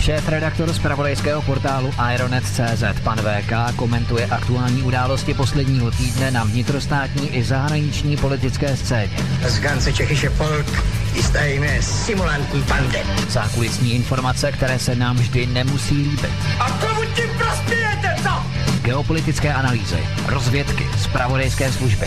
Šéf-redaktor z pravodejského portálu Ironet.cz pan VK komentuje aktuální události posledního týdne na vnitrostátní i zahraniční politické scéně. Z ganze Čechische Volk ist eine simulantní bande. Zákulisní informace, které se nám vždy nemusí líbit. A komu tím prospějete, co? Geopolitické analýzy, rozvědky, zpravodajské služby.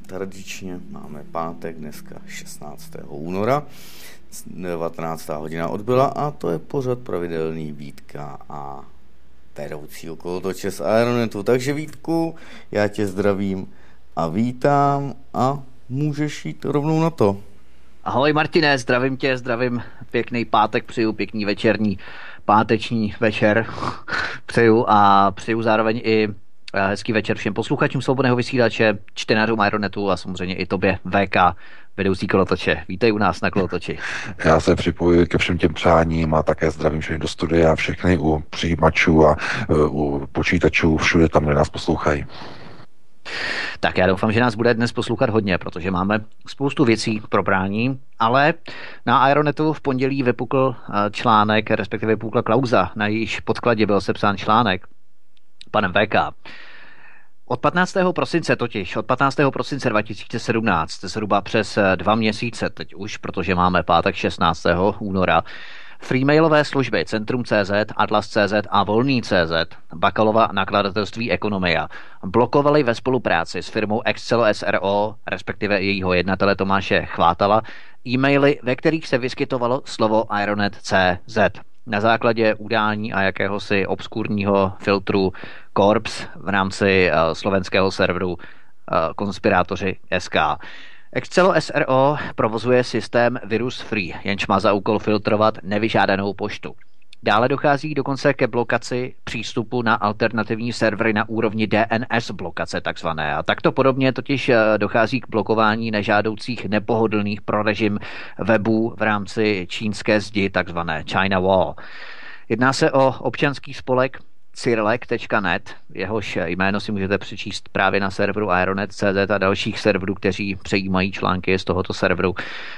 tradičně máme pátek, dneska 16. února, 19. hodina odbyla a to je pořad pravidelný Vítka a vedoucí okolotoče z Aeronetu. Takže Vítku, já tě zdravím a vítám a můžeš jít rovnou na to. Ahoj Martine, zdravím tě, zdravím, pěkný pátek přeju, pěkný večerní páteční večer přeju a přeju zároveň i hezký večer všem posluchačům Svobodného vysílače, čtenářům Aeronetu a samozřejmě i tobě VK, vedoucí kolotoče. Vítej u nás na kolotoči. Já se připojuji ke všem těm přáním a také zdravím všechny do studia a všechny u přijímačů a uh, u počítačů všude tam, kde nás poslouchají. Tak já doufám, že nás bude dnes poslouchat hodně, protože máme spoustu věcí k probrání, ale na Aeronetu v pondělí vypukl eh, článek, respektive vypukla klauza, na jejíž podkladě byl sepsán článek panem VK. Od 15. prosince totiž, od 15. prosince 2017, zhruba přes eh, dva měsíce teď už, protože máme pátek 16. února, Freemailové služby Centrum.cz, Atlas.cz a Volný.cz, Bakalova nakladatelství Ekonomia, blokovali ve spolupráci s firmou Excel SRO, respektive jejího jednatele Tomáše Chvátala, e-maily, ve kterých se vyskytovalo slovo Ironet.cz. Na základě udání a jakéhosi obskurního filtru Corps v rámci uh, slovenského serveru uh, konspirátoři SK. Excelo SRO provozuje systém Virus Free, jenž má za úkol filtrovat nevyžádanou poštu. Dále dochází dokonce ke blokaci přístupu na alternativní servery na úrovni DNS blokace takzvané. A takto podobně totiž eh, dochází k blokování nežádoucích nepohodlných pro režim webů v rámci čínské zdi takzvané China Wall. Jedná se o občanský spolek Cyrlek.net, jehož jméno si můžete přečíst právě na serveru Aeronet.cz a dalších serverů, kteří přejímají články z tohoto serveru,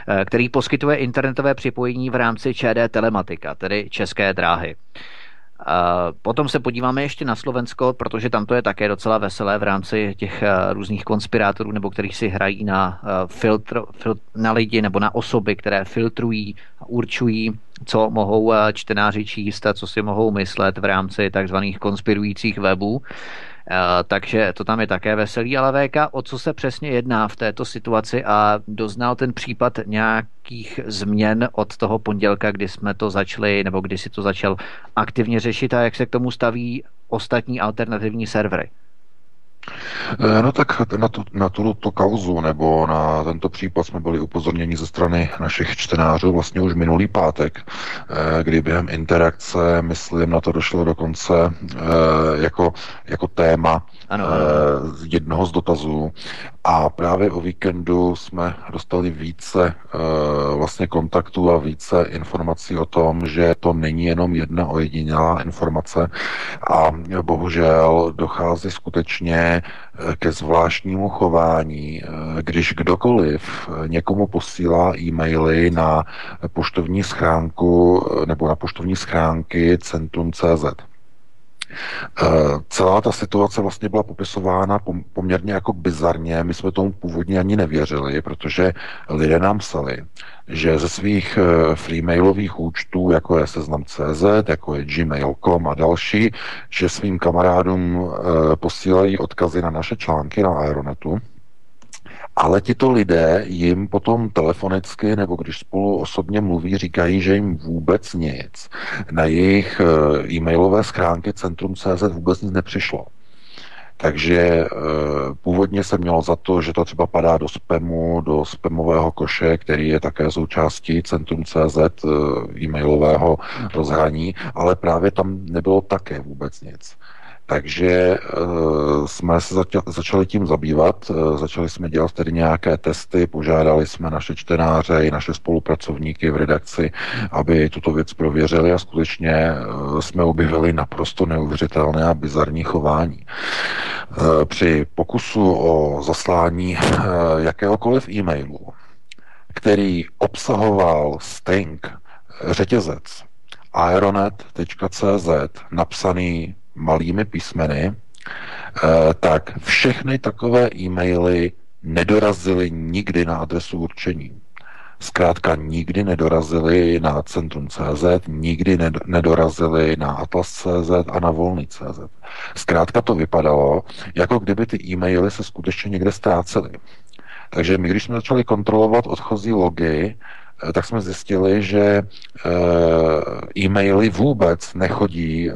eh, který poskytuje internetové připojení v rámci ČD Telematika, tedy České dráhy. Potom se podíváme ještě na Slovensko, protože tam to je také docela veselé v rámci těch eh, různých konspirátorů, nebo kteří si hrají na, eh, filtr, filtr, na lidi nebo na osoby, které filtrují a určují, co mohou čtenáři číst a co si mohou myslet v rámci takzvaných konspirujících webů. Takže to tam je také veselý, ale VK, o co se přesně jedná v této situaci? A doznal ten případ nějakých změn od toho pondělka, kdy jsme to začali, nebo kdy si to začal aktivně řešit? A jak se k tomu staví ostatní alternativní servery? Eh, no tak na, tu, na tuto kauzu nebo na tento případ jsme byli upozorněni ze strany našich čtenářů vlastně už minulý pátek, eh, kdy během interakce, myslím, na to došlo dokonce eh, jako, jako téma ano, ano. jednoho z dotazů a právě o víkendu jsme dostali více vlastně kontaktů a více informací o tom, že to není jenom jedna ojedinělá informace a bohužel dochází skutečně Eh, ke zvláštnímu chování, eh, když kdokoliv eh, někomu posílá e-maily na poštovní schránku nebo na poštovní schránky Centrum.cz. Celá ta situace vlastně byla popisována poměrně jako bizarně. My jsme tomu původně ani nevěřili, protože lidé nám psali, že ze svých eh, freemailových účtů, jako je Seznam.cz, jako je Gmail.com a další, že svým kamarádům eh, posílají odkazy na naše články na Aeronetu, ale tito lidé jim potom telefonicky nebo když spolu osobně mluví, říkají, že jim vůbec nic. Na jejich eh, e-mailové schránky Centrum.cz vůbec nic nepřišlo. Takže e, původně se mělo za to, že to třeba padá do spamu, do spamového koše, který je také součástí Centrum.cz e, e-mailového rozhraní, ale právě tam nebylo také vůbec nic. Takže uh, jsme se začali tím zabývat, uh, začali jsme dělat tedy nějaké testy, požádali jsme naše čtenáře i naše spolupracovníky v redakci, aby tuto věc prověřili a skutečně uh, jsme objevili naprosto neuvěřitelné a bizarní chování. Při pokusu o zaslání jakéhokoliv e-mailu, který obsahoval string řetězec aeronet.cz napsaný malými písmeny, eh, tak všechny takové e-maily nedorazily nikdy na adresu určení. Zkrátka nikdy nedorazili na Centrum.cz, nikdy nedorazili na Atlas.cz a na Volný.cz. Zkrátka to vypadalo, jako kdyby ty e-maily se skutečně někde ztrácely. Takže my, když jsme začali kontrolovat odchozí logy, tak jsme zjistili, že eh, e-maily vůbec nechodí eh,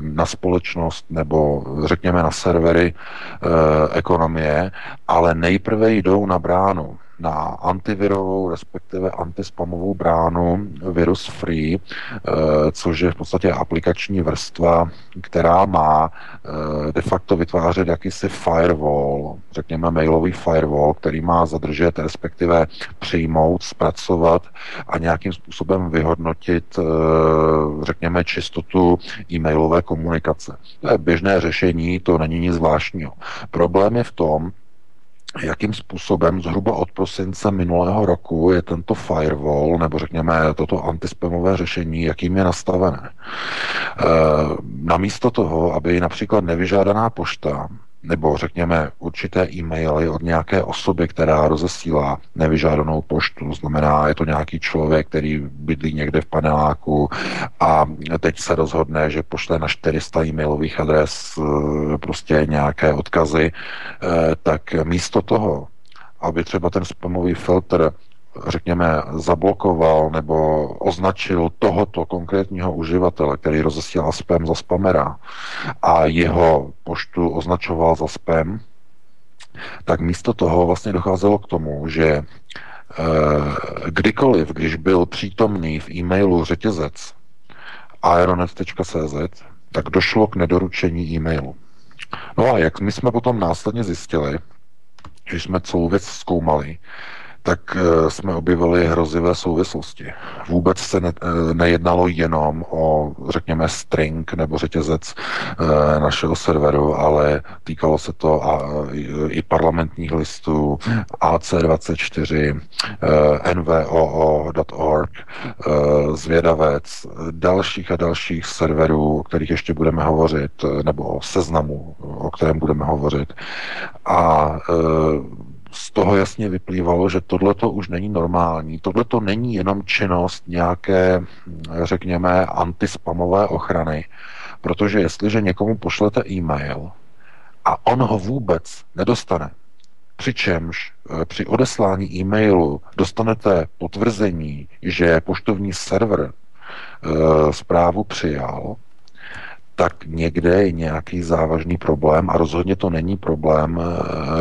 na společnost nebo řekněme na servery ekonomie, ale nejprve jdou na bránu na antivirovou, respektive antispamovou bránu Virus Free, eh, což je v podstatě aplikační vrstva, která má eh, de facto vytvářet jakýsi firewall, řekněme mailový firewall, který má zadržet, respektive přijmout, zpracovat a nějakým způsobem vyhodnotit, eh, řekněme, čistotu e-mailové komunikace. To je běžné řešení, to není nic zvláštního. Problém je v tom, jakým způsobem zhruba od prosince minulého roku je tento firewall, nebo řekněme toto antispamové řešení, jakým je nastavené. E, namísto toho, aby například nevyžádaná pošta nebo řekněme určité e-maily od nějaké osoby, která rozesílá nevyžádanou poštu, znamená, je to nějaký člověk, který bydlí někde v paneláku a teď se rozhodne, že pošle na 400 e-mailových adres eh, prostě nějaké odkazy, eh, tak místo toho, aby třeba ten spamový filtr řekněme, zablokoval nebo označil tohoto konkrétního uživatele, který rozesílá spam za spamera a jeho poštu označoval za spam, tak místo toho vlastně docházelo k tomu, že e, kdykoliv, když byl přítomný v e-mailu řetězec aeronet.cz, tak došlo k nedoručení e-mailu. No a jak my jsme potom následně zjistili, že jsme celou věc zkoumali, tak eh, jsme objevili hrozivé souvislosti. Vůbec se ne, eh, nejednalo jenom o, řekněme, string nebo řetězec e, našeho serveru, ale týkalo se to a, i parlamentních listů, AC24, e, nvoo.org, zvědavec, dalších a dalších serverů, o kterých ještě budeme hovořit, nebo o seznamu, o kterém budeme hovořit. A z toho jasně vyplývalo, že tohle to už není normální. Tohle to není jenom činnost nějaké, řekněme, antispamové ochrany, protože jestliže někomu pošlete e-mail a on ho vůbec nedostane, přičemž eh, při odeslání e-mailu dostanete potvrzení, že poštovní server e, zprávu přijal, tak někde je nějaký závažný problém a rozhodně to není problém,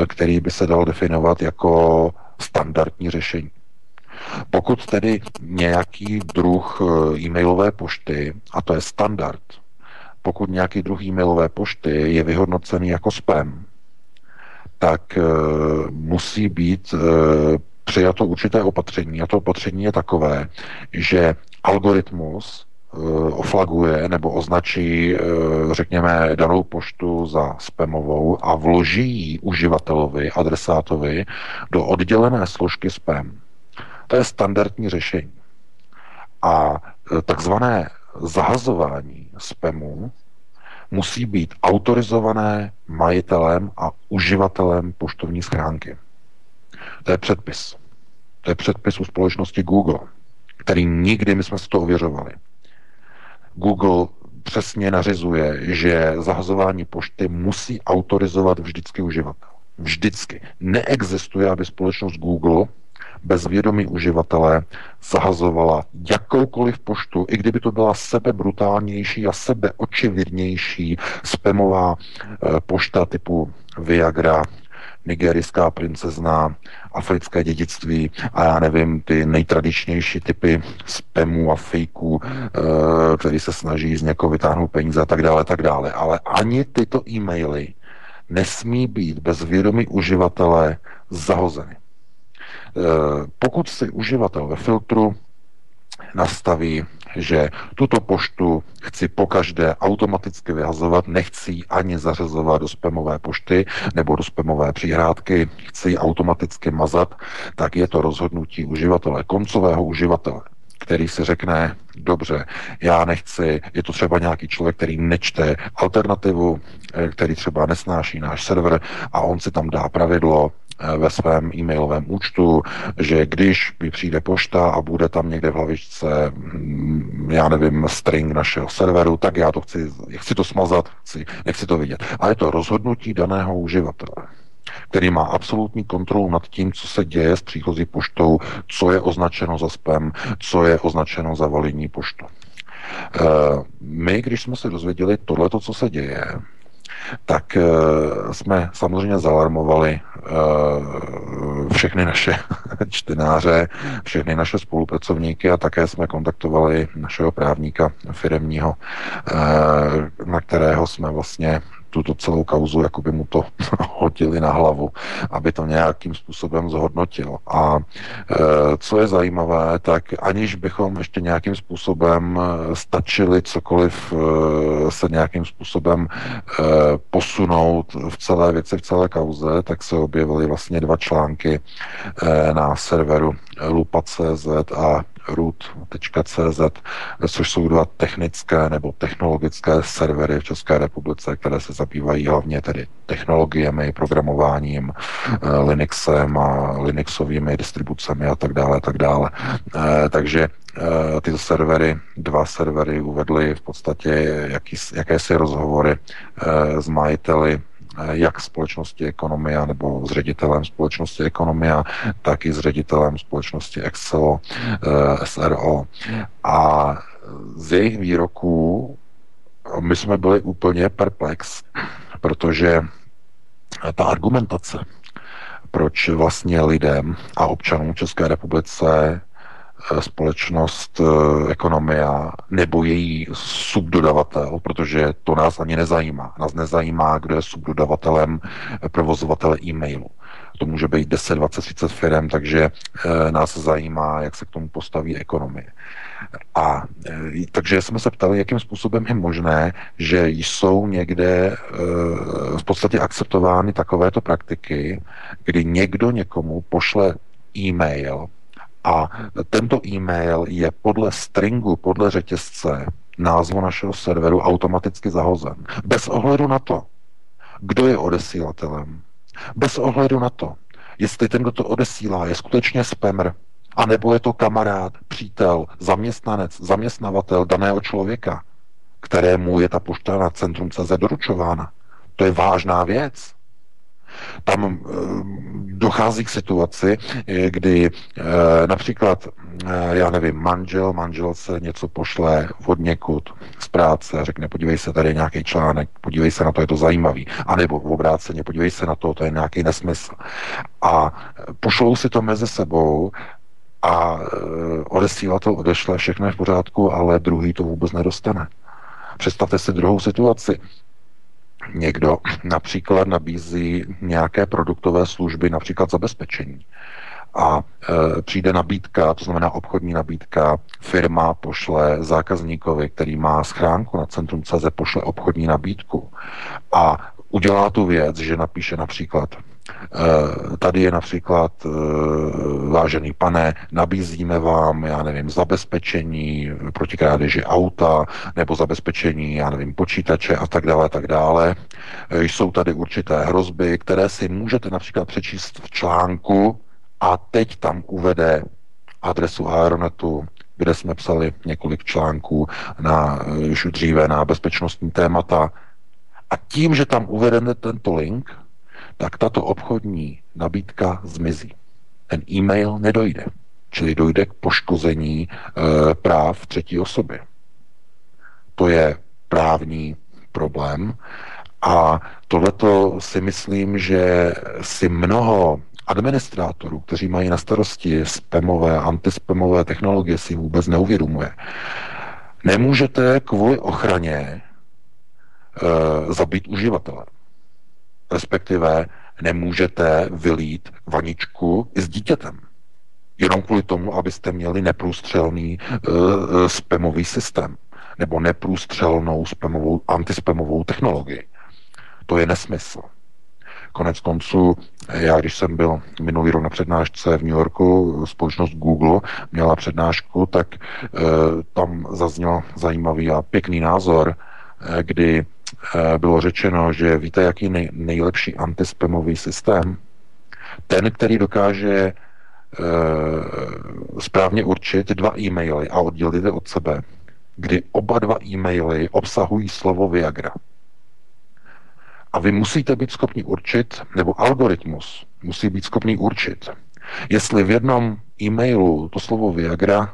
který by se dal definovat jako standardní řešení. Pokud tedy nějaký druh eh, e-mailové pošty, a to je standard, pokud nějaký druh e-mailové pošty je vyhodnocený jako spam, tak e, musí být přijato určité opatření. A to opatření je takové, že algoritmus oflaguje nebo označí, řekněme, danou poštu za spamovou a vloží ji uživatelovi, adresátovi do oddělené složky spam. To je standardní řešení. A e, takzvané zahazování spamu musí být autorizované majitelem a uživatelem poštovní schránky. To je předpis. To je předpis u společnosti Google, který nikdy, my jsme si to ověřovali. Google přesně nařizuje, že zahazování pošty musí autorizovat vždycky uživatel. Vždycky. Neexistuje, aby společnost Google bez vědomí uživatele zahazovala jakoukoliv poštu, i kdyby to byla sebe brutálnější a sebe očividnější spamová e, pošta typu Viagra, nigerijská princezna, africké dědictví a já nevím, ty nejtradičnější typy spamů a fejků, e, který se snaží z někoho vytáhnout peníze a tak dále, tak dále. Ale ani tyto e-maily nesmí být bez vědomí uživatele zahozeny. Eh, pokud si uživatel ve filtru nastaví, že tuto poštu chci pokaždé automaticky vyhazovat, nechci ji ani zařazovat do spamové pošty nebo do spamové přihrádky, chci ji automaticky mazat, tak je to rozhodnutí uživatele, koncového uživatele který si řekne, dobře, já nechci, je to třeba nějaký člověk, který nečte alternativu, eh, který třeba nesnáší náš server a on si tam dá pravidlo, ve svém e-mailovém účtu, že když mi přijde pošta a bude tam někde v hlavičce, mm, já nevím, string našeho serveru, tak já to chci, chci to smazat, chci, nechci to vidět. A je to rozhodnutí daného uživatele který má absolutní kontrolu nad tím, co se děje s příchozí poštou, co je označeno za spam, co je označeno za validní poštu. Eh, my, když jsme se dozvěděli tohle, co se děje, tak uh, jsme samozřejmě zalarmovali uh, všechny naše čtenáře, všechny naše spolupracovníky a také jsme kontaktovali našeho právníka firemního, uh, na kterého jsme vlastně tuto celou kauzu, jako by mu to hodili na hlavu, aby to nějakým způsobem zhodnotil. A e, co je zajímavé, tak aniž bychom ještě nějakým způsobem e, stačili cokoliv e, se nějakým způsobem posunout v celé věci, v celé kauze, tak se objevily vlastně dva články na serveru lupa.cz a root.cz, což jsou dva technické nebo technologické servery v České republice, které se zabývají hlavně tedy technologiemi, programováním, eh, Linuxem a Linuxovými distribucemi a tak dále, tak dále. Eh, takže eh, tyto servery, dva servery uvedly v podstatě jaký, jakési rozhovory s majiteli jak společnosti Ekonomia nebo s ředitelem společnosti Ekonomia, tak i s ředitelem společnosti Excel, eh, SRO. A z jejich výroků my jsme byli úplně perplex, protože ta argumentace, proč vlastně lidem a občanům České republice Eh, společnost eh, ekonomia nebo její subdodavatel, protože to nás ani nezajímá. Nás nezajímá, kdo je subdodavatelem eh, provozovatele e-mailu. To může být 10, 20, 30 firm, takže nás zajímá, jak se k tomu postaví ekonomie. A takže jsme se ptali, jakým způsobem je možné, že jsou někde v podstatě akceptovány takovéto praktiky, kdy někdo někomu pošle e-mail, a tento e-mail je podle stringu, podle řetězce názvu našeho serveru automaticky zahozen. Bez ohledu na to, kdo je odesílatelem. Bez ohledu na to, jestli ten, kdo to odesílá, je skutečně spammer, anebo je to kamarád, přítel, zaměstnanec, zaměstnavatel daného člověka, kterému je ta pošta na centrum CZ doručována. To je vážná věc. Tam e, dochází k situaci, kdy e, například, já nevím, manžel, manželce něco pošle od někud z práce, řekne, podívej se, tady je nějaký článek, podívej se na to, je to zajímavý. A nebo v obráceně, podívej se na to, to je nějaký nesmysl. A pošlou si to mezi sebou a odesílá to, odešle, všechno je v pořádku, ale druhý to vůbec nedostane. Představte si druhou situaci někdo například nabízí nějaké produktové služby, například zabezpečení. A e, přijde nabídka, to znamená obchodní nabídka, firma pošle zákazníkovi, který má schránku na Centrum CZ, pošle obchodní nabídku. A udělá tu věc, že napíše například tady je například, eh, vážený pane, nabízíme vám, já nevím, zabezpečení proti krádeži auta, nebo zabezpečení, já nevím, počítače a tak dále, a tak dále. Eh, jsou tady určité hrozby, které si můžete například přečíst v článku a teď tam uvede adresu Aeronetu, kde jsme psali několik článků na, už dříve na bezpečnostní témata. A tím, že tam uvedeme tento link, tak tato obchodní nabídka zmizí. Ten e-mail nedojde, čili dojde k poškození e, práv třetí osoby. To je právní problém a tohleto si myslím, že si mnoho administrátorů, kteří mají na starosti spamové, antispamové technologie, si vůbec neuvědomuje. Nemůžete kvůli ochraně e, zabít uživatele respektive nemůžete vylít vaničku i s dítětem. Jenom kvůli tomu, abyste měli neprůstřelný uh, spamový systém nebo neprůstřelnou spamovou, antispamovou technologii. To je nesmysl. Konec konců, já když jsem byl minulý rok na přednášce v New Yorku, společnost Google měla přednášku, tak e, tam zazněl zajímavý a pěkný názor, e, kdy bylo řečeno, že víte, jaký nej, nejlepší antispamový systém? Ten, který dokáže e, správně určit dva e-maily a oddělit je od sebe, kdy oba dva e-maily obsahují slovo Viagra. A vy musíte být schopni určit, nebo algoritmus musí být schopný určit, jestli v jednom e-mailu to slovo Viagra,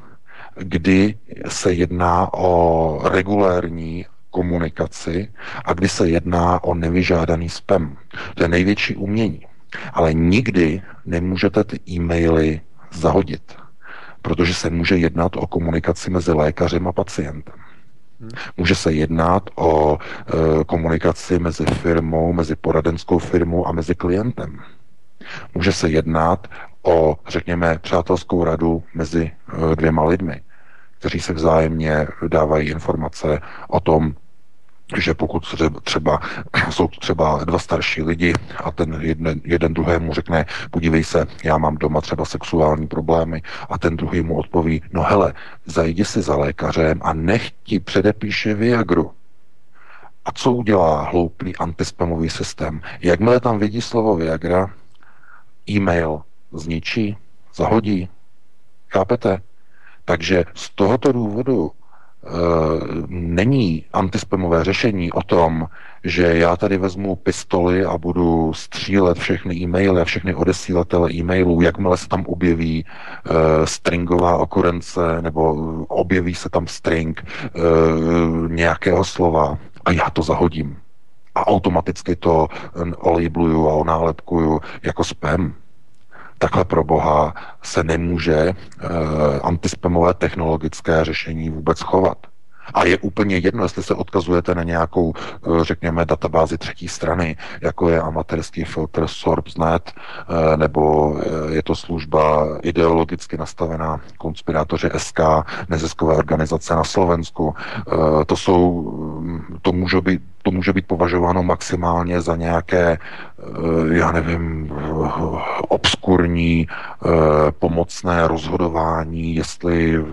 kdy se jedná o regulérní komunikaci a kdy se jedná o nevyžádaný spam. To je největší umění. Ale nikdy nemůžete ty e-maily zahodit, protože se může jednat o komunikaci mezi lékařem a pacientem. Může se jednat o e, komunikaci mezi firmou, mezi poradenskou firmou a mezi klientem. Může se jednat o, řekněme, přátelskou radu mezi e, dvěma lidmi, kteří se vzájemně dávají informace o tom, že pokud třeba jsou třeba dva starší lidi a ten jeden, jeden druhému řekne, podívej se, já mám doma třeba sexuální problémy a ten druhý mu odpoví, no hele, zajdi si za lékařem a nech ti předepíše Viagru. A co udělá hloupý antispamový systém? Jakmile tam vidí slovo Viagra, e-mail zničí, zahodí. Chápete? Takže z tohoto důvodu není antispamové řešení o tom, že já tady vezmu pistoli a budu střílet všechny e-maily a všechny odesílatele e-mailů, jakmile se tam objeví uh, stringová okurence nebo objeví se tam string uh, nějakého slova a já to zahodím. A automaticky to olejbluju a onálepkuju jako spam takhle pro boha se nemůže e, antispamové technologické řešení vůbec chovat. A je úplně jedno, jestli se odkazujete na nějakou, eh, řekněme, databázi třetí strany, jako je amatérský filtr Sorbsnet, eh, nebo je to služba ideologicky nastavená konspirátoři SK, neziskové organizace na Slovensku. To jsou, mm, to může být, to může být považováno maximálně za nějaké, já nevím, obskurní eh, pomocné rozhodování, jestli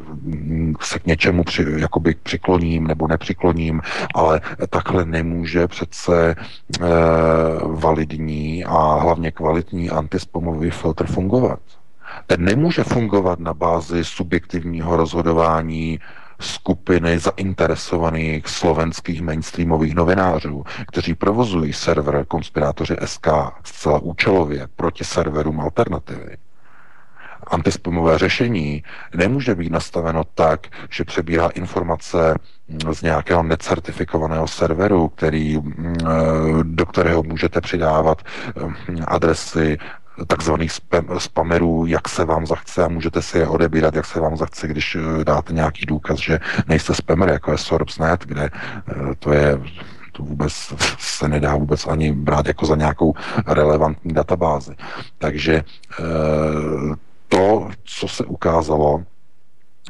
se k něčemu při, jakoby přikloním nebo nepřikloním, ale takhle nemůže přece eh, validní a hlavně kvalitní antispomový filtr fungovat. Ten nemůže fungovat na bázi subjektivního rozhodování skupiny zainteresovaných slovenských mainstreamových novinářů, kteří provozují server konspirátoři SK zcela účelově proti serverům alternativy, antispamové řešení nemůže být nastaveno tak, že přebírá informace z nějakého necertifikovaného serveru, který, mm, do kterého můžete přidávat eh, adresy takzvaných spam, spamerů, jak se vám zachce a můžete si je odebírat, jak se vám zachce, když eh, dáte nějaký důkaz, že nejste spamer, jako je Sorbsnet, kde to je to vůbec se nedá vůbec ani brát jako za nějakou relevantní databázi. Takže to, co se ukázalo,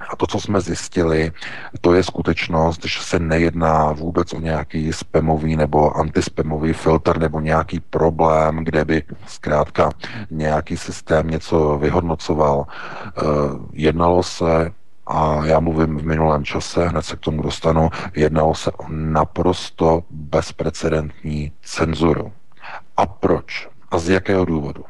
a to, co jsme zjistili, to je skutečnost, že se nejedná vůbec o nějaký spamový nebo antispamový filtr nebo nějaký problém, kde by zkrátka nějaký systém něco vyhodnocoval. Eh, jednalo se a já mluvím v minulém čase, hned se k tomu dostanu, jednalo se o naprosto bezprecedentní cenzuru. A proč? A z jakého důvodu?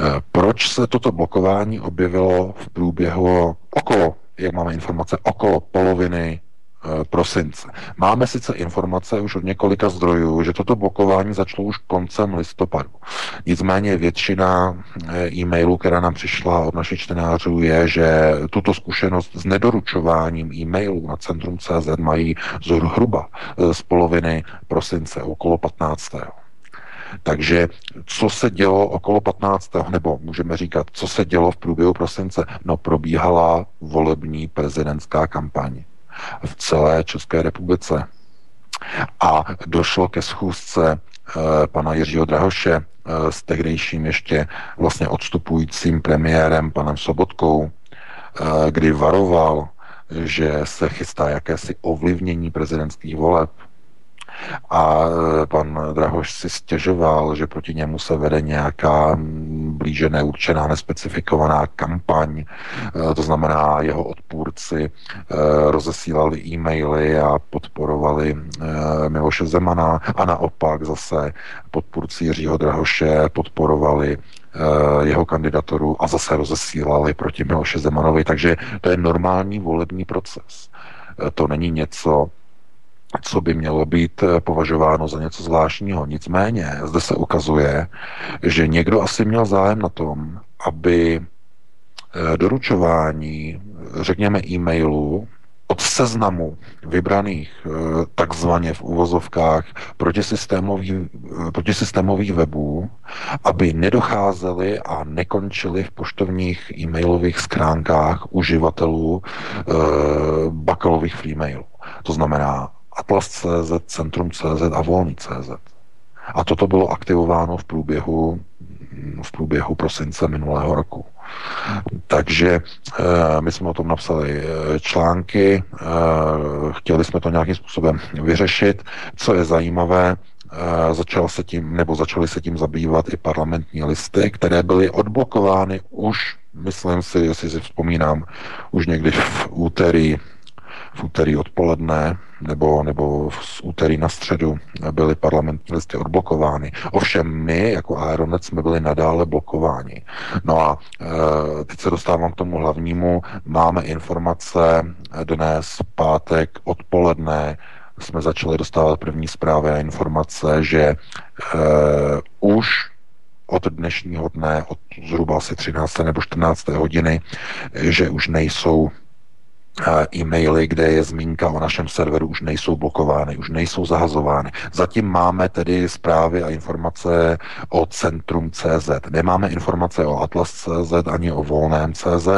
Eh, proč se toto blokování objevilo v průběhu okolo, jak máme informace, okolo poloviny eh, prosince. Máme sice informace už od několika zdrojů, že toto blokování začalo už koncem listopadu. Nicméně většina eh, e-mailů, která nám přišla od našich čtenářů, je, že tuto zkušenost s nedoručováním e-mailů na Centrum CZ mají zhruba z poloviny prosince, okolo 15. Takže co se dělo okolo 15. nebo můžeme říkat, co se dělo v průběhu prosince? No probíhala volební prezidentská kampaň v celé České republice. A došlo ke schůzce e, pana Jiřího Drahoše e, s tehdejším ještě vlastně odstupujícím premiérem panem Sobotkou, e, kdy varoval, že se chystá jakési ovlivnění prezidentských voleb a e, pan Drahoš si stěžoval, že proti němu se vede nějaká blíže neurčená, nespecifikovaná kampaň. E, to znamená, jeho odpůrci e, rozesílali e-maily a podporovali Miloše Zemana a naopak zase podpůrci Jiřího Drahoše podporovali jeho kandidaturu a zase rozesílali proti Miloše Zemanovi. Takže to je normální volební proces. To není něco, co by mělo být eh, považováno za něco zvláštního. Nicméně zde se ukazuje, že někdo asi měl zájem na tom, aby eh, doručování, řekněme, e-mailů od seznamu vybraných eh, takzvaně v uvozovkách protisystémových, protisystémových webů, aby nedocházely a nekončily v poštovních e-mailových skránkách uživatelů bakalových freemailů. To znamená, Atlas.cz, Centrum.cz a Volný.cz. A toto bylo aktivováno v průběhu, v průběhu prosince minulého roku. Takže e, my jsme o tom napsali eh, články, e, chtěli jsme to nějakým způsobem vyřešit. Co je zajímavé, začal se tím, nebo začaly se tím zabývat i parlamentní listy, které byly odblokovány už, myslím si, jestli si vzpomínám, už někdy v úterý v úterý odpoledne nebo, nebo z úterý na středu byly parlamentní listy odblokovány. Ovšem my jako Aeronet jsme byli nadále blokováni. No a e, teď se dostávám k tomu hlavnímu. Máme informace dnes, pátek, odpoledne, jsme začali dostávat první zprávy a informace, že e, už od dnešního dne, od zhruba asi 13. nebo 14. hodiny, že už nejsou e-maily, kde je zmínka o našem serveru, už nejsou blokovány, už nejsou zahazovány. Zatím máme tedy zprávy a informace o Centrum CZ. Nemáme informace o Atlas CZ ani o Volném CZ,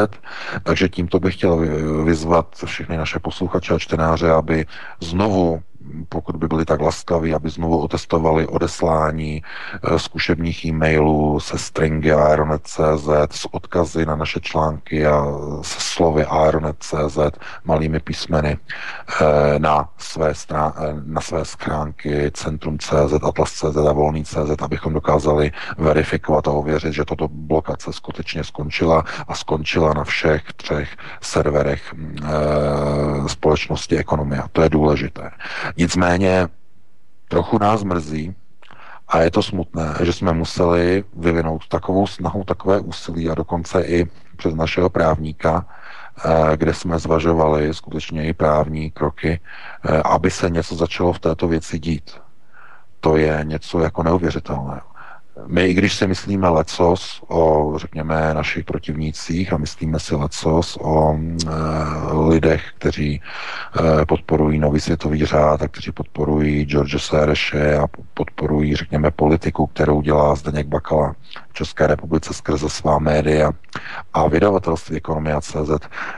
takže tímto bych chtěl vyzvat všechny naše posluchače a čtenáře, aby znovu pokud by byli tak laskaví, aby znovu otestovali odeslání eh, zkušebních e-mailů se stringy aeronet.cz s odkazy na naše články a se slovy aeronet.cz malými písmeny eh, na své, strán, eh, na své schránky Centrum.cz, Atlas.cz a Volný.cz, abychom dokázali verifikovat a ověřit, že toto blokace skutečně skončila a skončila na všech třech serverech společnosti ekonomie. To je důležité. Nicméně trochu nás mrzí, a je to smutné, že jsme museli vyvinout takovou snahu, takové úsilí a dokonce i přes našeho právníka kde jsme zvažovali skutečně i právní kroky, aby se něco začalo v této věci dít. To je něco jako neuvěřitelného. My, i když si myslíme lecos o, řekněme, našich protivnících a myslíme si lecos o e, lidech, kteří e, podporují nový světový řád a kteří podporují George Sereše a podporují, řekněme, politiku, kterou dělá Zdeněk Bakala v České republice skrze svá média a vydavatelství Ekonomia CZ,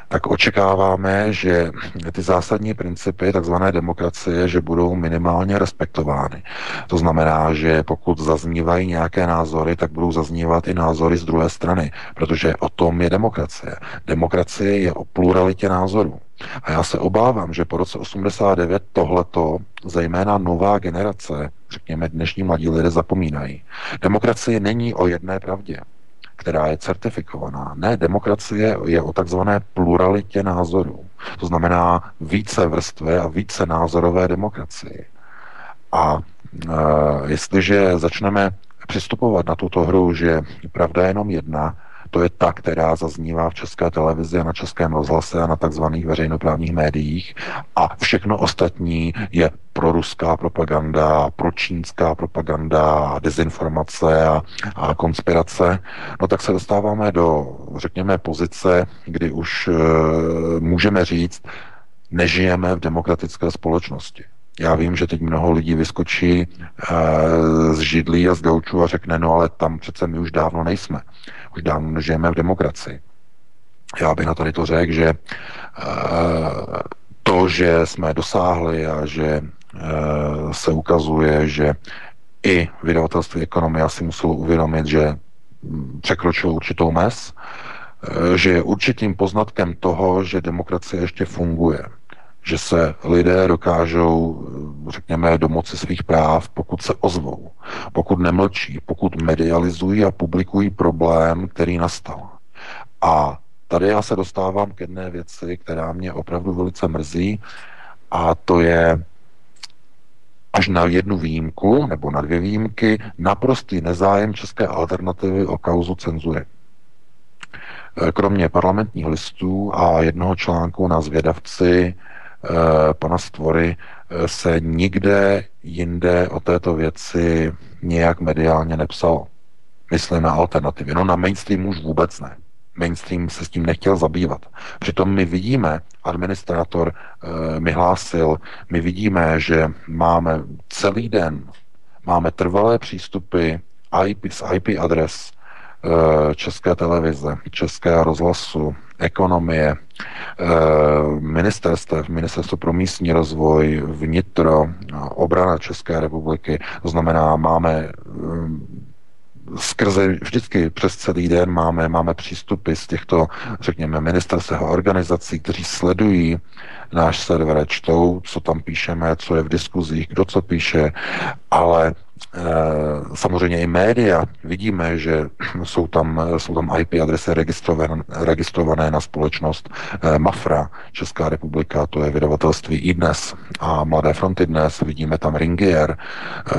tak očekáváme, že ty zásadní principy tzv. demokracie, že budou minimálně respektovány. To znamená, že pokud zaznívají nějaké názory, tak budou zaznívat i názory z druhé strany, protože o tom je demokracie. Demokracie je o pluralitě názorů. A já se obávám, že po roce 89 tohleto, zejména nová generace, řekněme dnešní mladí lidé, zapomínají. Demokracie není o jedné pravdě která je certifikovaná. Ne, demokracie je o takzvané pluralitě názorů. To znamená více vrstvé a více názorové demokracii. A e, jestliže začneme přistupovat na tuto hru, že pravda je jenom jedna, to je ta, která zaznívá v české televizi a na českém rozhlase a na takzvaných veřejnoprávních médiích a všechno ostatní je proruská propaganda, pročínská propaganda, dezinformace a, a konspirace, no tak se dostáváme do, řekněme, pozice, kdy už e, můžeme říct, nežijeme v demokratické společnosti. Já vím, že teď mnoho lidí vyskočí e, z židlí a z gaučů a řekne, no ale tam přece my už dávno nejsme. Už dávno nežijeme v demokracii. Já bych na tady to řekl, že e, to, že jsme dosáhli a že e, se ukazuje, že i vydavatelství ekonomie si muselo uvědomit, že překročilo určitou mez, že je určitým poznatkem toho, že demokracie ještě funguje že se lidé dokážou, řekněme, domoci svých práv, pokud se ozvou, pokud nemlčí, pokud medializují a publikují problém, který nastal. A tady já se dostávám k jedné věci, která mě opravdu velice mrzí, a to je až na jednu výjimku, nebo na dvě výjimky, naprostý nezájem české alternativy o kauzu cenzury. Kromě parlamentních listů a jednoho článku na zvědavci pana Stvory eh, se nikde jinde o této věci nějak mediálně nepsalo. Myslím na alternativy. No na mainstreamu už vůbec ne. Mainstream se s tím nechtěl zabývat. Přitom my vidíme, administrátor e, mi hlásil, my vidíme, že máme celý den, máme trvalé přístupy IP, z IP adres České televize, České rozhlasu, ekonomie, eh, ministerstev, ministerstvo pro místní rozvoj, vnitro, obrana České republiky. To znamená, máme eh, skrze vždycky přes celý den máme, máme přístupy z těchto, řekněme, ministerstv a organizací, kteří sledují náš server, čtou, co tam píšeme, co je v diskuzích, kdo co píše, ale Eh, samozřejmě i média, vidíme, že jsou tam, jsou tam IP adresy registrované, registrované na společnost eh, Mafra, Česká republika, to je vydavatelství i dnes a Mladé fronty dnes, vidíme tam Ringier, eh,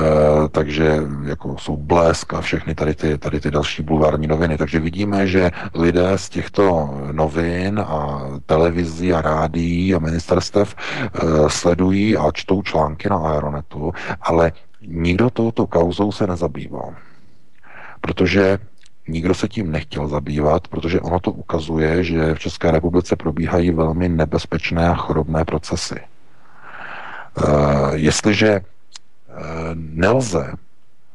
takže jako jsou Blesk a všechny tady ty, tady ty další bulvární noviny, takže vidíme, že lidé z těchto novin a televizí a rádií a ministerstev sledují a čtou články na Aeronetu, ale nikdo touto kauzou se nezabýval. Protože nikdo se tím nechtěl zabývat, protože ono to ukazuje, že v České republice probíhají velmi nebezpečné a chorobné procesy. Uh, jestliže uh, nelze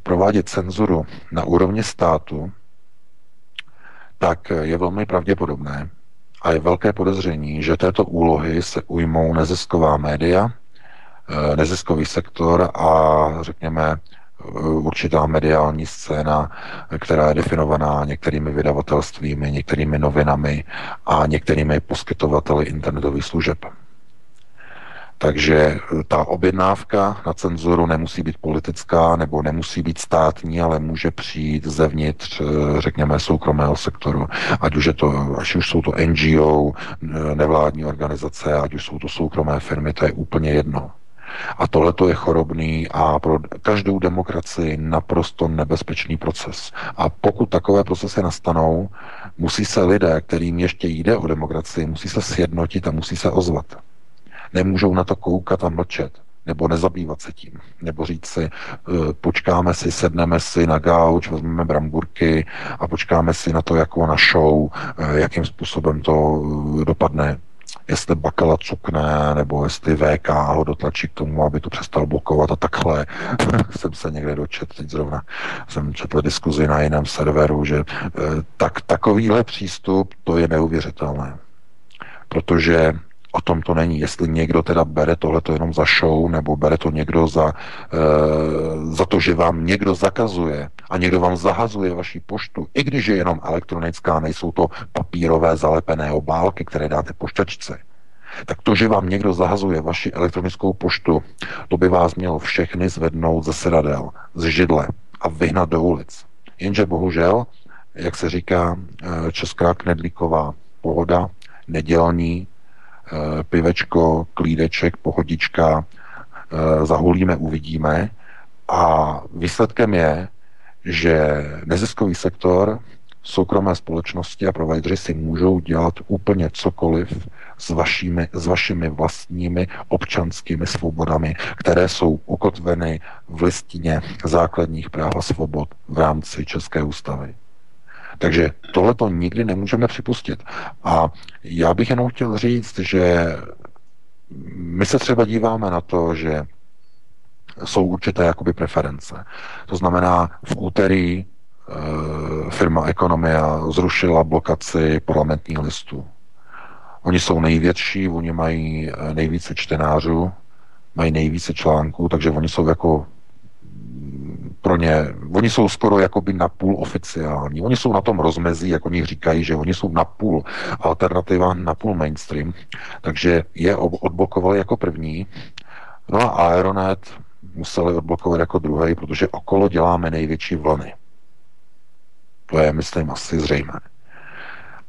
provádět cenzuru na úrovni státu, tak je velmi pravděpodobné a je velké podezření, že této úlohy se ujmou nezisková média, Eh, neziskový sektor a řekněme eh, určitá mediální scéna, která je definovaná některými vydavatelstvími, některými novinami a některými poskytovateli internetových služeb. Takže eh, ta objednávka na cenzuru nemusí být politická nebo nemusí být státní, ale může přijít zevnitř, řekněme, soukromého sektoru. Ať už, je to, ať už jsou to NGO, nevládní organizace, ať už jsou to soukromé firmy, to je úplně jedno. A tohle je chorobný a pro každou demokracii naprosto nebezpečný proces. A pokud takové procesy nastanou, Musí se lidé, kterým ještě jde o demokracii, musí se sjednotit a musí se ozvat. Nemůžou na to koukat a mlčet nebo nezabývat se tím, nebo říct si, eh, počkáme si, sedneme si na gauč, vezmeme bramburky a počkáme si na to, jako na show, eh, jakým způsobem to eh, dopadne jestli Bakala cukne, nebo jestli VK ho dotlačí k tomu, aby to přestal blokovat a takhle. jsem se někde dočet, teď zrovna jsem četl diskuzi na jiném serveru, že tak, takovýhle přístup, to je neuvěřitelné. Protože O tom to není. Jestli někdo teda bere tohleto jenom za show, nebo bere to někdo za, e, za to, že vám někdo zakazuje a někdo vám zahazuje vaši poštu, i když je jenom elektronická, nejsou to papírové zalepené obálky, které dáte poštačce, tak to, že vám někdo zahazuje vaši elektronickou poštu, to by vás mělo všechny zvednout ze sedadel, z židle a vyhnat do ulic. Jenže bohužel, jak se říká, eh, česká knedlíková pohoda, nedělní, Eh, pivečko, klídeček, pohodička, eh, zahulíme, uvidíme. A výsledkem je, že neziskový sektor, soukromé společnosti a provideři si můžou dělat úplně cokoliv s vašimi, s vašimi vlastními občanskými svobodami, které jsou ukotveny v listině základních práv a svobod v rámci České ústavy. Takže tohle to nikdy nemůžeme připustit. A já bych jenom chtěl říct, že my se třeba díváme na to, že jsou určité jakoby preference. To znamená, v úterý e, firma Ekonomia zrušila blokaci parlamentních listů. Oni jsou největší, oni mají eh, nejvíce čtenářů, mají nejvíce článků, takže oni jsou jako pro ně, oni jsou skoro jakoby napůl oficiální. Oni jsou na tom rozmezí, jak oni říkají, že oni jsou napůl alternativa, napůl mainstream. Takže je odblokovali jako první. No a Aeronet museli odblokovat jako druhý, protože okolo děláme největší vlny. To je, myslím, asi zřejmé.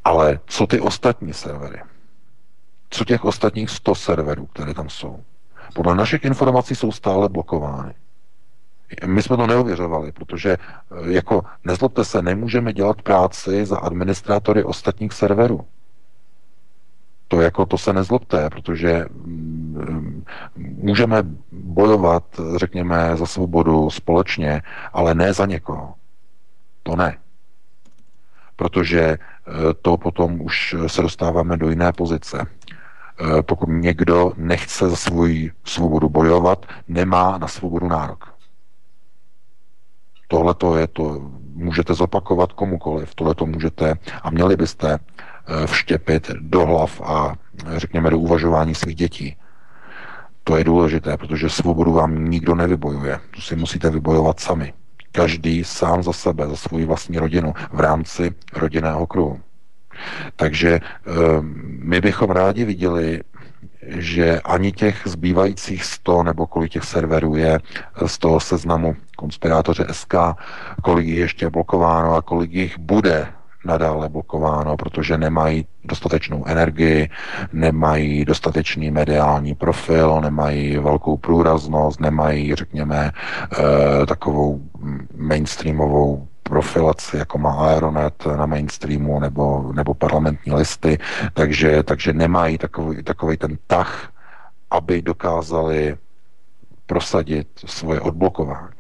Ale co ty ostatní servery? Co těch ostatních 100 serverů, které tam jsou? Podle našich informací jsou stále blokovány. My jsme to neověřovali, protože eh, jako nezlobte se, nemůžeme dělat práci za administrátory ostatních serverů. To jako to se nezlobte, protože mm, můžeme bojovat, řekněme, za svobodu společně, ale ne za někoho. To ne. Protože eh, to potom už se dostáváme do jiné pozice. Eh, pokud někdo nechce za svou svobodu bojovat, nemá na svobodu nárok. Tohle to je to, můžete zopakovat komukoliv, tohle to můžete a měli byste vštěpit do hlav a řekněme do uvažování svých dětí. To je důležité, protože svobodu vám nikdo nevybojuje. To si musíte vybojovat sami. Každý sám za sebe, za svou vlastní rodinu v rámci rodinného kruhu. Takže eh, my bychom rádi viděli že ani těch zbývajících 100 nebo kolik těch serverů je z toho seznamu konspirátoře SK, kolik jich ještě je blokováno a kolik jich bude nadále blokováno, protože nemají dostatečnou energii, nemají dostatečný mediální profil, nemají velkou průraznost, nemají, řekněme, eh, takovou mainstreamovou profilaci, jako má Aeronet na mainstreamu nebo, nebo parlamentní listy, takže, takže nemají takový, takový ten tah, aby dokázali prosadit svoje odblokování.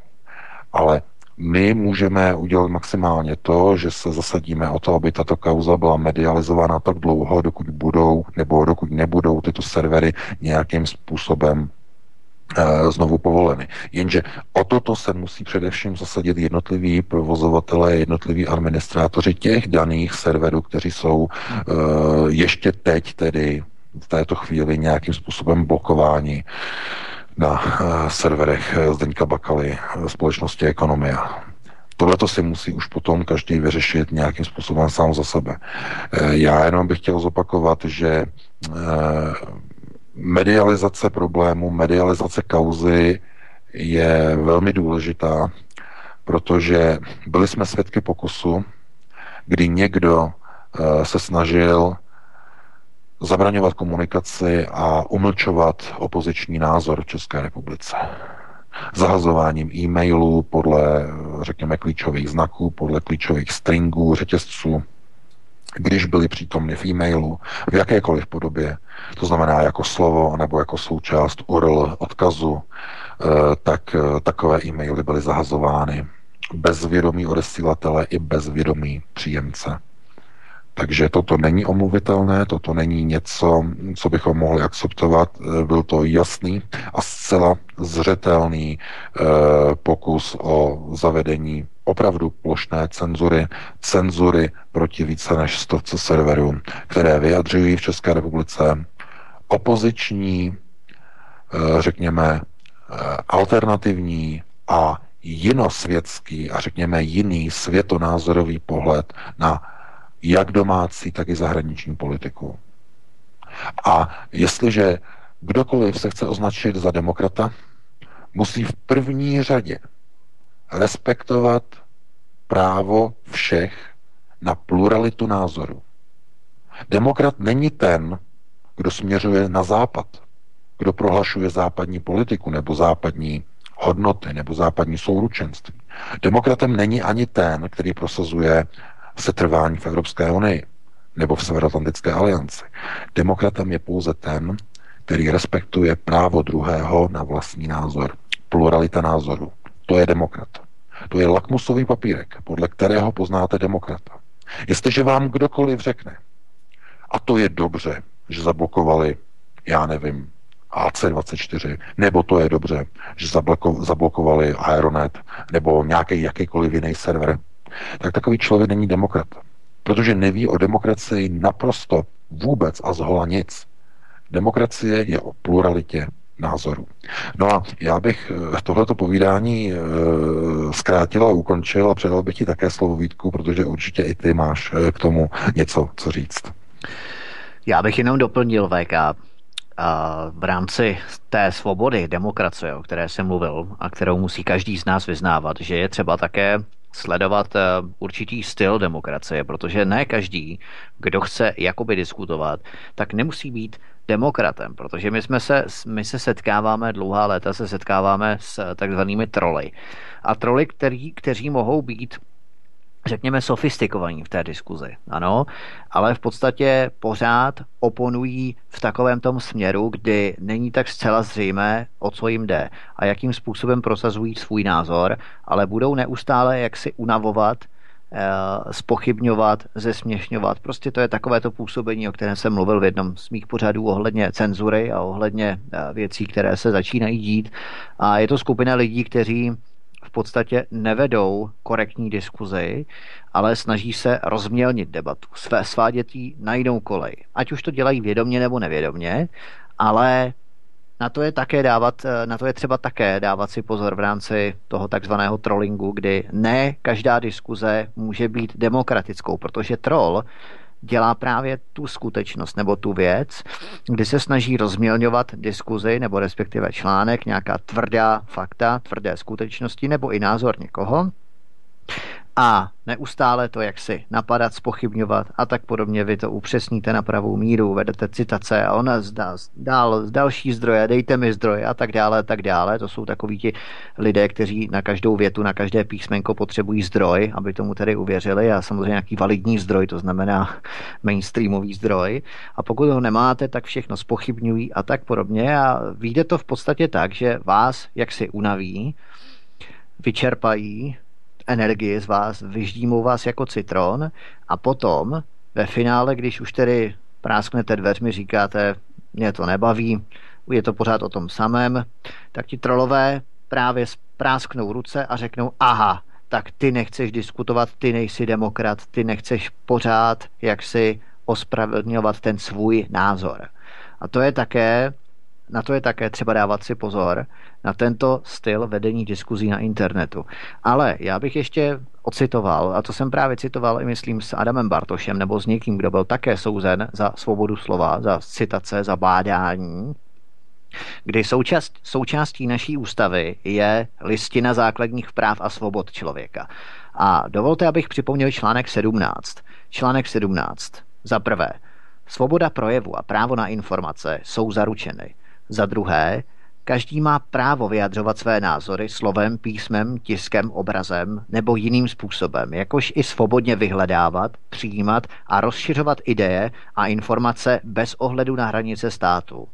Ale my můžeme udělat maximálně to, že se zasadíme o to, aby tato kauza byla medializována tak dlouho, dokud budou nebo dokud nebudou tyto servery nějakým způsobem Eh, znovu povoleny. Jenže o toto se musí především zasadit jednotliví provozovatelé, jednotliví administrátoři těch daných serverů, kteří jsou uh, ještě teď tedy v této chvíli nějakým způsobem blokováni na uh, serverech Zdeňka Bakaly společnosti Ekonomia. Tohle to si musí už potom každý vyřešit nějakým způsobem sám za sebe. Já jenom bych chtěl zopakovat, že medializace problému, medializace kauzy je velmi důležitá, protože byli jsme svědky pokusu, kdy někdo eh, se snažil zabraňovat komunikaci a umlčovat opoziční názor v České republice. Zahazováním e-mailů podle, řekněme, klíčových znaků, podle klíčových stringů, řetězců. když byly přítomny v e-mailu v jakékoliv podobě, to znamená jako slovo nebo jako součást URL odkazu, eh, tak eh, takové e-maily byly zahazovány bez vědomí odesílatele i bez vědomí příjemce. Takže toto není omluvitelné, toto není něco, co bychom mohli akceptovat. Byl to jasný a zcela zřetelný eh, pokus o zavedení opravdu plošné cenzury, cenzury proti více než stovce serverů, které vyjadřují v České republice opoziční, eh, řekněme, eh, alternativní a jinosvětský a řekněme jiný světonázorový pohled na jak domácí, tak i zahraniční politiku. A jestliže kdokoliv se chce označit za demokrata, musí v první řadě respektovat právo všech na pluralitu názoru. Demokrat není ten, kdo směřuje na západ, kdo prohlašuje západní politiku nebo západní hodnoty nebo západní souručenství. Demokratem není ani ten, který prosazuje setrvání v Evropské unii nebo v Severoatlantické alianci. Demokratem je pouze ten, který respektuje právo druhého na vlastní názor. Pluralita názoru. To je demokrat. To je lakmusový papírek, podle kterého poznáte demokrata. Jestliže vám kdokoliv řekne, a to je dobře, že zablokovali, já nevím, AC24, nebo to je dobře, že zablokovali Aeronet, nebo nějaký jakýkoliv jiný server, tak takový člověk není demokrat. Protože neví o demokracii naprosto vůbec a zhola nic. Demokracie je o pluralitě názorů. No a já bych eh, tohleto povídání e, zkrátil a ukončil a předal bych ti také slovo Vítku, protože určitě i ty máš e, k tomu něco co říct. Já bych jenom doplnil VK. V rámci té svobody, demokracie, o které jsem mluvil a kterou musí každý z nás vyznávat, že je třeba také sledovat eh, určitý styl demokracie, protože ne každý, kdo chce jakoby diskutovat, tak nemusí být demokratem, protože my, jsme se, my se setkáváme, dlouhá léta se setkáváme s takzvanými troly. A troly, který, kteří mohou být řekněme, sofistikovaní v té diskuzi, ano, ale v podstatě pořád oponují v takovém tom směru, kdy není tak zcela zřejmé, o co jim jde a jakým způsobem prosazují svůj názor, ale budou neustále jaksi unavovat, eh, spochybňovat, zesměšňovat. Prostě to je takové to působení, o kterém jsem mluvil v jednom z mých pořadů ohledně cenzury a ohledně eh, věcí, které se začínají dít. A je to skupina lidí, kteří v podstatě nevedou korektní diskuzi, ale snaží se rozmělnit debatu, své svádětí na jinou kolej. Ať už to dělají vědomně nebo nevědomně, ale na to je také dávat, na to je třeba také dávat si pozor v rámci toho takzvaného trollingu, kdy ne každá diskuze může být demokratickou, protože troll dělá právě tu skutečnost nebo tu věc, kdy se snaží rozmělňovat diskuzi nebo respektive článek, nějaká tvrdá fakta, tvrdé skutečnosti nebo i názor někoho a neustále to jaksi napadat, spochybňovat a tak podobně. Vy to upřesníte na pravou míru, vedete citace a ona zdá, dál z další zdroje, dejte mi zdroje a tak dále, a tak dále. To jsou takoví ti lidé, kteří na každou větu, na každé písmenko potřebují zdroj, aby tomu tedy uvěřili a samozřejmě nějaký validní zdroj, to znamená mainstreamový zdroj. A pokud ho nemáte, tak všechno spochybňují a tak podobně a vyjde to v podstatě tak, že vás jaksi unaví, vyčerpají, energii z vás, vyždímou vás jako citron a potom ve finále, když už tedy prásknete dveřmi, říkáte, mě to nebaví, je to pořád o tom samém, tak ti trolové právě prásknou ruce a řeknou, aha, tak ty nechceš diskutovat, ty nejsi demokrat, ty nechceš pořád jak si ospravedlňovat ten svůj názor. A to je také na to je také třeba dávat si pozor, na tento styl vedení diskuzí na internetu. Ale já bych ještě ocitoval, a to jsem právě citoval i myslím s Adamem Bartošem, nebo s někým, kdo byl také souzen za svobodu slova, za citace, za bádání, kdy součást, součástí naší ústavy je listina základních práv a svobod člověka. A dovolte, abych připomněl článek 17. Článek 17. Za prvé, svoboda projevu a právo na informace jsou zaručeny. Za druhé, Každý má právo vyjadřovat své názory slovem, písmem, tiskem, obrazem nebo jiným způsobem, jakož i svobodně vyhledávat, přijímat a rozšiřovat ideje a informace bez ohledu na hranice státu.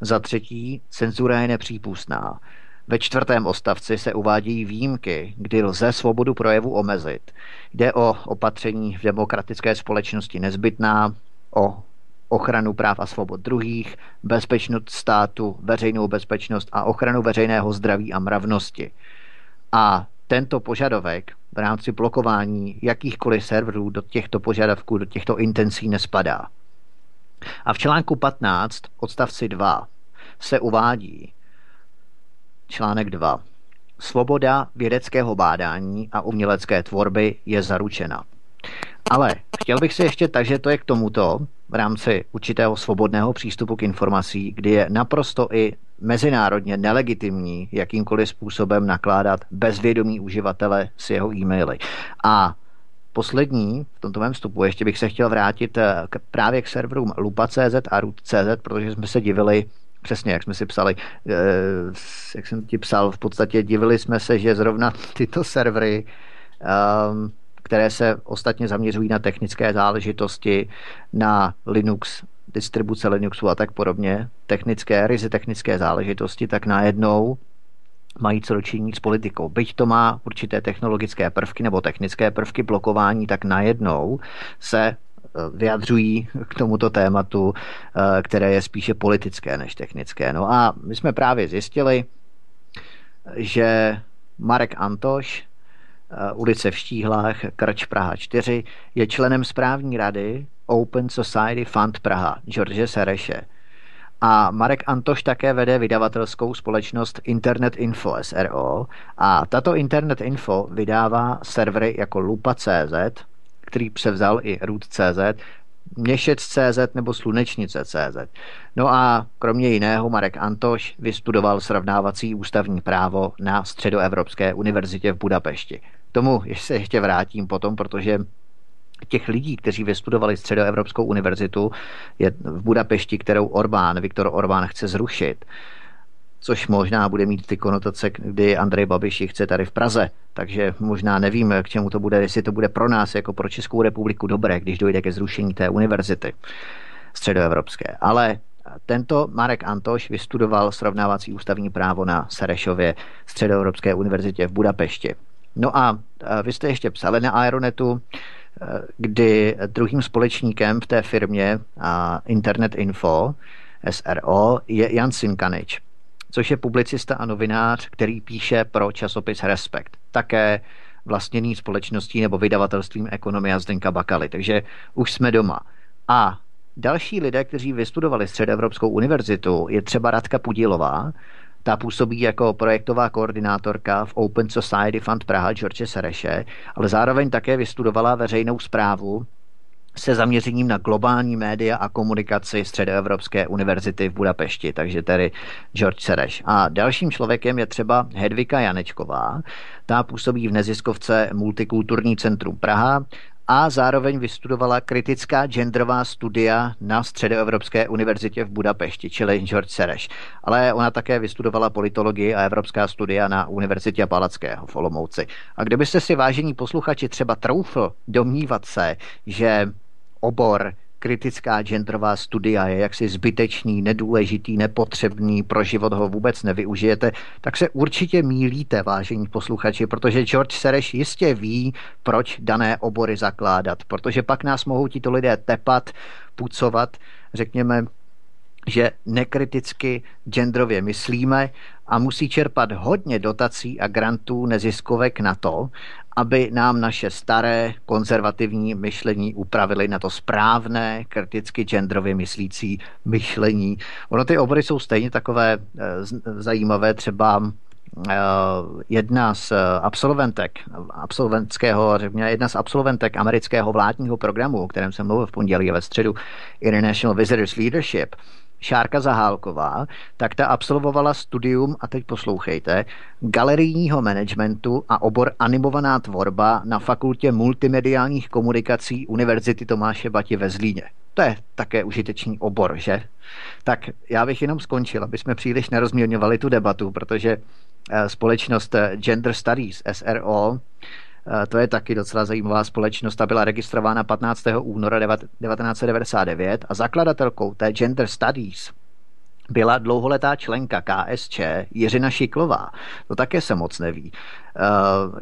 Za třetí, cenzura je nepřípustná. Ve čtvrtém ostavci se uvádějí výjimky, kdy lze svobodu projevu omezit. Jde o opatření v demokratické společnosti nezbytná, o ochranu práv a svobod druhých, bezpečnost státu, veřejnou bezpečnost a ochranu veřejného zdraví a mravnosti. A tento požadavek v rámci blokování jakýchkoliv serverů do těchto požadavků, do těchto intencí nespadá. A v článku 15 odstavci 2 se uvádí článek 2. Svoboda vědeckého bádání a umělecké tvorby je zaručena. Ale chtěl bych si ještě tak, že to je k tomuto v rámci určitého svobodného přístupu k informací, kdy je naprosto i mezinárodně nelegitimní jakýmkoliv způsobem nakládat bezvědomí uživatele s jeho e-maily. A poslední v tomto mém vstupu ještě bych se chtěl vrátit eh, k, právě k serverům lupa.cz a root.cz, protože jsme se divili, přesně jak jsme si psali, eh, jak jsem ti psal, v podstatě divili jsme se, že zrovna tyto servery um, které se ostatně zaměřují na technické záležitosti, na Linux, distribuce Linuxu a tak podobně, technické, ryze technické záležitosti, tak najednou mají co dočinit s politikou. Byť to má určité technologické prvky nebo technické prvky blokování, tak najednou se eh, vyjadřují k tomuto tématu, eh, které je spíše politické než technické. No a my jsme právě zjistili, že Marek Antoš, ulice v Štíhlách, Krč Praha 4, je členem správní rady Open Society Fund Praha, George Sereše. A Marek Antoš také vede vydavatelskou společnost Internet Info SRO a tato Internet Info vydává servery jako Lupa.cz, který převzal i Root.cz, Měšec.cz nebo Slunečnice.cz. No a kromě jiného Marek Antoš vystudoval srovnávací ústavní právo na Středoevropské univerzitě v Budapešti tomu se ještě vrátím potom, protože těch lidí, kteří vystudovali Středoevropskou univerzitu, je v Budapešti, kterou Orbán, Viktor Orbán chce zrušit, což možná bude mít ty konotace, kdy Andrej Babiš chce tady v Praze. Takže možná nevím, k čemu to bude, jestli to bude pro nás, jako pro Českou republiku dobré, když dojde ke zrušení té univerzity středoevropské. Ale tento Marek Antoš vystudoval srovnávací ústavní právo na Serešově Středoevropské univerzitě v Budapešti. No a vy jste ještě psali na Aeronetu, kdy druhým společníkem v té firmě Internet Info SRO je Jan Simkanič, což je publicista a novinář, který píše pro časopis Respekt. Také vlastněný společností nebo vydavatelstvím Ekonomia Zdenka Bakaly. Takže už jsme doma. A další lidé, kteří vystudovali Středoevropskou univerzitu, je třeba Radka Pudilová, ta působí jako projektová koordinátorka v Open Society Fund Praha George Sereše, ale zároveň také vystudovala veřejnou zprávu se zaměřením na globální média a komunikaci Středoevropské univerzity v Budapešti, takže tedy George Sereš. A dalším člověkem je třeba Hedvika Janečková, ta působí v neziskovce Multikulturní centrum Praha a zároveň vystudovala kritická genderová studia na Středoevropské univerzitě v Budapešti, čili George Sereš. Ale ona také vystudovala politologii a evropská studia na Univerzitě Palackého v Olomouci. A kdybyste si vážení posluchači třeba troufl domnívat se, že obor kritická genderová studia je jaksi zbytečný, nedůležitý, nepotřebný, pro život ho vůbec nevyužijete, tak se určitě mílíte, vážení posluchači, protože George Sereš jistě ví, proč dané obory zakládat, protože pak nás mohou tito lidé tepat, pucovat, řekněme, že nekriticky genderově myslíme a musí čerpat hodně dotací a grantů neziskovek na to, aby nám naše staré konzervativní myšlení upravili na to správné, kriticky genderově myslící myšlení. Ono ty obory jsou stejně takové eh, zajímavé, třeba eh, jedna z absolventek, absolventského, jedna z absolventek amerického vládního programu, o kterém jsem mluvil v pondělí ve středu, International Visitors Leadership, Šárka Zahálková, tak ta absolvovala studium, a teď poslouchejte, galerijního managementu a obor animovaná tvorba na fakultě multimediálních komunikací Univerzity Tomáše Bati ve Zlíně. To je také užitečný obor, že? Tak já bych jenom skončil, aby jsme příliš nerozměrňovali tu debatu, protože eh, společnost eh, Gender Studies, SRO, to je taky docela zajímavá společnost, ta byla registrována 15. února 1999 a zakladatelkou té Gender Studies byla dlouholetá členka KSČ Jiřina Šiklová. To také se moc neví.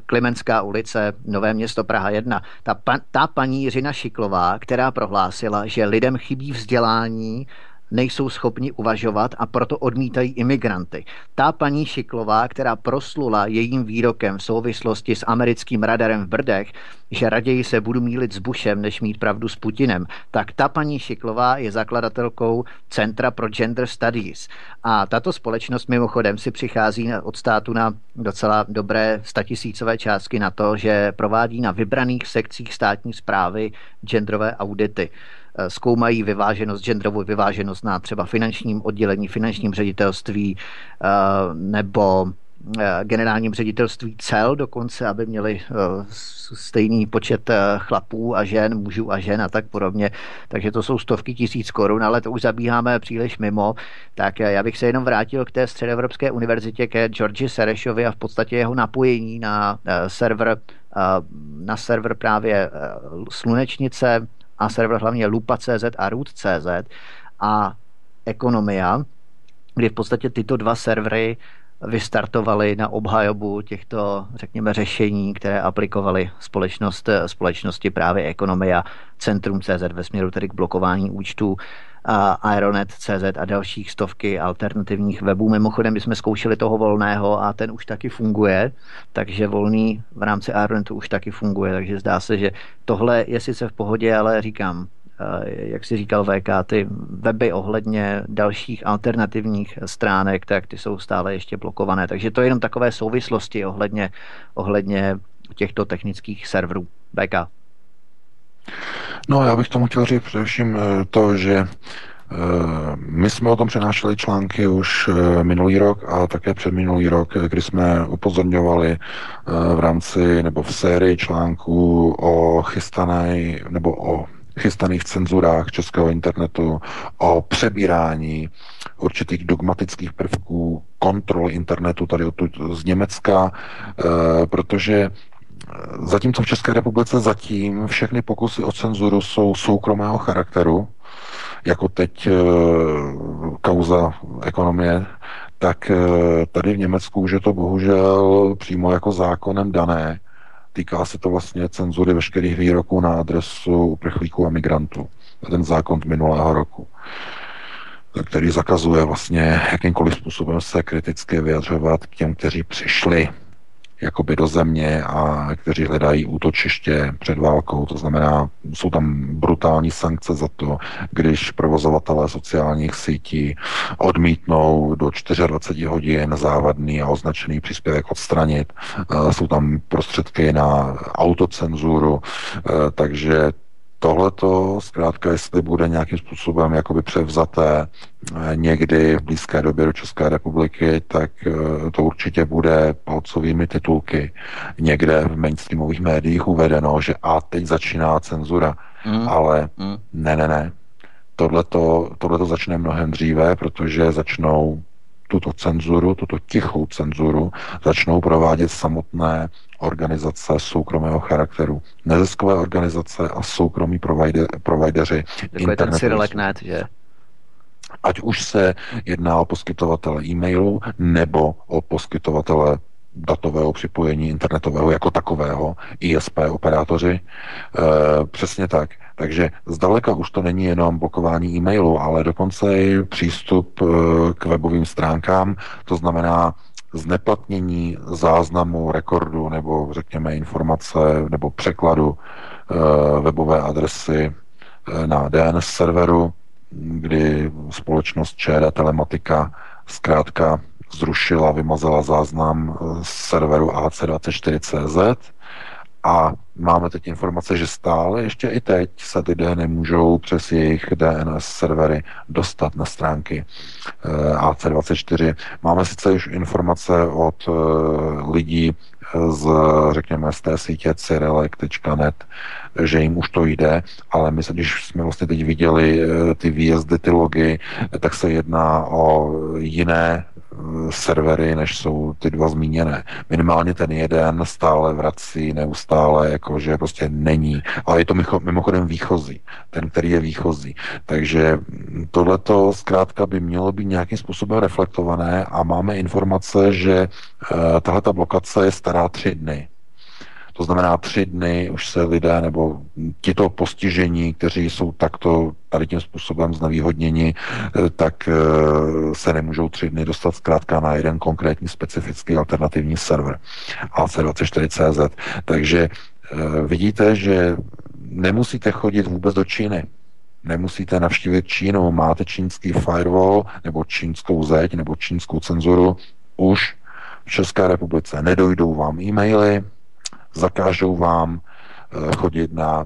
Klimenská ulice, Nové město Praha 1. Ta, pa, ta paní Jiřina Šiklová, která prohlásila, že lidem chybí vzdělání, nejsou schopni uvažovat a proto odmítají imigranty. Ta paní Šiklová, která proslula jejím výrokem v souvislosti s americkým radarem v Brdech, že raději se budu mílit s Bushem, než mít pravdu s Putinem, tak ta paní Šiklová je zakladatelkou Centra pro Gender Studies. A tato společnost mimochodem si přichází od státu na docela dobré statisícové částky na to, že provádí na vybraných sekcích státní zprávy genderové audity. Eh, zkoumají vyváženost, genderovou vyváženost na třeba finančním oddělení, finančním ředitelství eh, nebo eh, generálním ředitelství cel dokonce, aby měli stejný počet chlapů a žen, mužů a žen a tak podobně. Takže to jsou stovky tisíc korun, ale to už zabíháme příliš mimo. Tak já bych se jenom vrátil k té Středoevropské univerzitě, ke Georgi Serešovi a v podstatě jeho napojení na server na server právě Slunečnice, a server hlavně Lupa.cz a Root.cz a Ekonomia, kdy v podstatě tyto dva servery vystartovali na obhajobu těchto, řekněme, řešení, které aplikovaly společnost, společnosti právě Ekonomia, Centrum CZ ve směru tedy k blokování účtů Aeronet.cz a dalších stovky alternativních webů. Mimochodem, my jsme zkoušeli toho volného a ten už taky funguje, takže volný v rámci Aeronetu už taky funguje, takže zdá se, že tohle je sice v pohodě, ale říkám, jak si říkal VK, ty weby ohledně dalších alternativních stránek, tak ty jsou stále ještě blokované. Takže to je jenom takové souvislosti ohledně, ohledně těchto technických serverů. VK. No, já bych tomu chtěl říct především eh, to, že eh, my jsme o tom přenášeli články už eh, minulý rok a také před minulý rok, kdy jsme upozorňovali v rámci nebo v sérii článků o chystané nebo o chystaných cenzurách českého internetu, o přebírání určitých dogmatických prvků kontroly internetu tady odtud z Německa, protože Zatímco v České republice zatím všechny pokusy o cenzuru jsou soukromého charakteru, jako teď e, kauza ekonomie, tak e, tady v Německu už je to bohužel přímo jako zákonem dané. Týká se to vlastně cenzury veškerých výroků na adresu uprchlíků a migrantů. Ten zákon minulého roku který zakazuje vlastně jakýmkoliv způsobem se kriticky vyjadřovat k těm, kteří přišli jakoby do země a kteří hledají útočiště před válkou. To znamená, jsou tam brutální sankce za to, když provozovatelé sociálních sítí odmítnou do 24 hodin závadný a označený příspěvek odstranit. Eh, jsou tam prostředky na autocenzuru, eh, takže tohleto, zkrátka, jestli bude nějakým způsobem jakoby převzaté eh, někdy v blízké době do České republiky, tak eh, to určitě bude palcovými titulky někde v mainstreamových médiích uvedeno, že a teď začíná cenzura. Mm. Ale mm. ne, ne, ne. Tohleto, tohleto začne mnohem dříve, protože začnou tuto cenzuru, tuto tichou cenzuru začnou provádět samotné organizace soukromého charakteru. Neziskové organizace a soukromí provider, provideři internetu. že? Ať už se jedná o poskytovatele e-mailu nebo o poskytovatele datového připojení internetového jako takového, ISP operátoři. E, přesně tak. Takže zdaleka už to není jenom blokování e-mailu, ale dokonce i přístup e, k webovým stránkám, to znamená zneplatnění záznamu, rekordu nebo řekněme informace nebo překladu e, webové adresy e, na DNS serveru, kdy společnost ČD Telematika zkrátka zrušila, vymazala záznam z serveru AC24CZ a máme teď informace, že stále ještě i teď se lidé nemůžou přes jejich DNS servery dostat na stránky eh, AC24. Máme sice už informace od eh, lidí, z, řekněme, z té sítě cyrelek.net, že jim už to jde, ale my, když jsme vlastně teď viděli ty výjezdy, ty logy, tak se jedná o jiné servery, než jsou ty dva zmíněné. Minimálně ten jeden stále vrací, neustále, jakože prostě není. Ale je to mimochodem výchozí, ten, který je výchozí. Takže tohleto zkrátka by mělo být nějakým způsobem reflektované a máme informace, že uh, tahle blokace je stará tři dny. To znamená, tři dny už se lidé nebo tito postižení, kteří jsou takto tady tím způsobem znevýhodněni, eh, tak eh, se nemůžou tři dny dostat zkrátka na jeden konkrétní specifický alternativní server AC24CZ. Takže eh, vidíte, že nemusíte chodit vůbec do Číny. Nemusíte navštívit Čínu, máte čínský firewall nebo čínskou zeď nebo čínskou cenzuru už v České republice. Nedojdou vám e-maily, zakážou vám eh, chodit na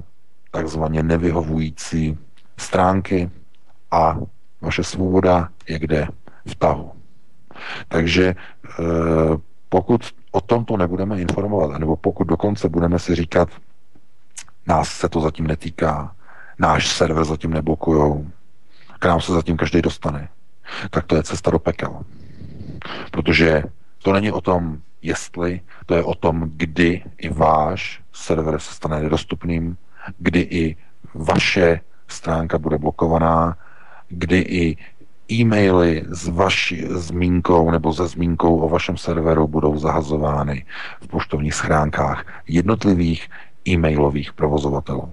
takzvaně nevyhovující stránky a vaše svoboda je kde v tahu. Takže eh, pokud o tomto nebudeme informovat, nebo pokud dokonce budeme si říkat, nás se to zatím netýká, náš server zatím neblokujou, k nám se zatím každý dostane, tak to je cesta do pekel. Protože to není o tom, jestli, to je o tom, kdy i váš server se stane nedostupným, kdy i vaše stránka bude blokovaná, kdy i e-maily s vaší zmínkou nebo se zmínkou o vašem serveru budou zahazovány v poštovních schránkách jednotlivých e-mailových provozovatelů.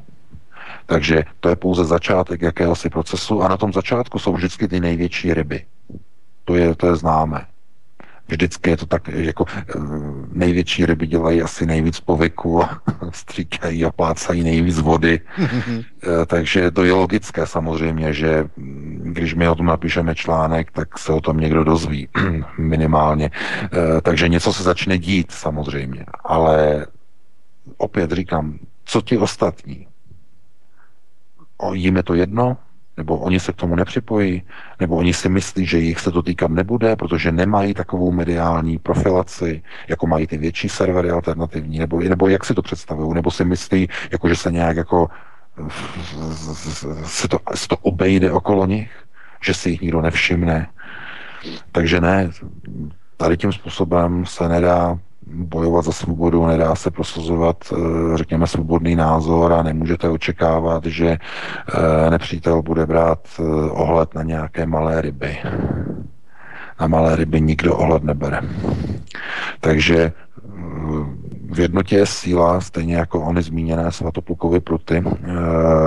Takže to je pouze začátek jakéhosi procesu a na tom začátku jsou vždycky ty největší ryby. To je, to je známé. Vždycky je to tak, jako eh, největší ryby dělají asi nejvíc povyku a stříkají a plácají nejvíc vody. Eh, takže to je logické samozřejmě, že mm, když my o tom napíšeme článek, tak se o tom někdo dozví minimálně. Eh, takže něco se začne dít samozřejmě. Ale opět říkám, co ti ostatní? O, jim je to jedno? Nebo oni se k tomu nepřipojí, nebo oni si myslí, že jich se to týkat nebude, protože nemají takovou mediální profilaci, jako mají ty větší servery alternativní, nebo, nebo jak si to představují, nebo si myslí, jako že se nějak jako se to, se to obejde okolo nich, že si jich nikdo nevšimne. Takže ne, tady tím způsobem se nedá bojovat za svobodu, nedá se prosazovat, eh, řekněme, svobodný názor a nemůžete očekávat, že eh, nepřítel bude brát eh, ohled na nějaké malé ryby. Na malé ryby nikdo ohled nebere. Takže v jednotě je síla, stejně jako ony zmíněné Svatoplukovy pruty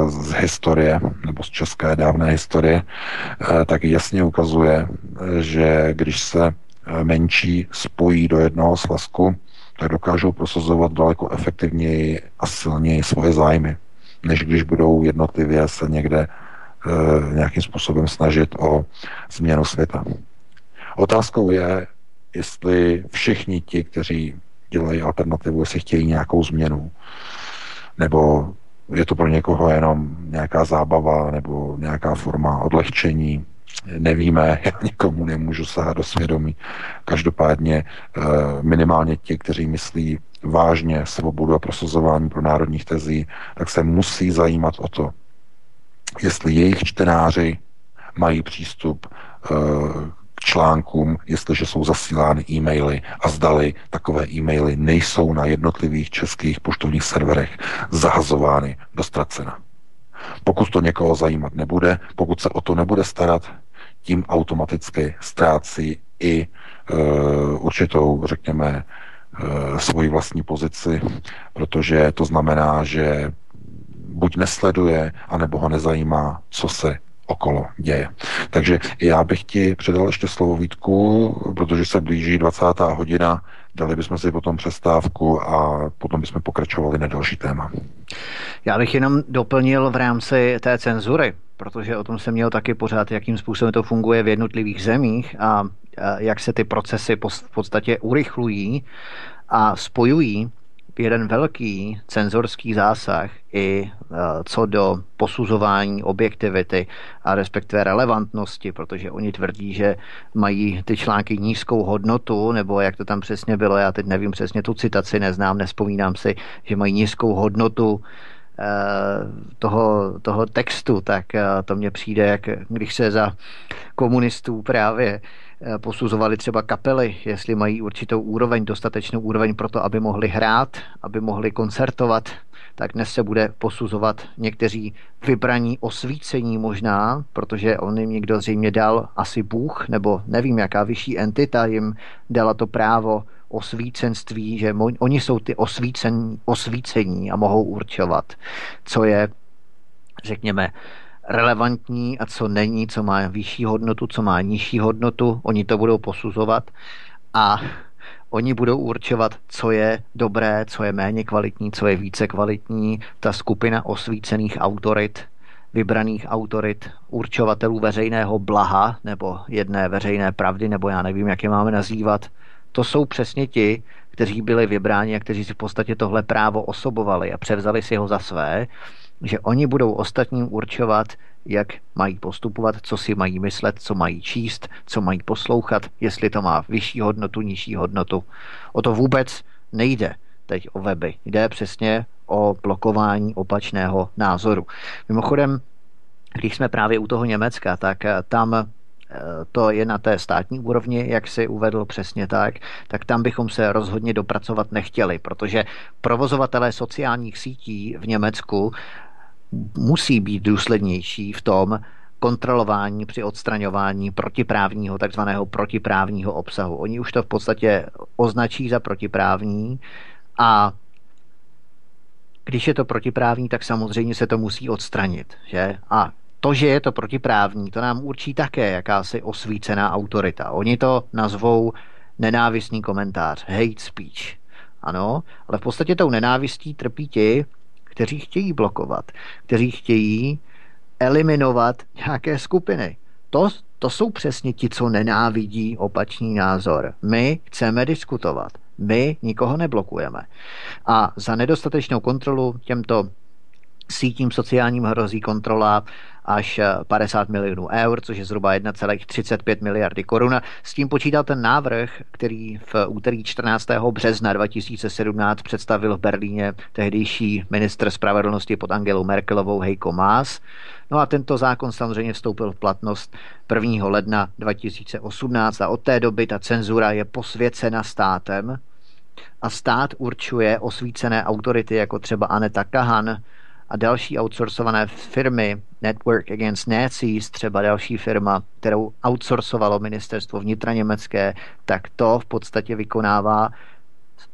z historie, nebo z české dávné historie, tak jasně ukazuje, že když se menší spojí do jednoho svazku, tak dokážou prosazovat daleko efektivněji a silněji svoje zájmy, než když budou jednotlivě se někde e, nějakým způsobem snažit o změnu světa. Otázkou je, jestli všichni ti, kteří dělají alternativu, jestli chtějí nějakou změnu, nebo je to pro někoho jenom nějaká zábava nebo nějaká forma odlehčení, nevíme, já nikomu nemůžu sahat do svědomí. Každopádně eh, minimálně ti, kteří myslí vážně svobodu a prosazování pro národních tezí, tak se musí zajímat o to, jestli jejich čtenáři mají přístup eh, k článkům, jestliže jsou zasílány e-maily a zdali takové e-maily nejsou na jednotlivých českých poštovních serverech zahazovány do ztracena. Pokud to někoho zajímat nebude, pokud se o to nebude starat, tím automaticky ztrácí i uh, určitou, řekněme, uh, svoji vlastní pozici, protože to znamená, že buď nesleduje, anebo ho nezajímá, co se okolo děje. Takže já bych ti předal ještě slovo Vítku, protože se blíží 20. hodina, dali bychom si potom přestávku a potom bychom pokračovali na další téma. Já bych jenom doplnil v rámci té cenzury, protože o tom jsem měl taky pořád, jakým způsobem to funguje v jednotlivých zemích a jak se ty procesy v podstatě urychlují a spojují jeden velký cenzorský zásah i co do posuzování objektivity a respektive relevantnosti, protože oni tvrdí, že mají ty články nízkou hodnotu, nebo jak to tam přesně bylo, já teď nevím přesně tu citaci, neznám, nespomínám si, že mají nízkou hodnotu toho, toho textu, tak to mně přijde, jak když se za komunistů právě Eh, posuzovali třeba kapely, jestli mají určitou úroveň, dostatečnou úroveň pro to, aby mohli hrát, aby mohli koncertovat, tak dnes se bude posuzovat někteří vybraní osvícení možná, protože on jim někdo zřejmě dal asi Bůh, nebo nevím, jaká vyšší entita jim dala to právo osvícenství, že oni jsou ty osvícení, osvícení a mohou určovat, co je, řekněme, relevantní a co není, co má vyšší hodnotu, co má nižší hodnotu. Oni to budou posuzovat a oni budou určovat, co je dobré, co je méně kvalitní, co je více kvalitní. Ta skupina osvícených autorit, vybraných autorit, určovatelů veřejného blaha nebo jedné veřejné pravdy, nebo já nevím, jak je máme nazývat, to jsou přesně ti, kteří byli vybráni a kteří si v podstatě tohle právo osobovali a převzali si ho za své že oni budou ostatním určovat, jak mají postupovat, co si mají myslet, co mají číst, co mají poslouchat, jestli to má vyšší hodnotu, nižší hodnotu. O to vůbec nejde teď o weby. Jde přesně o blokování opačného názoru. Mimochodem, když jsme právě u toho Německa, tak tam to je na té státní úrovni, jak si uvedl přesně tak, tak tam bychom se rozhodně dopracovat nechtěli, protože provozovatelé sociálních sítí v Německu musí být důslednější v tom kontrolování při odstraňování protiprávního, takzvaného protiprávního obsahu. Oni už to v podstatě označí za protiprávní a když je to protiprávní, tak samozřejmě se to musí odstranit. Že? A to, že je to protiprávní, to nám určí také jakási osvícená autorita. Oni to nazvou nenávistný komentář, hate speech. Ano, ale v podstatě tou nenávistí trpí ti, kteří chtějí blokovat, kteří chtějí eliminovat nějaké skupiny. To, to jsou přesně ti, co nenávidí opačný názor. My chceme diskutovat. My nikoho neblokujeme. A za nedostatečnou kontrolu těmto sítím sociálním hrozí kontrola až 50 milionů eur, což je zhruba 1,35 miliardy korun. S tím počítal ten návrh, který v úterý 14. března 2017 představil v Berlíně tehdejší ministr spravedlnosti pod Angelou Merkelovou Heiko Maas. No a tento zákon samozřejmě vstoupil v platnost 1. ledna 2018 a od té doby ta cenzura je posvěcena státem a stát určuje osvícené autority jako třeba Aneta Kahan, a další outsourcované firmy, Network Against Nazis, třeba další firma, kterou outsourcovalo ministerstvo vnitra německé, tak to v podstatě vykonává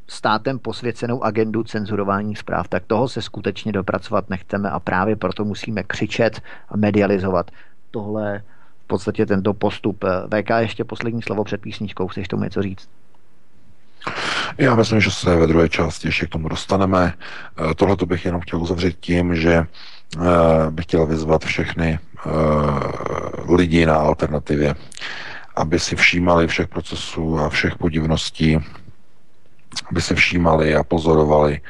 státem posvěcenou agendu cenzurování zpráv, tak toho se skutečně dopracovat nechceme a právě proto musíme křičet a medializovat tohle v podstatě tento postup. VK ještě poslední slovo před písničkou, chceš tomu něco říct? Já myslím, že se ve druhé části ještě k tomu dostaneme. Eh, Tohle bych jenom chtěl uzavřít tím, že eh, bych chtěl vyzvat všechny eh, lidi na alternativě, aby si všímali všech procesů a všech podivností, aby si všímali a pozorovali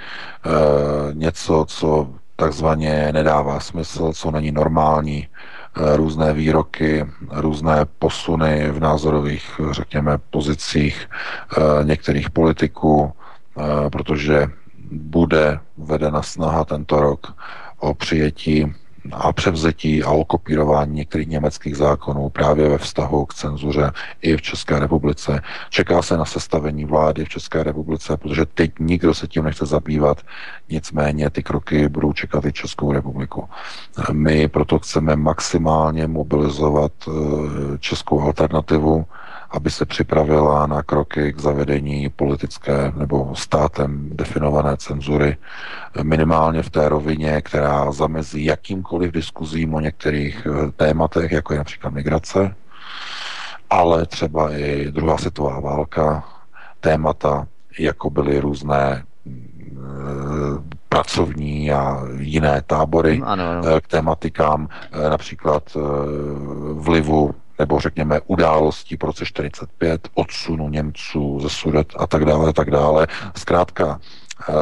něco, co takzvaně nedává smysl, co není normální, různé výroky, různé posuny v názorových, řekněme, pozicích eh, některých politiků, eh, protože bude vedena snaha tento rok o přijetí a převzetí a o kopírování některých německých zákonů právě ve vztahu k cenzuře i v České republice. Čeká se na sestavení vlády v České republice, protože teď nikdo se tím nechce zabývat, nicméně ty kroky budou čekat i Českou republiku. My proto chceme maximálně mobilizovat eh, českou alternativu, aby se připravila na kroky k zavedení politické nebo státem definované cenzury, minimálně v té rovině, která zamezí jakýmkoliv diskuzím o některých eh, tématech, jako je například migrace, ale třeba i druhá světová válka, témata, jako byly různé eh, pracovní a jiné tábory ano, ano. Eh, k tématikám, například vlivu nebo řekněme událostí po roce 45, odsunu Němců ze Sudet a tak dále, a tak dále. Zkrátka,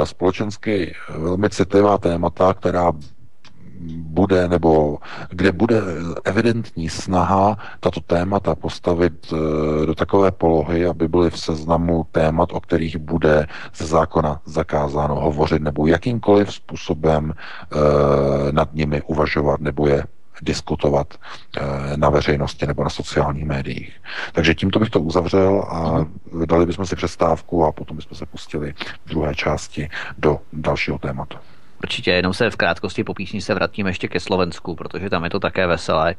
společensky velmi citlivá témata, která bude, nebo kde bude evidentní snaha tato témata postavit eh, do takové polohy, aby byly v seznamu témat, o kterých bude ze zákona zakázáno hovořit, nebo jakýmkoliv způsobem eh, nad nimi uvažovat, nebo je diskutovat eh, na veřejnosti nebo na sociálních médiích. Takže tímto bych to uzavřel a mm. dali bychom si přestávku a potom bychom se pustili v druhé části do dalšího tématu. Určitě, jenom se v krátkosti po písni se vrátíme ještě ke Slovensku, protože tam je to také veselé.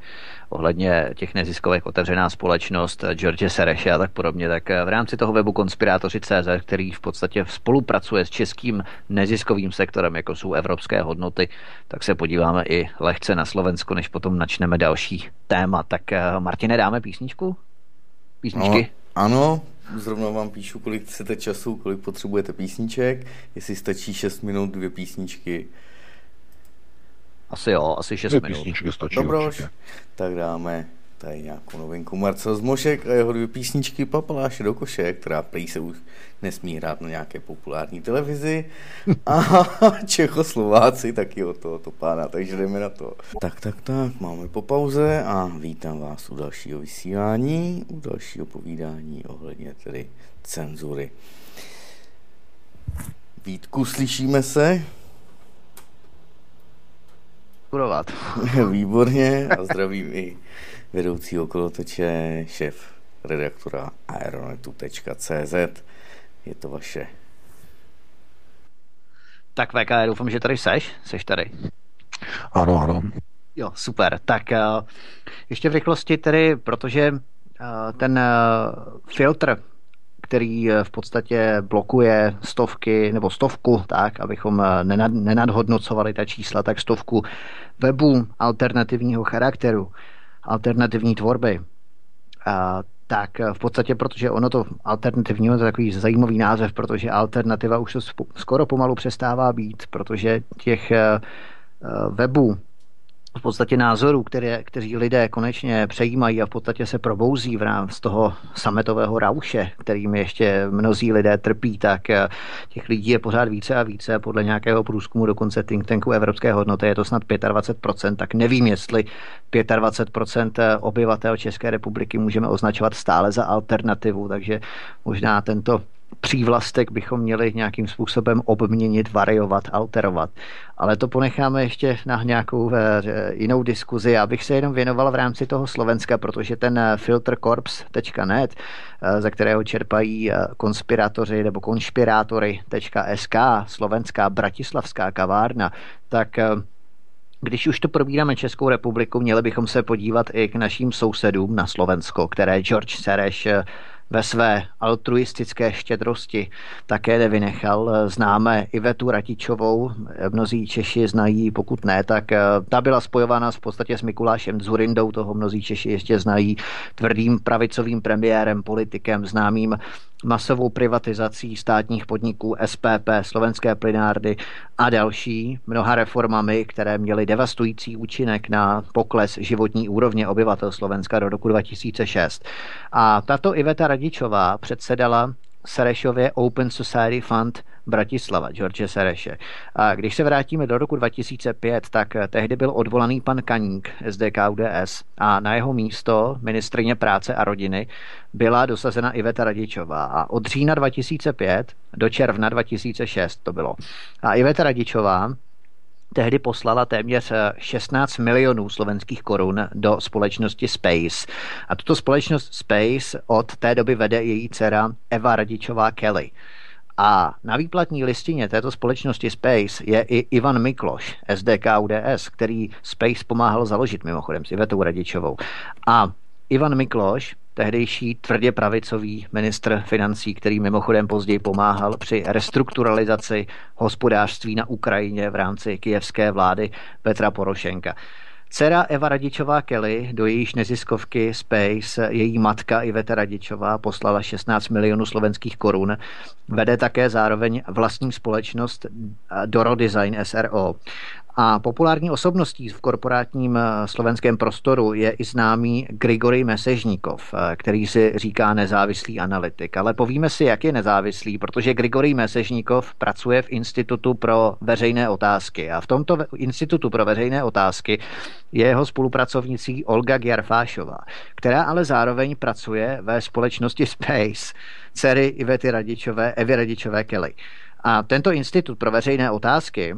Ohledně těch neziskových otevřená společnost George Sereše a tak podobně, tak v rámci toho webu Konspirátoři.cz, který v podstatě spolupracuje s českým neziskovým sektorem, jako jsou evropské hodnoty, tak se podíváme i lehce na Slovensko, než potom načneme další téma. Tak Martine, dáme písničku? Písničky? No, ano, zrovna vám píšu, kolik chcete času, kolik potřebujete písniček, jestli stačí 6 minut, dvě písničky. Asi jo, asi 6 minut. písničky stačí Dobroš, tak dáme tady nějakou novinku Marcel Zmošek a jeho dvě písničky Papaláše do koše, která prý se už nesmí hrát na nějaké populární televizi a Čechoslováci taky o to, to pána, takže jdeme na to. Tak, tak, tak, máme po pauze a vítám vás u dalšího vysílání, u dalšího povídání ohledně tedy cenzury. Vítku, slyšíme se? Kurovat. Výborně a zdravím i vedoucí okolotoče, šéf redaktora aeronetu.cz. Je to vaše. Tak VK, já doufám, že tady seš. Seš tady. Ano, ano. Jo, super. Tak uh, ještě v rychlosti tedy, protože uh, ten uh, filtr, který v podstatě blokuje stovky nebo stovku, tak, abychom nenad, nenadhodnocovali ta čísla, tak stovku webů alternativního charakteru, alternativní tvorby, a, tak v podstatě, protože ono to alternativní, to je takový zajímavý název, protože alternativa už to skoro pomalu přestává být, protože těch eh, eh, webů v podstatě názorů, které, kteří lidé konečně přejímají a v podstatě se probouzí v rámci toho sametového rauše, kterým ještě mnozí lidé trpí, tak eh, těch lidí je pořád více a více. Podle nějakého průzkumu dokonce think tanku Evropské hodnoty je to snad 25%, tak nevím, jestli 25% eh, obyvatel České republiky můžeme označovat stále za alternativu, takže možná tento přívlastek bychom měli nějakým způsobem obměnit, variovat, alterovat. Ale to ponecháme ještě na nějakou eh, jinou diskuzi. Já bych se jenom věnoval v rámci toho Slovenska, protože ten eh, filtercorps.net, eh, ze kterého čerpají konspirátoři nebo konšpirátory.sk, slovenská bratislavská kavárna, tak když už to probíráme Českou republiku, měli bychom se podívat i k našim sousedům na Slovensko, které George Sereš ve své altruistické štědrosti také nevynechal. Známe Ivetu Ratičovou, mnozí Češi znají, pokud ne, tak eh, ta byla spojována v podstatě s Mikulášem Zurindou, toho mnozí Češi ještě znají, tvrdým pravicovým premiérem, politikem, známým masovou privatizací státních podniků SPP, slovenské plynárdy a další, mnoha reformami, které měly devastující účinek na pokles životní úrovně obyvatel Slovenska do roku 2006. A tato Iveta Radičová předsedala Serešově Open Society Fund Bratislava, George Sereše. A když se vrátíme do roku 2005, tak tehdy byl odvolaný pan Kaník SDK UDS a na jeho místo ministrině práce a rodiny byla dosazena Iveta Radičová. A od října 2005 do června 2006 to bylo. A Iveta Radičová tehdy poslala téměř 16 milionů slovenských korun do společnosti Space. A tuto společnost Space od té doby vede její dcera Eva Radičová Kelly. A na výplatní listině této společnosti Space je i Ivan Mikloš, SDK UDS, který Space pomáhal založit mimochodem s Ivetou Radičovou. A Ivan Mikloš, tehdejší tvrdě pravicový ministr financí, který mimochodem později pomáhal při restrukturalizaci hospodářství na Ukrajině v rámci kijevské vlády Petra Porošenka. Dcera Eva Radičová Kelly, do jejíž neziskovky Space, její matka Iveta Radičová poslala 16 milionů slovenských korun. Vede také zároveň vlastní společnost Doro Design SRO. A populární osobností v korporátním eh, slovenském prostoru je i známý Grigory Mesežníkov, eh, který si říká nezávislý analytik. Ale povíme si, jak je nezávislý, protože Grigory Mesežníkov pracuje v Institutu pro veřejné otázky. A v tomto Institutu pro veřejné otázky je jeho spolupracovnicí Olga Gjarfášová, která ale zároveň pracuje ve společnosti Space, dcery Ivety Radičové, Evy Radičové Kelly. A tento institut pro veřejné otázky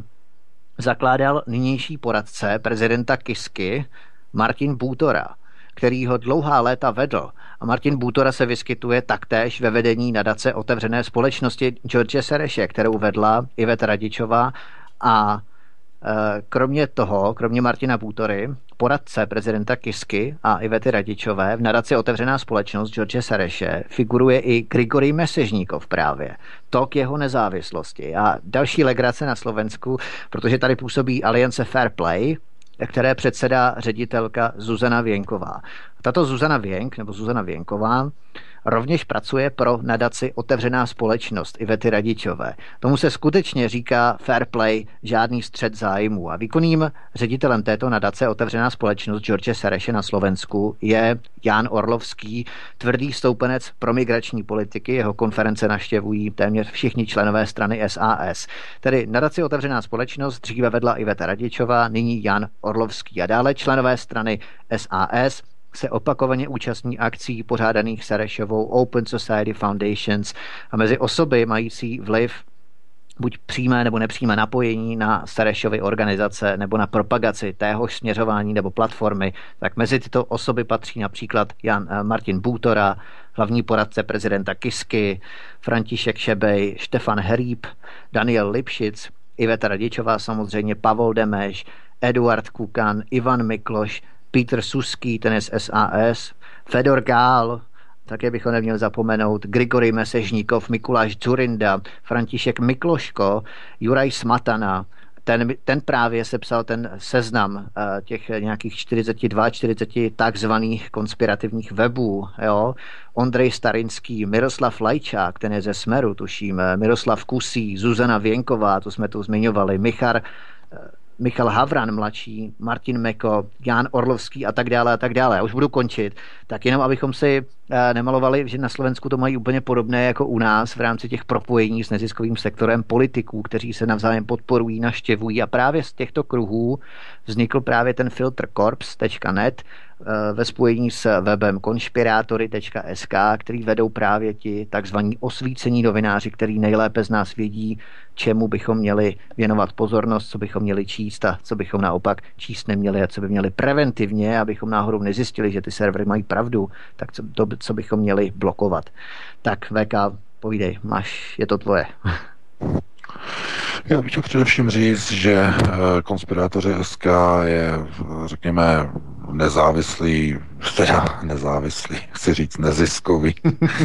zakládal nynější poradce prezidenta Kisky Martin Bútora, který ho dlouhá léta vedl. A Martin Bútora se vyskytuje taktéž ve vedení nadace otevřené společnosti George Sereše, kterou vedla Iveta Radičová a Kromě toho, kromě Martina Bútory, poradce prezidenta Kisky a Ivety Radičové v nadaci Otevřená společnost George Sareše figuruje i Grigory Mesežníkov právě. To k jeho nezávislosti. A další legrace na Slovensku, protože tady působí Aliance Fair Play, které předsedá ředitelka Zuzana Věnková. Tato Zuzana Věnk, nebo Zuzana Věnková, rovněž pracuje pro nadaci Otevřená společnost Ivety Radičové. Tomu se skutečně říká fair play, žádný střed zájmu. A výkonným ředitelem této nadace Otevřená společnost George Sereše na Slovensku je Jan Orlovský, tvrdý stoupenec pro migrační politiky. Jeho konference naštěvují téměř všichni členové strany SAS. Tedy nadaci Otevřená společnost dříve vedla Iveta Radičová, nyní Jan Orlovský a dále členové strany SAS se opakovaně účastní akcí pořádaných Sarešovou Open Society Foundations a mezi osoby mající vliv buď přímé nebo nepřímé napojení na Sarešovy organizace nebo na propagaci téhož směřování nebo platformy, tak mezi tyto osoby patří například Jan eh, Martin Bútora, hlavní poradce prezidenta Kisky, František Šebej, Štefan Heríb, Daniel Lipšic, Iveta Radičová samozřejmě, Pavol Demeš, Eduard Kukan, Ivan Mikloš, Peter Suský, ten je z SAS, Fedor Gál, také bych ho neměl zapomenout, Grigory Mesežníkov, Mikuláš Zurinda, František Mikloško, Juraj Smatana, ten, ten právě sepsal ten seznam uh, těch nějakých 42, 40 takzvaných konspirativních webů. Jo? Ondrej Starinský, Miroslav Lajčák, ten je ze Smeru, tuším, Miroslav Kusí, Zuzana Věnková, to jsme tu zmiňovali, Michar uh, Michal Havran mladší, Martin Meko, Jan Orlovský a tak dále a tak dále. Já už budu končit. Tak jenom abychom si eh, nemalovali, že na Slovensku to mají úplně podobné jako u nás v rámci těch propojení s neziskovým sektorem politiků, kteří se navzájem podporují, naštěvují a právě z těchto kruhů vznikl právě ten filtr corps.net, Eh, ve spojení s webem konšpirátory.sk, který vedou právě ti takzvaní osvícení novináři, který nejlépe z nás vědí, čemu bychom měli věnovat pozornost, co bychom měli číst a co bychom naopak číst neměli a co by měli preventivně, abychom náhodou nezjistili, že ty servery mají pravdu, tak co, to, co bychom měli blokovat. Tak VK, povídej, máš, je to tvoje. Já bych chtěl především říct, že eh, konspirátoři SK je, řekněme, nezávislý, teda nezávislý, chci říct neziskový,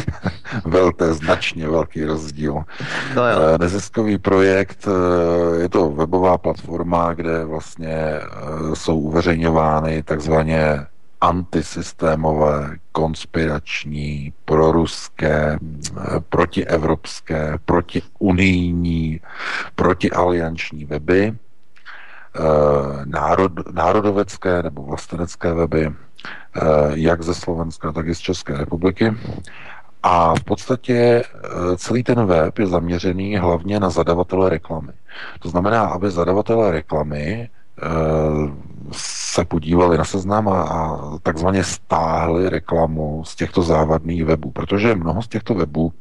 velké, značně velký rozdíl. No jo. Eh, neziskový projekt, eh, je to webová platforma, kde vlastně jsou uveřejňovány takzvaně antisystémové, konspirační, proruské, protievropské, protiunijní, protialianční weby, eh, národ, národovecké nebo vlastenecké weby, eh, jak ze Slovenska, tak i z České republiky. A v podstatě eh, celý ten web je zaměřený hlavně na zadavatele reklamy. To znamená, aby zadavatele reklamy se podívali na seznam a, a takzvaně stáhli reklamu z těchto závadných webů, protože mnoho z těchto webů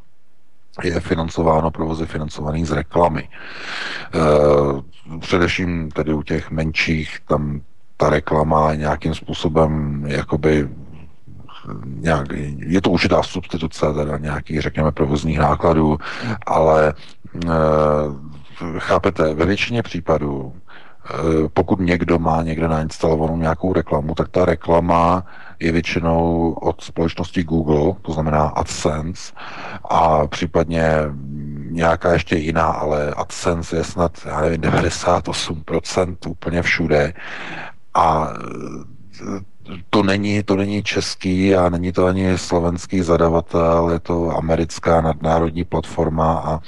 je financováno, provozy financovaný z reklamy. E, především tedy u těch menších, tam ta reklama nějakým způsobem jakoby nějak, je to určitá substituce teda nějakých, řekněme, provozních nákladů, ale e, chápete, ve většině případů Eh, pokud někdo má někde nainstalovanou nějakou reklamu, tak ta reklama je většinou od společnosti Google, to znamená AdSense, a případně nějaká ještě jiná, ale AdSense je snad, já nevím, 98% úplně všude. A to není, to není český a není to ani slovenský zadavatel, je to americká nadnárodní platforma a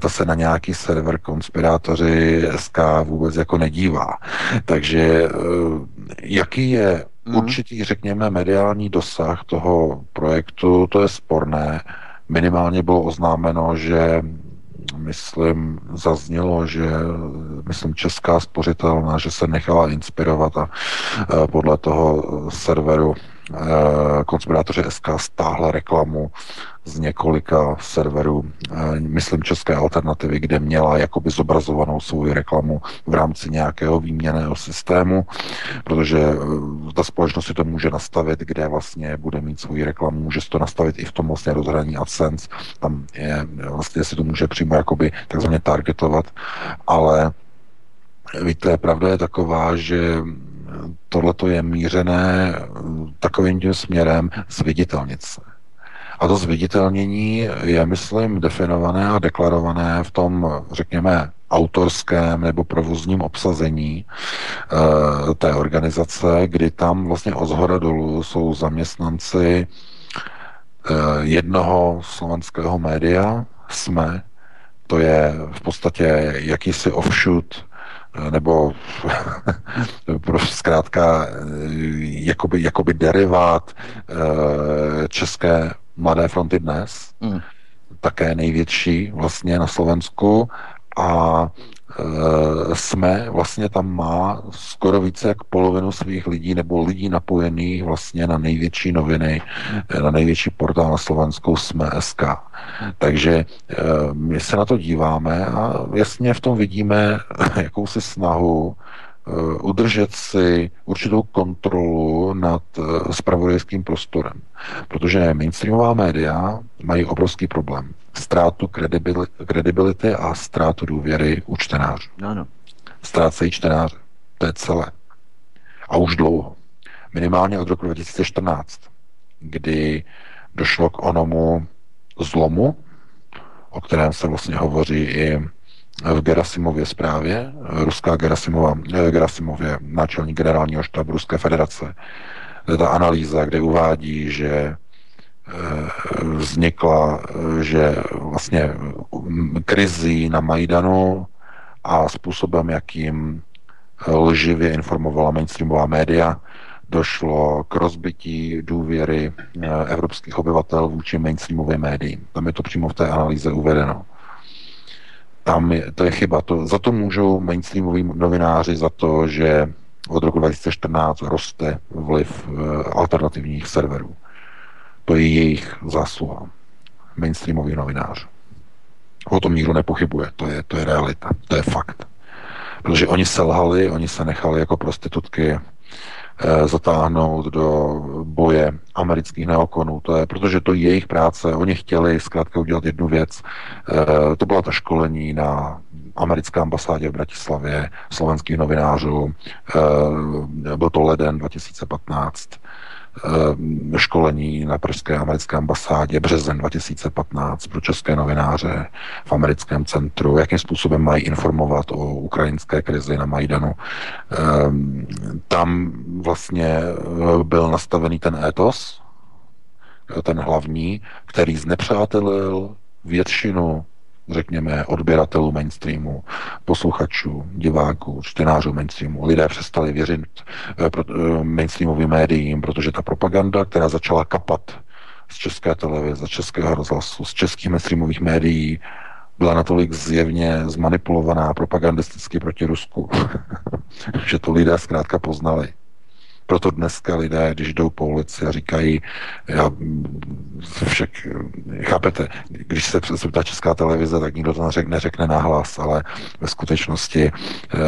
ta se na nějaký server konspirátoři SK vůbec jako nedívá. Takže jaký je mm. určitý, řekněme, mediální dosah toho projektu, to je sporné. Minimálně bylo oznámeno, že myslím, zaznělo, že myslím česká spořitelná, že se nechala inspirovat a podle toho serveru Eh, konspirátoři SK stáhla reklamu z několika serverů, eh, myslím České alternativy, kde měla jakoby zobrazovanou svou reklamu v rámci nějakého výměného systému, protože eh, ta společnost si to může nastavit, kde vlastně bude mít svou reklamu, může si to nastavit i v tom vlastně rozhraní AdSense, tam je, vlastně si to může přímo jakoby takzvaně targetovat, ale víte, pravda je taková, že tohle je mířené eh, takovým tím směrem zviditelnit se. A to zviditelnění je, myslím, definované a deklarované v tom, řekněme, autorském nebo provozním obsazení e, té organizace, kdy tam vlastně od zhora dolů jsou zaměstnanci e, jednoho slovenského média, SME, to je v podstatě jakýsi offshoot nebo prostě zkrátka jakoby, jakoby derivát eh, české Mladé fronty dnes, mm. také největší vlastně na Slovensku a Eh, jsme vlastně tam má skoro více jak polovinu svých lidí nebo lidí napojených vlastně na největší noviny, na největší portál na Slovensku jsme SK. Takže eh, my se na to díváme a jasně v tom vidíme jakousi snahu udržet si určitou kontrolu nad spravodajským prostorem. Protože mainstreamová média mají obrovský problém ztrátu kredibility a ztrátu důvěry u čtenářů. Ano. Ztrácejí čtenáře. To je celé. A už dlouho. Minimálně od roku 2014, kdy došlo k onomu zlomu, o kterém se vlastně hovoří i v Gerasimově zprávě, ruská Gerasimova, eh, Gerasimově náčelník generálního štábu Ruské federace, ta analýza, kde uvádí, že Eh, vznikla, eh, že vlastně mm, krizí na Majdanu a způsobem, jakým lživě informovala mainstreamová média, došlo k rozbití důvěry evropských obyvatel vůči mainstreamovým médiím. Tam je to přímo v té analýze uvedeno. Tam je, to je chyba. To, za to můžou mainstreamoví novináři za to, že od roku 2014 roste vliv alternativních serverů. To je jejich zásluha. Mainstreamový novinář. O tom nikdo nepochybuje. To je, to je realita. To je fakt. Protože oni selhali, oni se nechali jako prostitutky eh, zatáhnout do boje amerických neokonů. To je, protože to je jejich práce. Oni chtěli zkrátka udělat jednu věc. Eh, to byla ta školení na americké ambasádě v Bratislavě slovenských novinářů. Eh, byl to leden 2015. Eh, školení na pražské americké ambasádě březen 2015 pro české novináře v americkém centru, jakým způsobem mají informovat o ukrajinské krizi na Majdanu. Eh, tam vlastně eh, byl nastavený ten étos, ten hlavní, který znepřátelil většinu řekněme, odběratelů mainstreamu, posluchačů, diváků, čtenářů mainstreamu. Lidé přestali věřit eh, eh, mainstreamovým médiím, protože ta propaganda, která začala kapat z české televize, z českého rozhlasu, z českých mainstreamových médií, byla natolik zjevně zmanipulovaná propagandisticky proti Rusku, že to lidé zkrátka poznali. Proto dneska lidé, když jdou po ulici a říkají, já však, chápete, když se zeptá česká televize, tak nikdo to neřekne, neřekne nahlas, ale ve skutečnosti eh,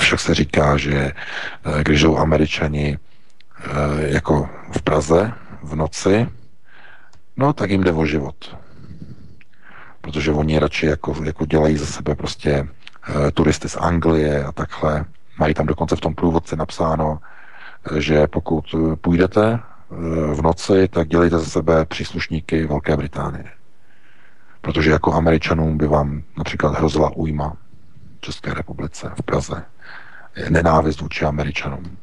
však se říká, že eh, když jdou američani eh, jako v Praze v noci, no tak jim jde o život. Protože oni radši jako, jako dělají ze sebe prostě turisty z Anglie a takhle, Mají tam dokonce v tom průvodci napsáno, že pokud půjdete eh, v noci, tak dělejte ze sebe příslušníky Velké Británie. Protože jako američanům by vám například hrozila újma v České republice, v Praze. Nenávist vůči američanům.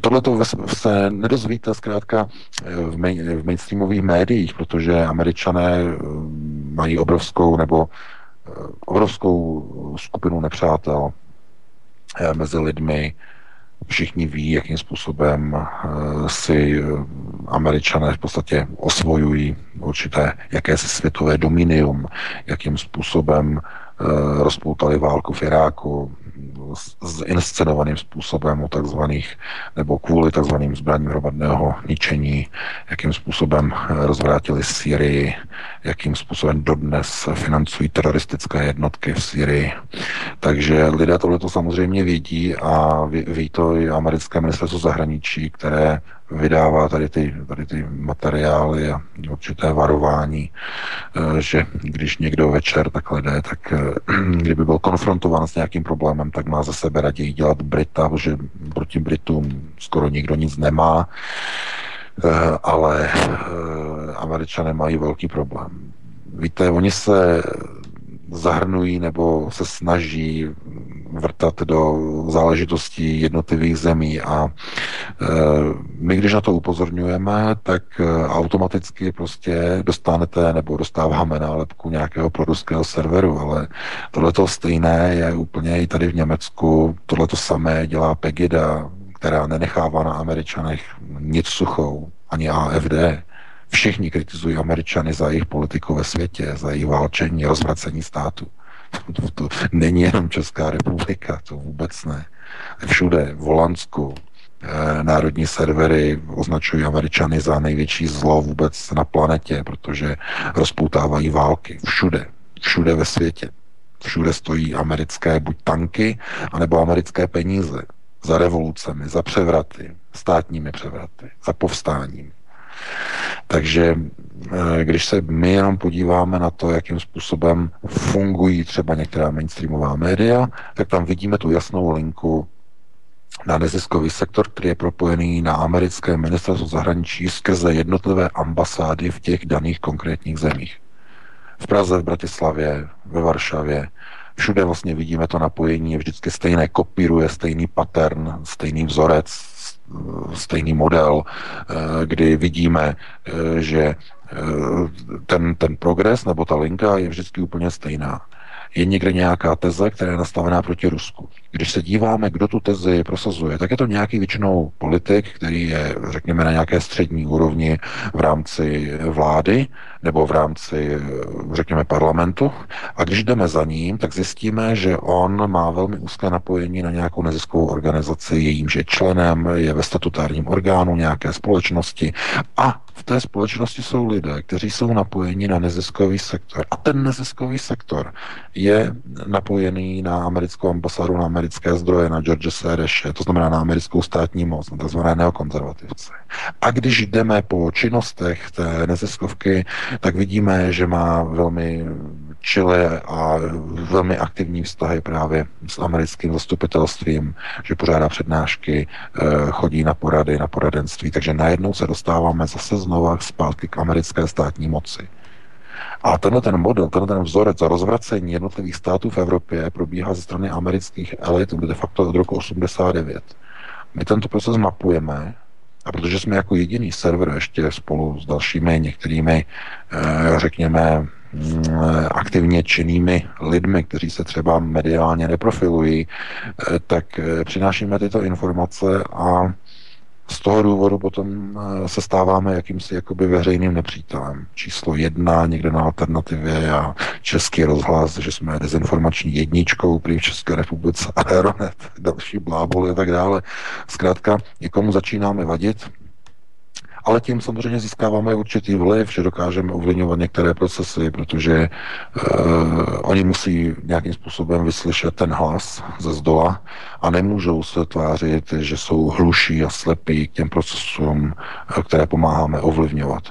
Tohle to se nedozvíte zkrátka v, main, v mainstreamových médiích, protože američané mají obrovskou nebo obrovskou skupinu nepřátel mezi lidmi, Všichni ví, jakým způsobem eh, si eh, američané v podstatě osvojují určité jakési světové dominium, jakým způsobem eh, rozpoutali válku v Iráku, inscenovaným způsobem o takzvaných, nebo kvůli takzvaným zbraním hromadného ničení, jakým způsobem rozvrátili Syrii, jakým způsobem dodnes financují teroristické jednotky v Syrii. Takže lidé tohle to samozřejmě vědí a ví, ví to i americké ministerstvo zahraničí, které vydává tady ty, tady ty materiály a určité varování, eh, že když někdo večer takhle jde, tak eh, kdyby byl konfrontován s nějakým problémem, tak má za sebe raději dělat Brita, protože proti Britům skoro nikdo nic nemá, eh, ale američané mají velký problém. Víte, oni se zahrnují nebo se snaží vrtat do záležitostí jednotlivých zemí a e, my, když na to upozorňujeme, tak e, automaticky prostě dostanete nebo dostáváme nálepku nějakého proruského serveru, ale tohleto stejné je úplně i tady v Německu, tohleto samé dělá Pegida, která nenechává na Američanech nic suchou, ani AFD. Všichni kritizují Američany za jejich politiku ve světě, za jejich válčení, rozvracení státu. To, to není jenom Česká republika, to vůbec ne. Všude, v Holandsku, eh, národní servery označují Američany za největší zlo vůbec na planetě, protože rozpoutávají války. Všude, všude ve světě. Všude stojí americké buď tanky, anebo americké peníze za revolucemi, za převraty, státními převraty, za povstáním. Takže eh, když se my jenom podíváme na to, jakým způsobem fungují třeba některá mainstreamová média, tak tam vidíme tu jasnou linku na neziskový sektor, který je propojený na americké ministerstvo zahraničí skrze jednotlivé ambasády v těch daných konkrétních zemích. V Praze, v Bratislavě, ve Varšavě, všude vlastně vidíme to napojení, je vždycky stejné, kopíruje stejný pattern, stejný vzorec, stejný model, eh, kdy vidíme, eh, že ten, ten progres nebo ta linka je vždycky úplně stejná. Je někde nějaká teze, která je nastavená proti Rusku. Když se díváme, kdo tu tezi prosazuje, tak je to nějaký většinou politik, který je, řekněme, na nějaké střední úrovni v rámci vlády nebo v rámci, řekněme, parlamentu. A když jdeme za ním, tak zjistíme, že on má velmi úzké napojení na nějakou neziskovou organizaci, jejímž je členem, je ve statutárním orgánu nějaké společnosti a v té společnosti jsou lidé, kteří jsou napojeni na neziskový sektor. A ten neziskový sektor je napojený na americkou ambasádu, na americké zdroje, na George Soreše, to znamená na americkou státní moc, na tzv. neokonzervativce. A když jdeme po činnostech té neziskovky, tak vidíme, že má velmi čile a velmi aktivní vztahy právě s americkým zastupitelstvím, že pořádá přednášky, eh, chodí na porady, na poradenství, takže najednou se dostáváme zase znova zpátky k americké státní moci. A tenhle ten model, tenhle ten vzorec za rozvracení jednotlivých států v Evropě probíhá ze strany amerických elit de facto od roku 89. My tento proces mapujeme a protože jsme jako jediný server ještě spolu s dalšími některými, eh, řekněme, mm, aktivně činnými lidmi, kteří se třeba mediálně neprofilují, eh, tak eh, přinášíme tyto informace a z toho důvodu potom eh, se stáváme jakýmsi jakoby veřejným nepřítelem. Číslo jedna někde na alternativě a český rozhlas, že jsme dezinformační jedničkou prý v České republice, Aeronet, další bláboli a tak dále. Zkrátka, někomu začínáme vadit, ale tím samozřejmě získáváme určitý vliv, že dokážeme ovlivňovat některé procesy, protože uh, oni musí nějakým způsobem vyslyšet ten hlas ze zdola a nemůžou se tvářit, že jsou hluší a slepí k těm procesům, eh, které pomáháme ovlivňovat.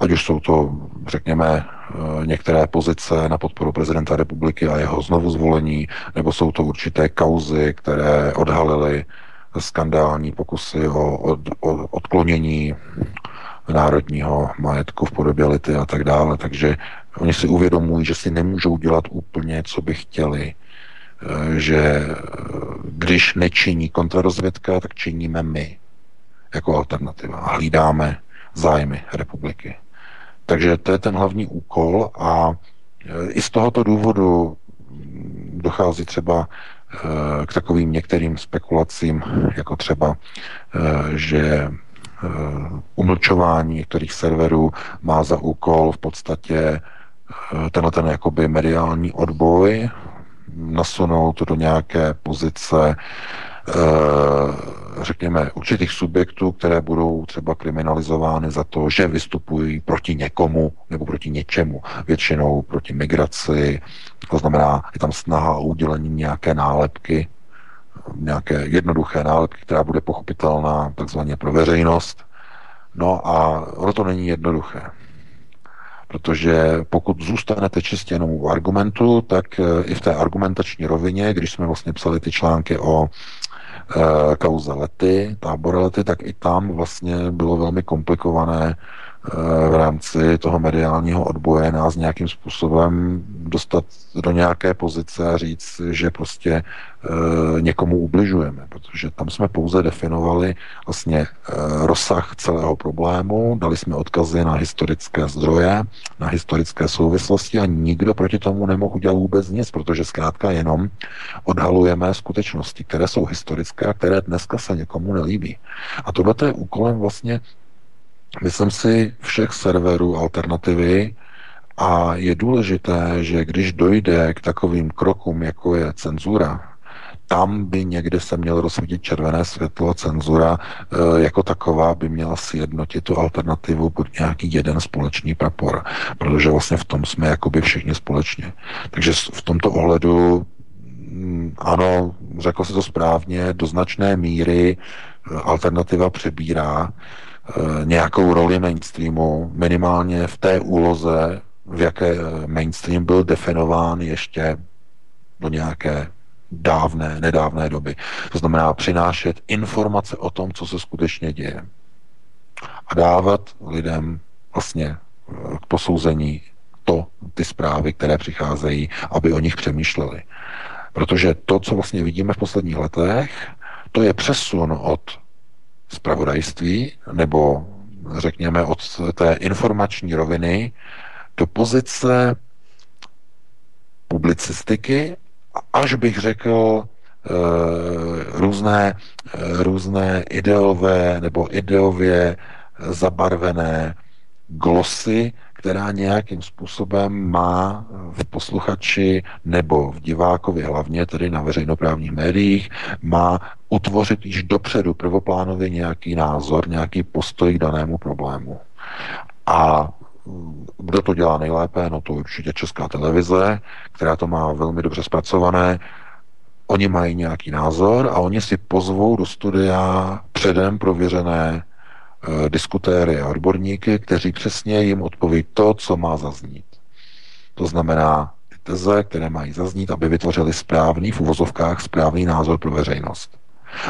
Ať už jsou to, řekněme, eh, některé pozice na podporu prezidenta republiky a jeho znovu zvolení, nebo jsou to určité kauzy, které odhalily skandální pokusy o, o, o odklonění národního majetku v podobě lity a tak dále. Takže oni si uvědomují, že si nemůžou dělat úplně, co by chtěli, eh, že eh, když nečiní kontrarozvědka, tak činíme my. jako alternativa. A hlídáme zájmy republiky. Takže to je ten hlavní úkol a e, i z tohoto důvodu dochází třeba e, k takovým některým spekulacím, jako třeba, e, že umlčování některých serverů má za úkol v podstatě tenhle ten jakoby mediální odboj nasunout do nějaké pozice řekněme, určitých subjektů, které budou třeba kriminalizovány za to, že vystupují proti někomu nebo proti něčemu, většinou proti migraci, to znamená, je tam snaha o udělení nějaké nálepky, nějaké jednoduché nálepky, která bude pochopitelná takzvaně pro veřejnost. No a ono to není jednoduché. Protože pokud zůstanete čistě jenom u argumentu, tak eh, i v té argumentační rovině, když jsme vlastně psali ty články o Eh, kauze lety, tábor lety, tak i tam vlastně bylo velmi komplikované eh, v rámci toho mediálního odboje nás nějakým způsobem dostat do nějaké pozice a říct, že prostě e, někomu ubližujeme, protože tam jsme pouze definovali vlastně e, rozsah celého problému, dali jsme odkazy na historické zdroje, na historické souvislosti a nikdo proti tomu nemohl udělat vůbec nic, protože zkrátka jenom odhalujeme skutečnosti, které jsou historické a které dneska se někomu nelíbí. A tohle je úkolem vlastně myslím si, všech serverů alternativy a je důležité, že když dojde k takovým krokům, jako je cenzura, tam by někde se měl rozsvítit červené světlo, cenzura e, jako taková by měla sjednotit tu alternativu pod nějaký jeden společný prapor, protože vlastně v tom jsme jakoby všichni společně. Takže v tomto ohledu mm, ano, řekl se to správně, do značné míry e, alternativa přebírá e, nějakou roli mainstreamu, minimálně v té úloze, v jaké mainstream byl definován ještě do nějaké dávné, nedávné doby. To znamená přinášet informace o tom, co se skutečně děje. A dávat lidem vlastně eh, k posouzení to, ty zprávy, které přicházejí, aby o nich přemýšleli. Protože to, co vlastně vidíme v posledních letech, to je přesun od spravodajství nebo řekněme od té informační roviny do pozice publicistiky, až bych řekl eh, různé, eh, různé ideové nebo ideově zabarvené glosy, která nějakým způsobem má v posluchači nebo v divákovi hlavně, tedy na veřejnoprávních médiích, má utvořit již dopředu prvoplánově nějaký názor, nějaký postoj k danému problému. A kdo to dělá nejlépe? No to určitě Česká televize, která to má velmi dobře zpracované. Oni mají nějaký názor a oni si pozvou do studia předem prověřené e, diskutéry a odborníky, kteří přesně jim odpoví to, co má zaznít. To znamená ty teze, které mají zaznít, aby vytvořili správný, v uvozovkách správný názor pro veřejnost.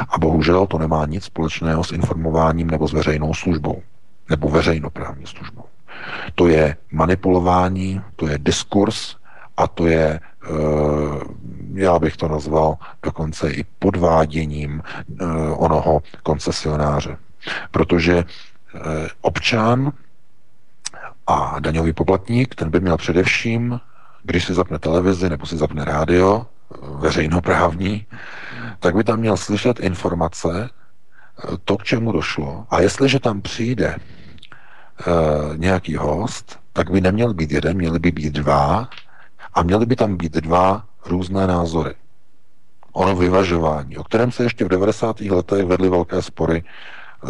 A bohužel to nemá nic společného s informováním nebo s veřejnou službou, nebo veřejnoprávní službou. To je manipulování, to je diskurs a to je, eh, já bych to nazval dokonce i podváděním eh, onoho koncesionáře. Protože eh, občan a daňový poplatník, ten by měl především, když si zapne televizi nebo si zapne rádio, veřejnoprávní, tak by tam měl slyšet informace, to, k čemu došlo. A jestliže tam přijde uh, nějaký host, tak by neměl být jeden, měli by být dva a měly by tam být dva různé názory. Ono vyvažování, o kterém se ještě v 90. letech vedly velké spory,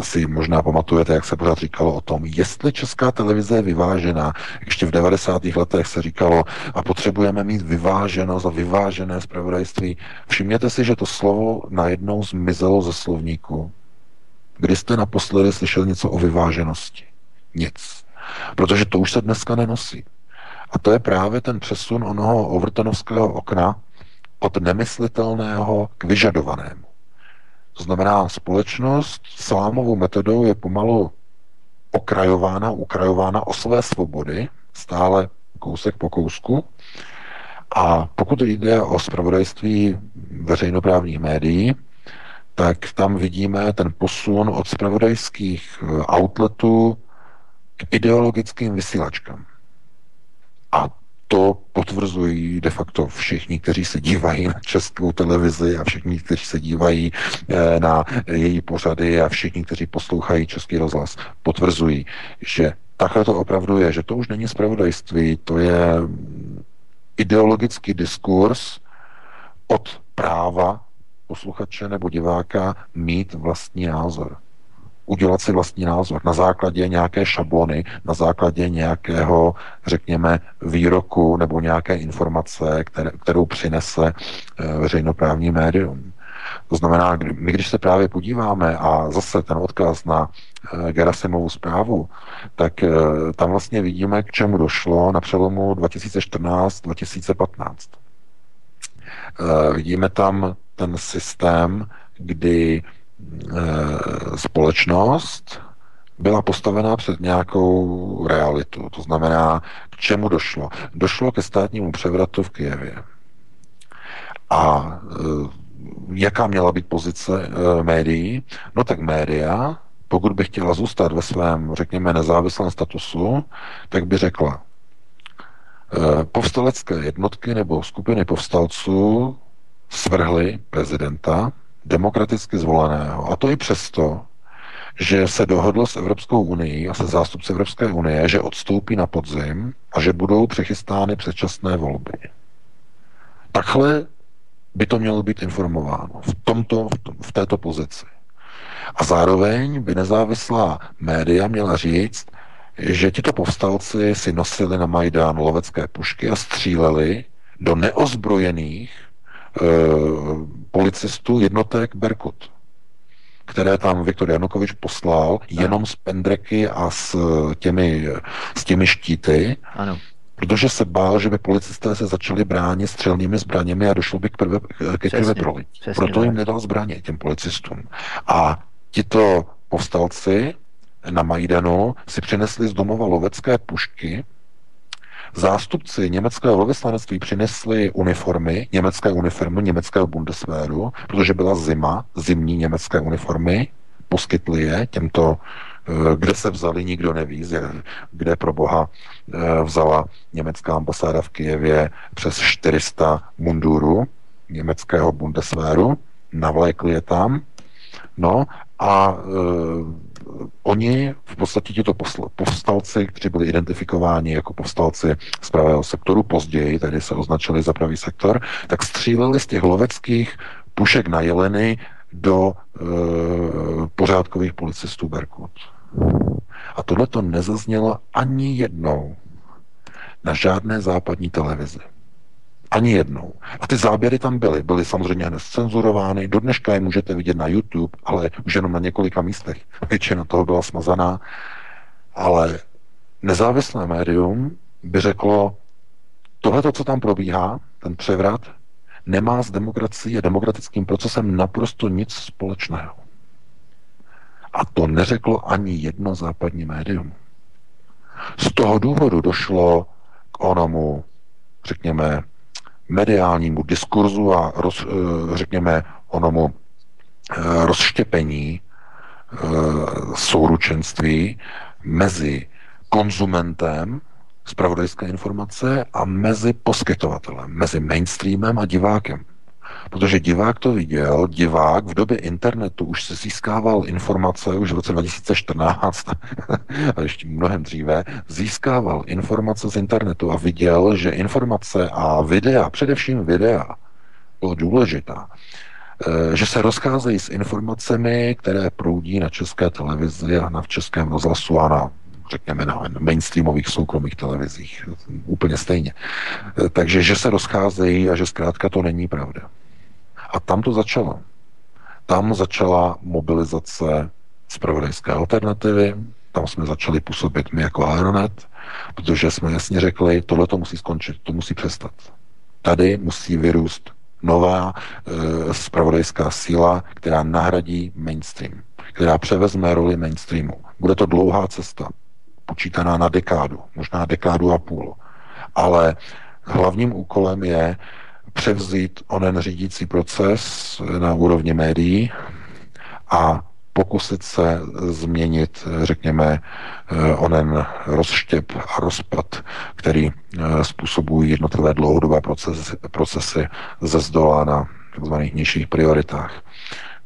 si možná pamatujete, jak se pořád říkalo o tom, jestli česká televize je vyvážená. Ještě v 90. letech se říkalo, a potřebujeme mít vyváženost a vyvážené zpravodajství. Všimněte si, že to slovo najednou zmizelo ze slovníku. Kdy jste naposledy slyšeli něco o vyváženosti? Nic. Protože to už se dneska nenosí. A to je právě ten přesun onoho overtonovského okna od nemyslitelného k vyžadovanému. To znamená, společnost salámovou metodou je pomalu okrajována, ukrajována o své svobody, stále kousek po kousku. A pokud jde o spravodajství veřejnoprávních médií, tak tam vidíme ten posun od spravodajských eh, outletů k ideologickým vysílačkám. A to potvrzují de facto všichni, kteří se dívají na českou televizi a všichni, kteří se dívají eh, na její pořady a všichni, kteří poslouchají český rozhlas, potvrzují, že takhle to opravdu je, že to už není spravodajství, to je ideologický diskurs od práva posluchače nebo diváka mít vlastní názor udělat si vlastní názor na základě nějaké šablony, na základě nějakého, řekněme, výroku nebo nějaké informace, které, kterou přinese eh, veřejnoprávní médium. To znamená, my když se právě podíváme a zase ten odkaz na eh, Gerasimovu zprávu, tak eh, tam vlastně vidíme, k čemu došlo na přelomu 2014-2015. Vidíme tam ten systém, kdy společnost byla postavená před nějakou realitu. To znamená, k čemu došlo? Došlo ke státnímu převratu v Kijevě. A eh, jaká měla být pozice eh, médií? No tak média, pokud by chtěla zůstat ve svém, řekněme, nezávislém statusu, tak by řekla, povstalecké jednotky nebo skupiny povstalců svrhly prezidenta, demokraticky zvoleného. A to i přesto, že se dohodl s Evropskou unii a se zástupci Evropské unie, že odstoupí na podzim a že budou přechystány předčasné volby. Takhle by to mělo být informováno v, tomto, v, tom, v této pozici. A zároveň by nezávislá média měla říct, že tito povstalci si nosili na Majdán lovecké pušky a stříleli do neozbrojených e, policistů jednotek Berkut, které tam Viktor Janukovič poslal jenom s pendreky a s těmi, s těmi štíty, ano. protože se bál, že by policisté se začali bránit střelnými zbraněmi a došlo by k, prve, ke krve prolití. Proto jim nedal zbraně, těm policistům. A tito povstalci na Majdanu si přinesli z domova lovecké pušky, Zástupci německého velvyslanectví přinesli uniformy, německé uniformy německého Bundeswehru, protože byla zima, zimní německé uniformy, poskytli je těmto eh, kde se vzali, nikdo neví, kde pro boha eh, vzala německá ambasáda v Kijevě přes 400 mundurů německého Bundeswehru, navlékli je tam, no a e, oni, v podstatě tito povstalci, kteří byli identifikováni jako povstalci z pravého sektoru, později tedy se označili za pravý sektor, tak stříleli z těch loveckých pušek na jeleny do e, pořádkových policistů Berkut. A tohle to nezaznělo ani jednou na žádné západní televizi. Ani jednou. A ty záběry tam byly. Byly samozřejmě hned cenzurovány. Do dneška je můžete vidět na YouTube, ale už jenom na několika místech. Většina toho byla smazaná. Ale nezávislé médium by řeklo, tohle, co tam probíhá, ten převrat, nemá s demokracií a demokratickým procesem naprosto nic společného. A to neřeklo ani jedno západní médium. Z toho důvodu došlo k onomu, řekněme, mediálnímu diskurzu a roz, eh, řekněme onomu eh, rozštěpení eh, souručenství mezi konzumentem zpravodajské informace a mezi poskytovatelem, mezi mainstreamem a divákem. Protože divák to viděl, divák v době internetu už se získával informace, už v roce 2014 a ještě mnohem dříve, získával informace z internetu a viděl, že informace a videa, především videa, bylo důležitá, eh, že se rozcházejí s informacemi, které proudí na české televizi a na v českém rozhlasu a na řekněme na mainstreamových soukromých televizích. Úplně stejně. Eh, takže, že se rozcházejí a že zkrátka to není pravda. A tam to začalo. Tam začala mobilizace zpravodajské alternativy, tam jsme začali působit my jako Aeronet, protože jsme jasně řekli, tohle to musí skončit, to musí přestat. Tady musí vyrůst nová e, spravodajská síla, která nahradí mainstream, která převezme roli mainstreamu. Bude to dlouhá cesta, počítaná na dekádu, možná dekádu a půl. Ale hlavním úkolem je převzít onen řídící proces na úrovni médií, a pokusit se změnit, řekněme, eh, onen rozštěp a rozpad, který eh, způsobují jednotlivé dlouhodobé procesy, procesy ze zdola na tzv. nižších prioritách.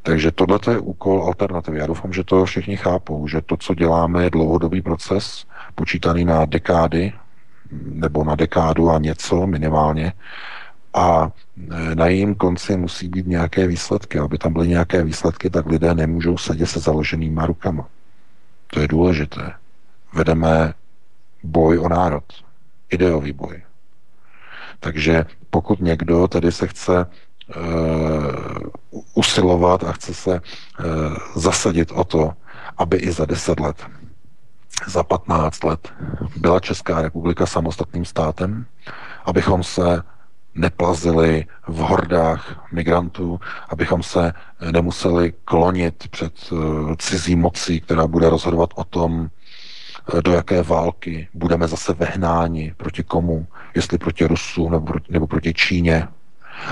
Takže tohle je úkol alternativy. Já doufám, že to všichni chápou, že to, co děláme, je dlouhodobý proces, počítaný na dekády, nebo na dekádu a něco minimálně. A e, na jejím konci musí být nějaké výsledky. Aby tam byly nějaké výsledky, tak lidé nemůžou sedět se založenýma rukama. To je důležité. Vedeme boj o národ. Ideový boj. Takže pokud někdo tedy se chce uh, usilovat a chce se uh, zasadit o to, aby i za deset let, za 15 let byla Česká republika samostatným státem, abychom se neplazili v hordách migrantů, abychom se nemuseli klonit před eh, cizí mocí, která bude rozhodovat o tom, eh, do jaké války budeme zase vehnáni, proti komu, jestli proti Rusům nebo, nebo proti Číně,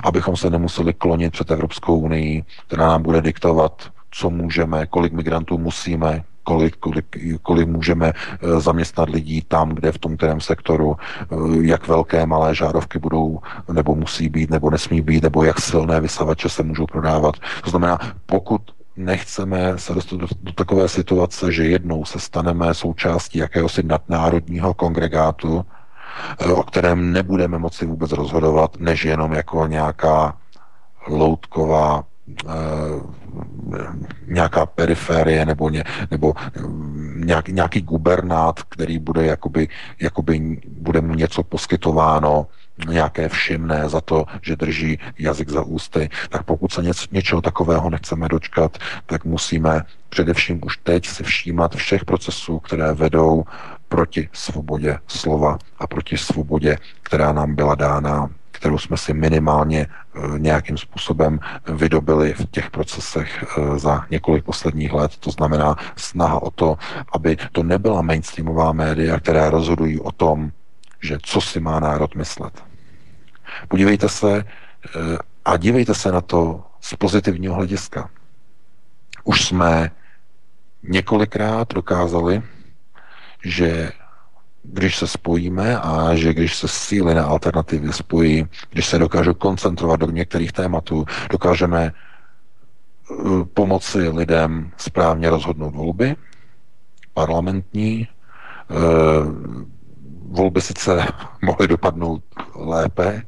abychom se nemuseli klonit před Evropskou unii, která nám bude diktovat, co můžeme, kolik migrantů musíme, kolik, kolik, kolik můžeme eh, zaměstnat lidí tam, kde v tom kterém sektoru, eh, jak velké malé žárovky budou nebo musí být nebo nesmí být, nebo jak silné vysavače se můžou prodávat. To znamená, pokud nechceme se dostat do, do takové situace, že jednou se staneme součástí jakéhosi nadnárodního kongregátu, eh, o kterém nebudeme moci vůbec rozhodovat, než jenom jako nějaká loutková nějaká periférie nebo, ně, nebo mm, nějaký, nějaký gubernát, který bude jakoby, jakoby bude mu něco poskytováno, nějaké všimné za to, že drží jazyk za ústy, tak pokud se něc, něčeho takového nechceme dočkat, tak musíme především už teď si všímat všech procesů, které vedou proti svobodě slova a proti svobodě, která nám byla dána kterou jsme si minimálně eh, nějakým způsobem vydobili v těch procesech eh, za několik posledních let. To znamená snaha o to, aby to nebyla mainstreamová média, která rozhodují o tom, že co si má národ myslet. Podívejte se eh, a dívejte se na to z pozitivního hlediska. Už jsme několikrát dokázali, že když se spojíme a že když se síly na alternativy spojí, když se dokážou koncentrovat do některých tématů, dokážeme uh, pomoci lidem správně rozhodnout volby, parlamentní, uh, volby sice mohly dopadnout lépe,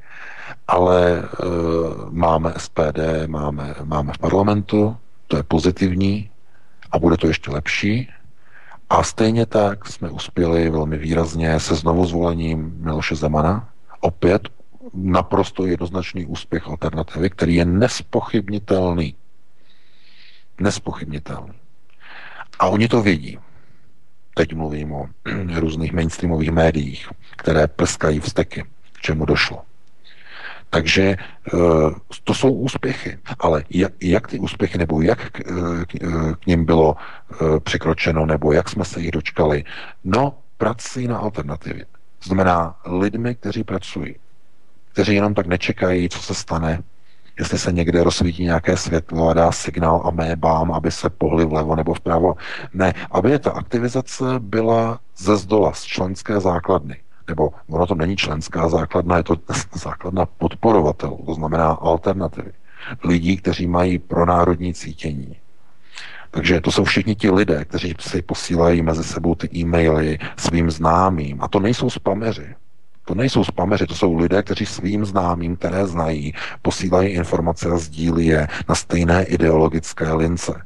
ale uh, máme SPD, máme, máme v parlamentu, to je pozitivní a bude to ještě lepší. A stejně tak jsme uspěli velmi výrazně se znovu zvolením Miloše Zemana. Opět naprosto jednoznačný úspěch alternativy, který je nespochybnitelný. Nespochybnitelný. A oni to vědí. Teď mluvím o různých mainstreamových médiích, které prskají vsteky, k čemu došlo. Takže eh, to jsou úspěchy. Ale jak, jak ty úspěchy, nebo jak k, eh, k, eh, k ním bylo překročeno, nebo jak jsme se jich dočkali? No, prací na alternativě. Znamená lidmi, kteří pracují, kteří jenom tak nečekají, co se stane, jestli se někde rozsvítí nějaké světlo a dá signál a mébám, aby se pohli vlevo nebo vpravo. Ne, aby ta aktivizace byla ze zdola, z členské základny nebo ono to není členská základna, je to základna podporovatelů, to znamená alternativy. Lidí, kteří mají pronárodní cítění. Takže to jsou všichni ti lidé, kteří si posílají mezi sebou ty e-maily svým známým. A to nejsou spameři. To nejsou spameři, to jsou lidé, kteří svým známým, které znají, posílají informace a sdílí je na stejné ideologické lince.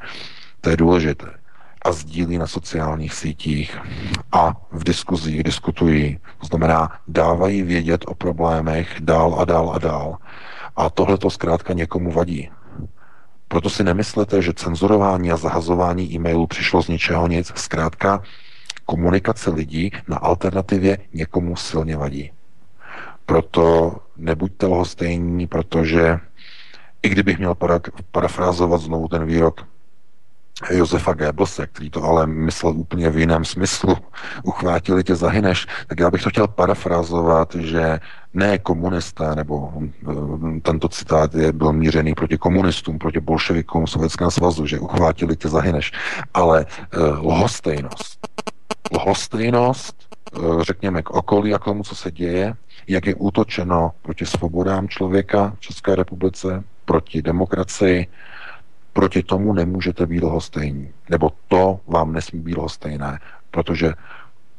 To je důležité a sdílí na sociálních sítích a v diskuzích diskutují. To znamená, dávají vědět o problémech dál a dál a dál. A tohle to zkrátka někomu vadí. Proto si nemyslete, že cenzurování a zahazování e-mailů přišlo z ničeho nic. Zkrátka komunikace lidí na alternativě někomu silně vadí. Proto nebuďte lhostejní, protože i kdybych měl para, parafrázovat znovu ten výrok Josefa Goebbelse, který to ale myslel úplně v jiném smyslu, uchvátili tě zahyneš, tak já bych to chtěl parafrázovat, že ne komunisté, nebo eh, tento citát je, byl mířený proti komunistům, proti bolševikům Sovětském svazu, že uchvátili tě zahyneš, ale uh, lhostejnost. Lhostejnost, uh, řekněme, k okolí a k tomu, co se děje, jak je útočeno proti svobodám člověka v České republice, proti demokracii, proti tomu nemůžete být lhostejní. Nebo to vám nesmí být lhostejné, protože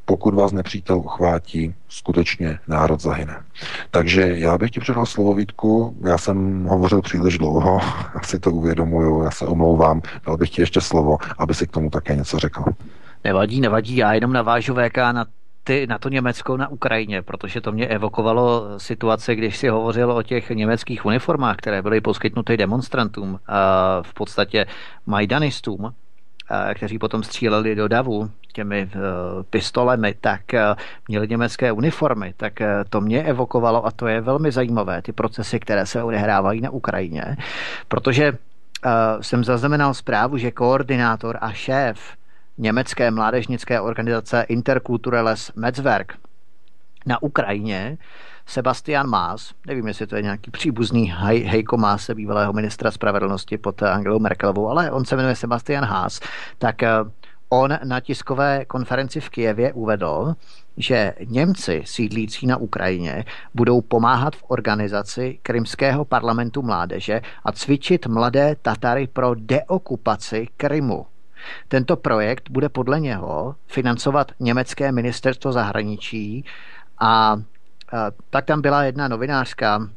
pokud vás nepřítel uchvátí, skutečně národ zahyne. Takže já bych ti předal slovo Vítku, já jsem hovořil příliš dlouho, já si to uvědomuju, já se omlouvám, dal bych ti ještě slovo, aby si k tomu také něco řekl. Nevadí, nevadí, já jenom navážu VK na ty, na to Německo na Ukrajině, protože to mě evokovalo situace, když si hovořil o těch německých uniformách, které byly poskytnuty demonstrantům, v podstatě majdanistům, kteří potom stříleli do davu těmi e, pistolemi, tak e, měli německé uniformy, tak e, to mě evokovalo a to je velmi zajímavé, ty procesy, které se odehrávají na Ukrajině, protože jsem zaznamenal zprávu, že koordinátor a šéf německé mládežnické organizace Interkulturelles Metzwerk na Ukrajině, Sebastian Maas, nevím, jestli to je nějaký příbuzný Heiko Maase, bývalého ministra spravedlnosti pod Angelou Merkelovou, ale on se jmenuje Sebastian Haas, tak eh, on na tiskové konferenci v Kijevě uvedl, že Němci sídlící na Ukrajině budou pomáhat v organizaci Krymského parlamentu mládeže a cvičit mladé Tatary pro deokupaci Krymu. Tento projekt bude podle něho financovat německé ministerstvo zahraničí a tak tam byla jedna novinářka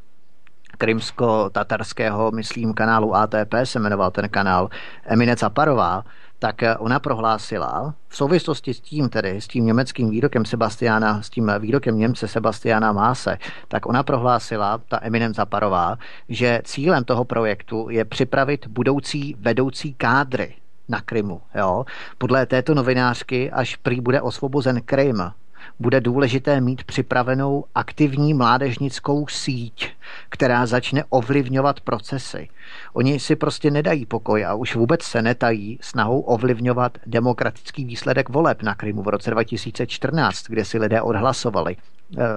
krymsko-tatarského, myslím, kanálu ATP se jmenoval ten kanál, Emine Caparová, tak ona prohlásila v souvislosti s tím, tedy s tím německým výrokem Sebastiana, s tím výrokem Němce Sebastiana Máse, tak ona prohlásila, ta Eminem Zaparová, že cílem toho projektu je připravit budoucí vedoucí kádry na Krymu. Jo? Podle této novinářky, až prý bude osvobozen Krym, bude důležité mít připravenou aktivní mládežnickou síť, která začne ovlivňovat procesy. Oni si prostě nedají pokoj a už vůbec se netají snahou ovlivňovat demokratický výsledek voleb na Krymu v roce 2014, kde si lidé odhlasovali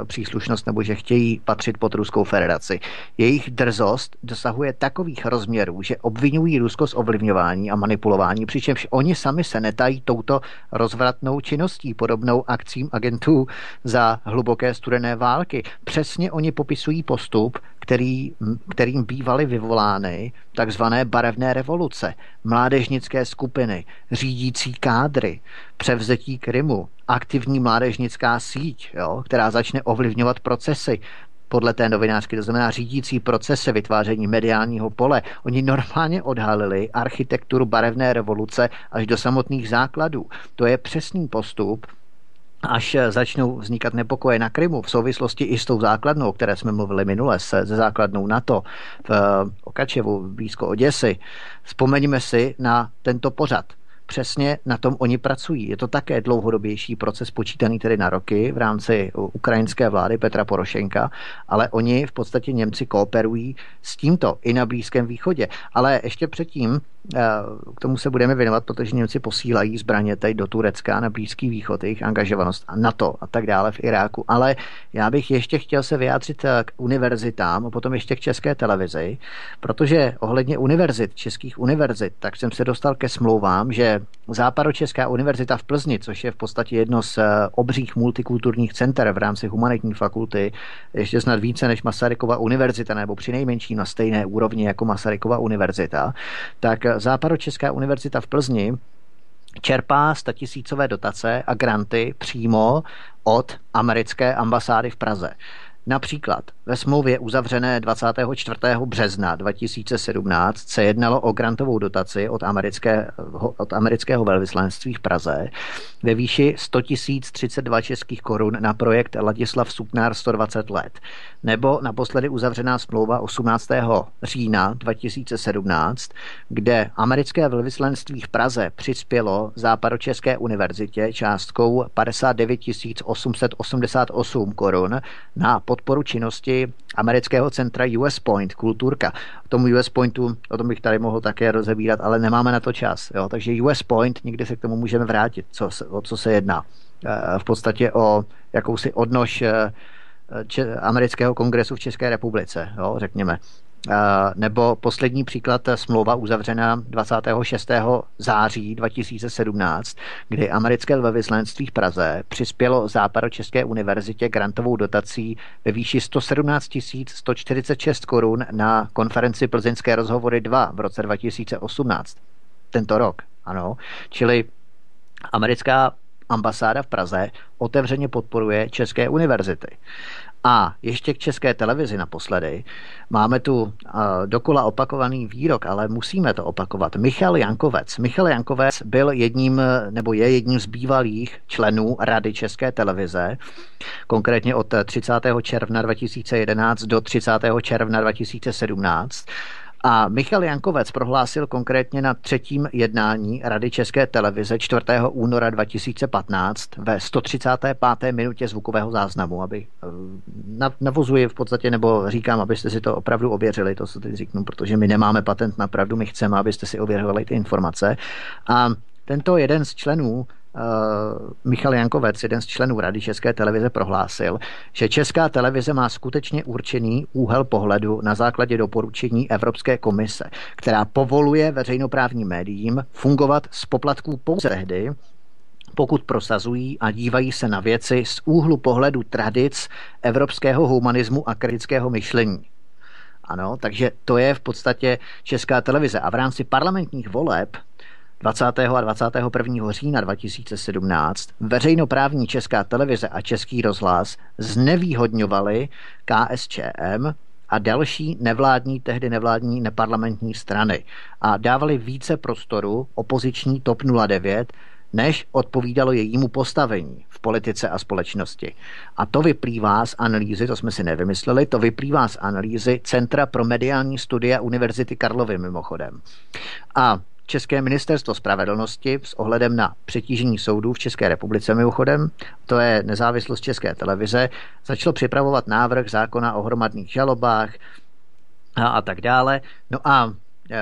příslušnost nebo že chtějí patřit pod Ruskou federaci. Jejich drzost dosahuje takových rozměrů, že obvinují Rusko z ovlivňování a manipulování, přičemž oni sami se netají touto rozvratnou činností, podobnou akcím agentů za hluboké studené války. Přesně oni popisují postup, který, kterým bývaly vyvolány takzvané barevné revoluce, mládežnické skupiny, řídící kádry, převzetí Krymu, aktivní mládežnická síť, jo, která začne ovlivňovat procesy, podle té novinářky, to znamená řídící procesy vytváření mediálního pole. Oni normálně odhalili architekturu barevné revoluce až do samotných základů. To je přesný postup, až začnou vznikat nepokoje na Krymu v souvislosti i s tou základnou, o které jsme mluvili minule, se, se základnou NATO v Okačevu, blízko Oděsy. Vzpomeňme si na tento pořad přesně na tom oni pracují. Je to také dlouhodobější proces počítaný tedy na roky v rámci ukrajinské vlády Petra Porošenka, ale oni v podstatě Němci kooperují s tímto i na Blízkém východě. Ale ještě předtím k tomu se budeme věnovat, protože Němci posílají zbraně tady do Turecka na Blízký východ, jejich angažovanost a NATO a tak dále v Iráku. Ale já bych ještě chtěl se vyjádřit eh, k univerzitám a potom ještě k české televizi, protože ohledně univerzit, českých univerzit, tak jsem se dostal ke smlouvám, že Západočeská univerzita v Plzni, což je v podstatě jedno z eh, obřích multikulturních center v rámci humanitní fakulty, ještě snad více než Masarykova univerzita, nebo přinejmenším na stejné úrovni jako Masarykova univerzita, tak Západočeská univerzita v Plzni čerpá statisícové dotace a granty přímo od americké ambasády v Praze. Například ve smlouvě uzavřené 24. března 2017 se jednalo o grantovou dotaci od, americké, od amerického velvyslanectví v Praze ve výši 100 032 českých korun na projekt Ladislav Supnár 120 let. Nebo naposledy uzavřená smlouva 18. října 2017, kde americké velvyslanectví v Praze přispělo Západočeské univerzitě částkou 59 888 korun na pod podporu činnosti amerického centra US Point, kulturka. O tom US Pointu, o tom bych tady mohl také rozebírat, ale nemáme na to čas. Jo? Takže US Point, někdy se k tomu můžeme vrátit, co, o co se jedná. V podstatě o jakousi odnož če- amerického kongresu v České republice, jo, řekněme. Nebo poslední příklad, smlouva uzavřená 26. září 2017, kdy americké velvyslanectví v Praze přispělo Západočeské univerzitě grantovou dotací ve výši 117 146 korun na konferenci Plzeňské rozhovory 2 v roce 2018. Tento rok, ano. Čili americká ambasáda v Praze otevřeně podporuje české univerzity. A ještě k české televizi naposledy. Máme tu uh, dokola opakovaný výrok, ale musíme to opakovat. Michal Jankovec. Michal Jankovec byl jedním, nebo je jedním z bývalých členů Rady České televize, konkrétně od 30. června 2011 do 30. června 2017. A Michal Jankovec prohlásil konkrétně na třetím jednání Rady České televize 4. února 2015 ve 135. minutě zvukového záznamu, aby eh, navozuji v podstatě, nebo říkám, abyste si to opravdu ověřili, to se teď říknu, protože my nemáme patent na pravdu, my chceme, abyste si ověřovali ty informace. A tento jeden z členů Michal Jankovec, jeden z členů Rady České televize, prohlásil, že Česká televize má skutečně určený úhel pohledu na základě doporučení Evropské komise, která povoluje veřejnoprávním médiím fungovat z poplatků pouze tehdy, pokud prosazují a dívají se na věci z úhlu pohledu tradic evropského humanismu a kritického myšlení. Ano, takže to je v podstatě Česká televize. A v rámci parlamentních voleb 20. a 21. října 2017 veřejnoprávní česká televize a český rozhlas znevýhodňovali KSČM a další nevládní, tehdy nevládní neparlamentní strany a dávali více prostoru opoziční TOP 09, než odpovídalo jejímu postavení v politice a společnosti. A to vyplývá z analýzy, to jsme si nevymysleli, to vyplývá z analýzy Centra pro mediální studia Univerzity Karlovy mimochodem. A České ministerstvo spravedlnosti s ohledem na přetížení soudů v České republice mimochodem, to je nezávislost České televize, začalo připravovat návrh zákona o hromadných žalobách a, a tak dále. No a e,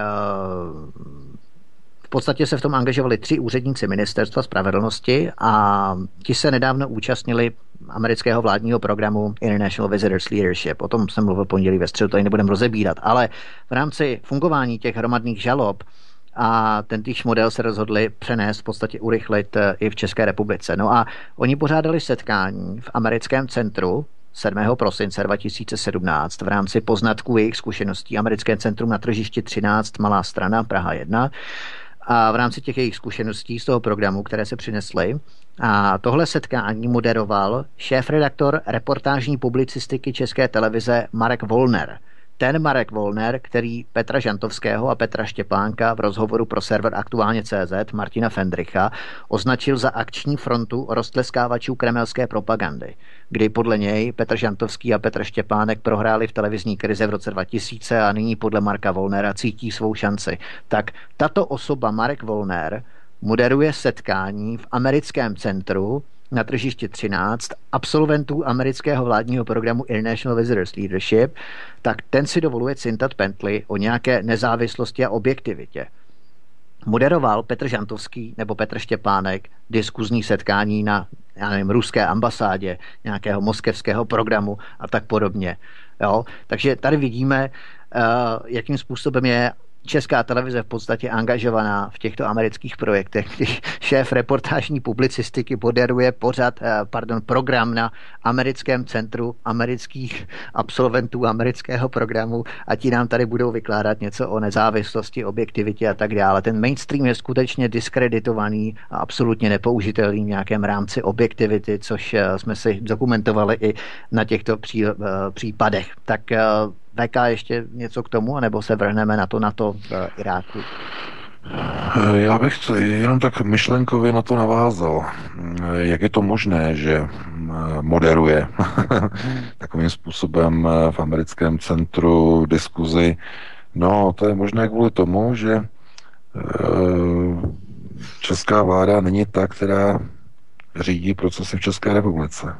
v podstatě se v tom angažovali tři úředníci ministerstva spravedlnosti a ti se nedávno účastnili amerického vládního programu International Visitors Leadership. O tom jsem mluvil pondělí ve středu, to nebudeme rozebírat, ale v rámci fungování těch hromadných žalob a ten týž model se rozhodli přenést, v podstatě urychlit eh, i v České republice. No a oni pořádali setkání v americkém centru 7. prosince 2017 v rámci poznatků jejich zkušeností Americké centrum na tržišti 13 Malá strana Praha 1 a v rámci těch jejich zkušeností z toho programu, které se přinesly. A tohle setkání moderoval šéf-redaktor reportážní publicistiky České televize Marek Volner – ten Marek Volner, který Petra Žantovského a Petra Štěpánka v rozhovoru pro server aktuálně CZ Martina Fendricha označil za akční frontu roztleskávačů kremelské propagandy, kdy podle něj Petr Žantovský a Petr Štěpánek prohráli v televizní krize v roce 2000 a nyní podle Marka Volnera cítí svou šanci. Tak tato osoba Marek Volner moderuje setkání v americkém centru na tržiště 13 absolventů amerického vládního programu International Visitors Leadership, tak ten si dovoluje cintat Pentley o nějaké nezávislosti a objektivitě. Moderoval Petr Žantovský nebo Petr Štěpánek diskuzní setkání na já nevím, ruské ambasádě, nějakého moskevského programu a tak podobně. Jo? Takže tady vidíme, uh, jakým způsobem je česká televize v podstatě angažovaná v těchto amerických projektech, když šéf reportážní publicistiky moderuje pořad, eh, pardon, program na americkém centru amerických absolventů amerického programu a ti nám tady budou vykládat něco o nezávislosti, objektivitě a tak dále. Ten mainstream je skutečně diskreditovaný a absolutně nepoužitelný v nějakém rámci objektivity, což eh, jsme si dokumentovali i na těchto pří, eh, případech. Tak VK ještě něco k tomu, nebo se vrhneme na to na to v Iráku? Já bych jenom tak myšlenkově na to navázal. Jak je to možné, že moderuje takovým způsobem v americkém centru diskuzi? No, to je možné kvůli tomu, že eh, česká vláda není ta, která řídí procesy v České republice.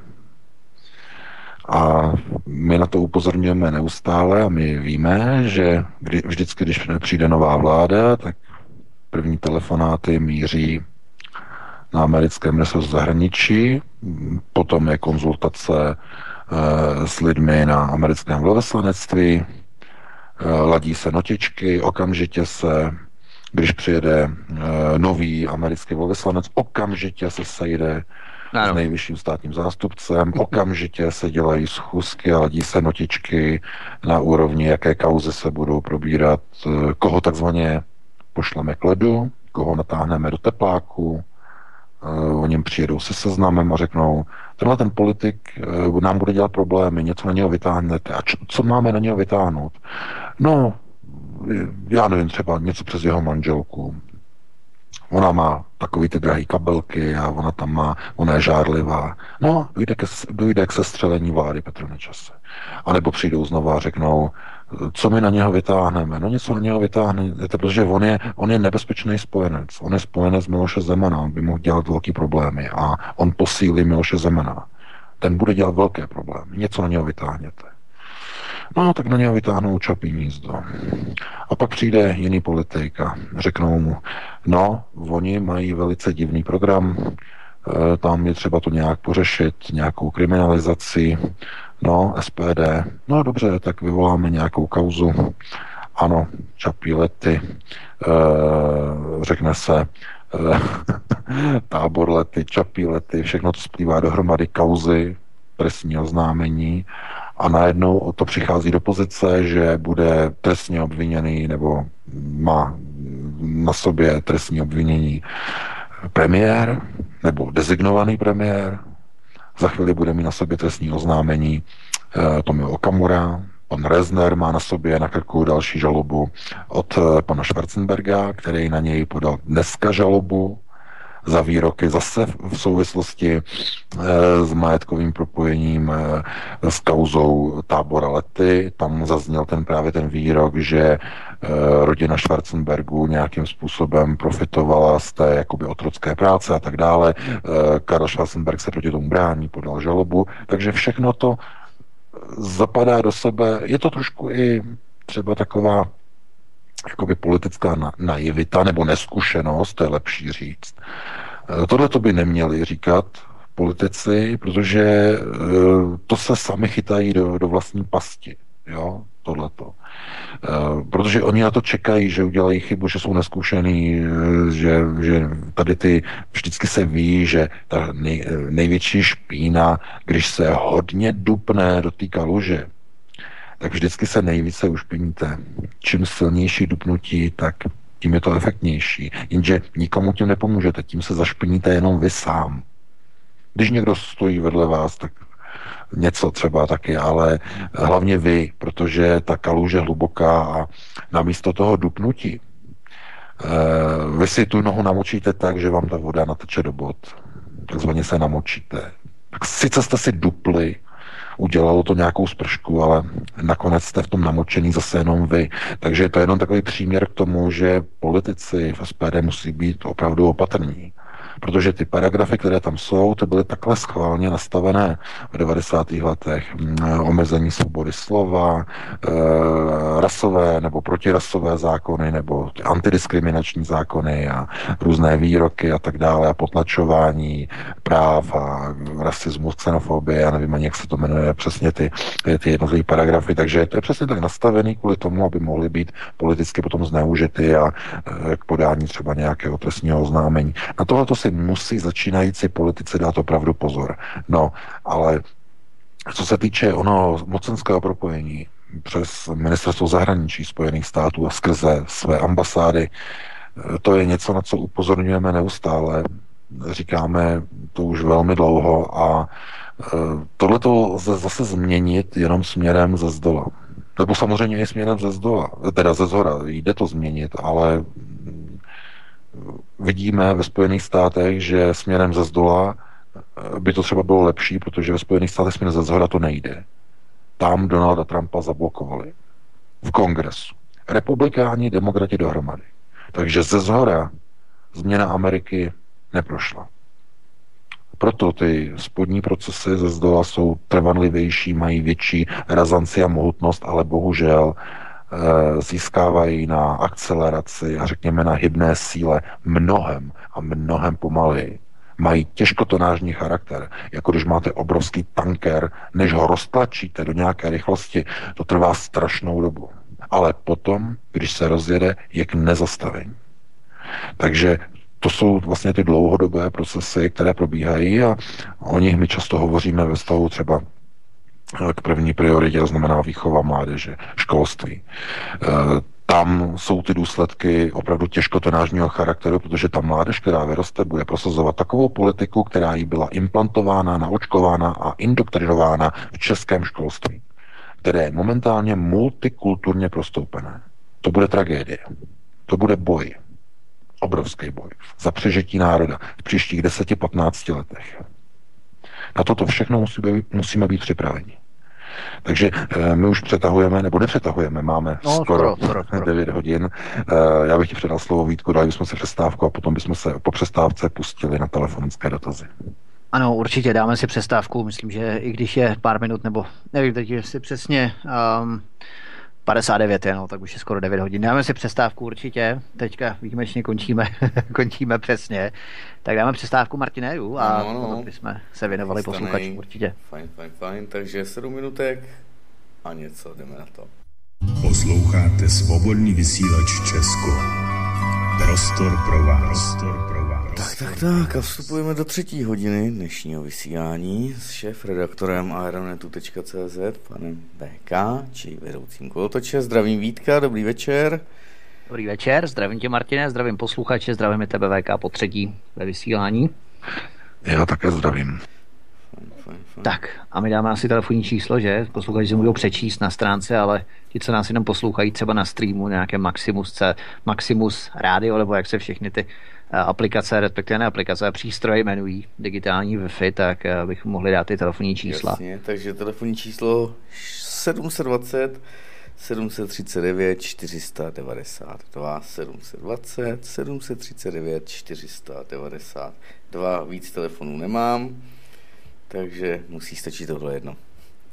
A my na to upozorňujeme neustále a my víme, že kdy, vždycky, když přijde nová vláda, tak první telefonáty míří na americké ministerstvo zahraničí, potom je konzultace e, s lidmi na americkém velvyslanectví, e, ladí se notičky, okamžitě se, když přijede e, nový americký velvyslanec, okamžitě se sejde ano. s nejvyšším státním zástupcem, okamžitě se dělají schůzky a ladí se notičky na úrovni, jaké kauzy se budou probírat, koho takzvaně pošleme k ledu, koho natáhneme do tepláku, uh, o něm přijedou se seznamem a řeknou, tenhle ten politik uh, nám bude dělat problémy, něco na něho vytáhnete. A co máme na něho vytáhnout? No, já nevím, třeba něco přes jeho manželku. Ona má takový ty drahé kabelky a ona tam má, ona je žárlivá. No, dojde, ke, dojde k sestřelení vlády Petru Nečase. A nebo přijdou znovu a řeknou, co my na něho vytáhneme? No něco na něho vytáhnete, protože on je, on je nebezpečný spojenec. On je spojenec Miloše Zemana, on by mohl dělat velký problémy a on posílí Miloše Zemana. Ten bude dělat velké problémy. Něco na něho vytáhněte. No, tak na něho vytáhnou čapí místo. A pak přijde jiný politik a řeknou mu, no, oni mají velice divný program, e, tam je třeba to nějak pořešit, nějakou kriminalizaci, No, SPD. No dobře, tak vyvoláme nějakou kauzu. Ano, čapí lety. E, řekne se e, tábor lety, čapí lety, všechno to splývá dohromady kauzy, trestní oznámení a najednou to přichází do pozice, že bude trestně obviněný nebo má na sobě trestní obvinění premiér nebo designovaný premiér, za chvíli bude mít na sobě trestní oznámení eh, Tomio Okamura, Pan Rezner má na sobě na krku další žalobu od eh, pana Schwarzenberga, který na něj podal dneska žalobu za výroky zase v souvislosti eh, s majetkovým propojením eh, s kauzou tábora Lety. Tam zazněl ten právě ten výrok, že eh, rodina Schwarzenbergu nějakým způsobem profitovala z té jakoby otrocké práce a tak dále. Karl Schwarzenberg se proti tomu brání, podal žalobu. Takže všechno to zapadá do sebe. Je to trošku i třeba taková jakoby politická naivita nebo neskušenost, to je lepší říct. E, tohle to by neměli říkat politici, protože e, to se sami chytají do, do vlastní pasti. Jo, tohleto. E, protože oni na to čekají, že udělají chybu, že jsou neskušený, že, že tady ty, vždycky se ví, že ta nej, největší špína, když se hodně dupne do té kaluže, tak vždycky se nejvíce ušpiníte. Čím silnější dupnutí, tak tím je to efektnější. Jenže nikomu tím nepomůžete, tím se zašpiníte jenom vy sám. Když někdo stojí vedle vás, tak něco třeba taky, ale hlavně vy, protože ta kaluž je hluboká a namísto toho dupnutí eh, vy si tu nohu namočíte tak, že vám ta voda nateče do bod. Takzvaně se namočíte. Tak sice jste si dupli, udělalo to nějakou spršku, ale nakonec jste v tom namočený zase jenom vy. Takže to je jenom takový příměr k tomu, že politici v SPD musí být opravdu opatrní protože ty paragrafy, které tam jsou, ty byly takhle schválně nastavené v 90. letech. Mm, omezení svobody slova, e, rasové nebo protirasové zákony, nebo antidiskriminační zákony a různé výroky a tak dále a potlačování práv a rasismus, xenofobie, já nevím ani, jak se to jmenuje přesně ty, ty jednotlivé paragrafy, takže to je přesně tak nastavený kvůli tomu, aby mohly být politicky potom zneužity a k podání třeba nějakého trestního oznámení. Na tohle to si si musí začínající politici dát opravdu pozor. No, ale co se týče ono mocenského propojení přes ministerstvo zahraničí Spojených států a skrze své ambasády, to je něco, na co upozorňujeme neustále. Říkáme to už velmi dlouho a e, tohle to lze zase změnit jenom směrem ze zdola. Nebo samozřejmě i směrem ze zdola, teda ze zhora. Jde to změnit, ale vidíme ve Spojených státech, že směrem ze zdola eh, by to třeba bylo lepší, protože ve Spojených státech směrem ze zhora to nejde. Tam Donalda Trumpa zablokovali. V kongresu. Republikáni, demokrati dohromady. Takže ze zhora změna Ameriky neprošla. Proto ty spodní procesy ze zdola jsou trvanlivější, mají větší razanci a mohutnost, ale bohužel eh, získávají na akceleraci a řekněme na hybné síle mnohem a mnohem pomaleji. Mají těžkotonážní charakter, jako když máte obrovský tanker, než ho roztlačíte do nějaké rychlosti, to trvá strašnou dobu. Ale potom, když se rozjede, je k nezastavení. Takže to jsou vlastně ty dlouhodobé procesy, které probíhají a o nich my často hovoříme ve stavu třeba eh, k první prioritě, to znamená výchova mládeže, školství. Eh, tam jsou ty důsledky opravdu těžkotonážního charakteru, protože ta mládež, která vyroste, bude prosazovat takovou politiku, která jí byla implantována, naočkována a indoktrinována v českém školství, které je momentálně multikulturně prostoupené. To bude tragédie. To bude boj obrovský boj za přežití národa v příštích 10-15 letech. Na toto všechno musí být, musíme být připraveni. Takže e, my už přetahujeme, nebo nepřetahujeme, máme no, skoro, skoro, skoro 9 hodin. E, já bych ti předal slovo Vítku, dali bychom si přestávku a potom bychom se po přestávce pustili na telefonické dotazy. Ano, určitě dáme si přestávku. Myslím, že i když je pár minut, nebo nevím teď, jestli přesně um, 59 je, no, tak už je skoro 9 hodin. Dáme si přestávku určitě. Teďka výjimečně končíme, končíme přesně. Tak dáme přestávku Martinéju a no, no. potom bychom se věnovali posluchačům určitě. Fajn, fajn, fajn. Takže 7 minutek a něco, jdeme na to. Posloucháte svobodný vysílač Česko. Prostor pro vás. Prostor pro tak, tak, tak a vstupujeme do třetí hodiny dnešního vysílání s šéf-redaktorem aeronetu.cz, panem BK, či vedoucím kolotoče. Zdravím Vítka, dobrý večer. Dobrý večer, zdravím tě Martine, zdravím posluchače, zdravím tebe VK po třetí ve vysílání. Já také zdravím. Tak a my dáme asi telefonní číslo, že? Posluchači se můžou přečíst na stránce, ale ti, co nás jenom poslouchají třeba na streamu, nějaké Maximus, Maximus Radio, nebo jak se všechny ty aplikace, respektive ne aplikace, přístroje jmenují digitální Wi-Fi, tak eh, bychom mohli dát ty telefonní čísla. Jasně, takže telefonní číslo 720 739 492 720 739 492 víc telefonů nemám, takže musí stačit tohle jedno.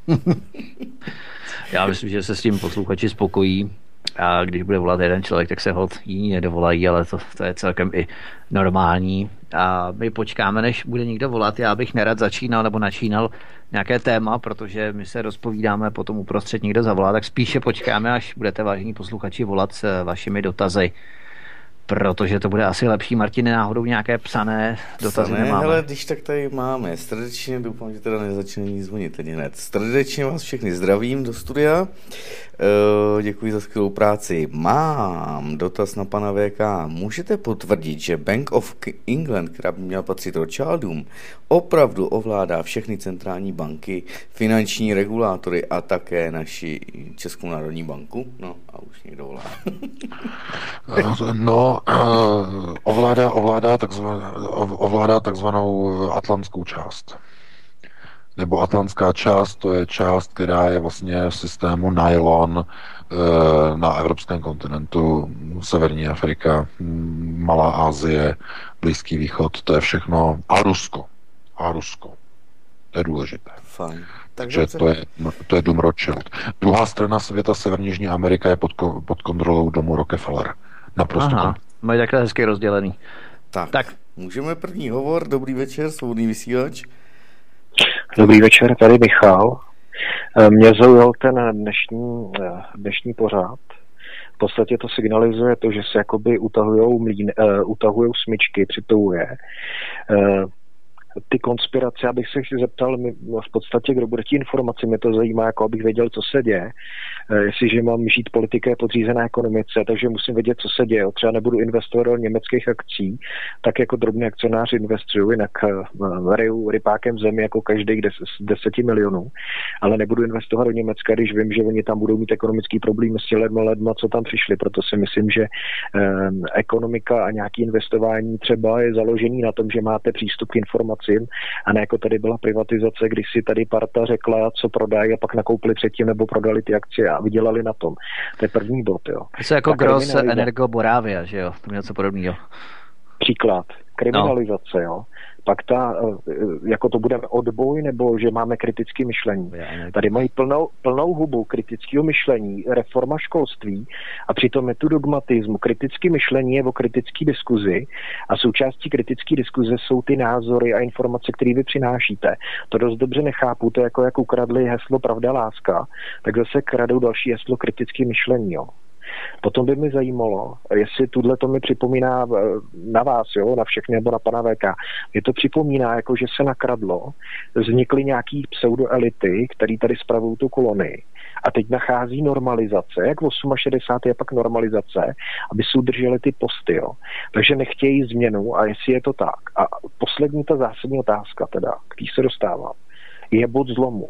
Já myslím, že se s tím posluchači spokojí a když bude volat jeden člověk, tak se hod jiní nedovolají, ale to, to je celkem i normální. A my počkáme, než bude někdo volat. Já bych nerad začínal nebo načínal nějaké téma, protože my se rozpovídáme, potom uprostřed někdo zavolá, tak spíše počkáme, až budete vážení posluchači volat s vašimi dotazy. Protože to bude asi lepší. Martine, náhodou nějaké psané dotazy psané, nemáme. Hele, když tak tady máme. Srdečně doufám, že teda nezačne ní zvonit teď hned. Srdečně vás všechny zdravím do studia. E, děkuji za skvělou práci. Mám dotaz na pana VK. Můžete potvrdit, že Bank of England, která by měla patřit Rothschildům, opravdu ovládá všechny centrální banky, finanční regulátory a také naši Českou národní banku? No a už někdo volá. no, uh, ovládá, ovládá, takzvanou, ovládá takzvanou atlantskou část. Nebo atlantská část, to je část, která je vlastně v systému nylon uh, na evropském kontinentu, Severní Afrika, Malá Asie, Blízký východ, to je všechno. A Rusko. A Rusko. To je důležité. Fajn. Takže to je, to je dům Rothschild. Druhá strana světa, Severní Jižní Amerika, je pod, pod kontrolou domu Rockefeller. Naprosto. Aha, mají takhle hezky rozdělený. Tak, tak, můžeme první hovor. Dobrý večer, svobodný vysílač. Dobrý večer, tady Michal. Eh, mě zaujal ten dnešní, eh, dnešní pořád. V podstatě to signalizuje to, že se jakoby utahujou, mlín, uh, utahujou smyčky, přitouje. Uh, ty konspirace, abych se zeptal v podstatě, kdo bude ti informaci, mě to zajímá, jako abych věděl, co se děje. Eh, jestliže mám žít politiké podřízené ekonomice, takže musím vědět, co se děje. Třeba nebudu investovat do německých akcí, tak jako drobný akcionář investuju, jinak eh, ryju rypákem zemi jako každý des, deseti milionů, ale nebudu investovat do Německa, když vím, že oni tam budou mít ekonomický problém s těmi lidma, co tam přišli. Proto si myslím, že eh, ekonomika a nějaký investování třeba je založený na tom, že máte přístup k informacím a ne jako tady byla privatizace, když si tady parta řekla, co prodají a pak nakoupili předtím nebo prodali ty akcie a vydělali na tom. To je první bod, jo. To je jako Gross Energo Boravia, že jo? To něco podobného. Příklad. kriminalizace, jo, pak ta, eh, jako to budeme odboj, nebo že máme kritické myšlení. Tady mají plnou, plnou hubu kritického myšlení, reforma školství a přitom je tu dogmatismu. Kritické myšlení je o kritické diskuzi a součástí kritické diskuze jsou ty názory a informace, které vy přinášíte. To dost dobře nechápu, to je jako jak ukradli heslo pravda láska, tak zase kradou další heslo kritické myšlení. Jo. Potom by mi zajímalo, jestli tuhle to mi připomíná eh, na vás, jo, na všechny nebo na pana VK. Je to připomíná, jako že se nakradlo, vznikly nějaký pseudoelity, které tady spravují tu kolonii a teď nachází normalizace, jak v 68 je pak normalizace, aby si udrželi ty posty. Jo. Takže nechtějí změnu a jestli je to tak. A poslední ta zásadní otázka teda, který se dostávám, je bod zlomu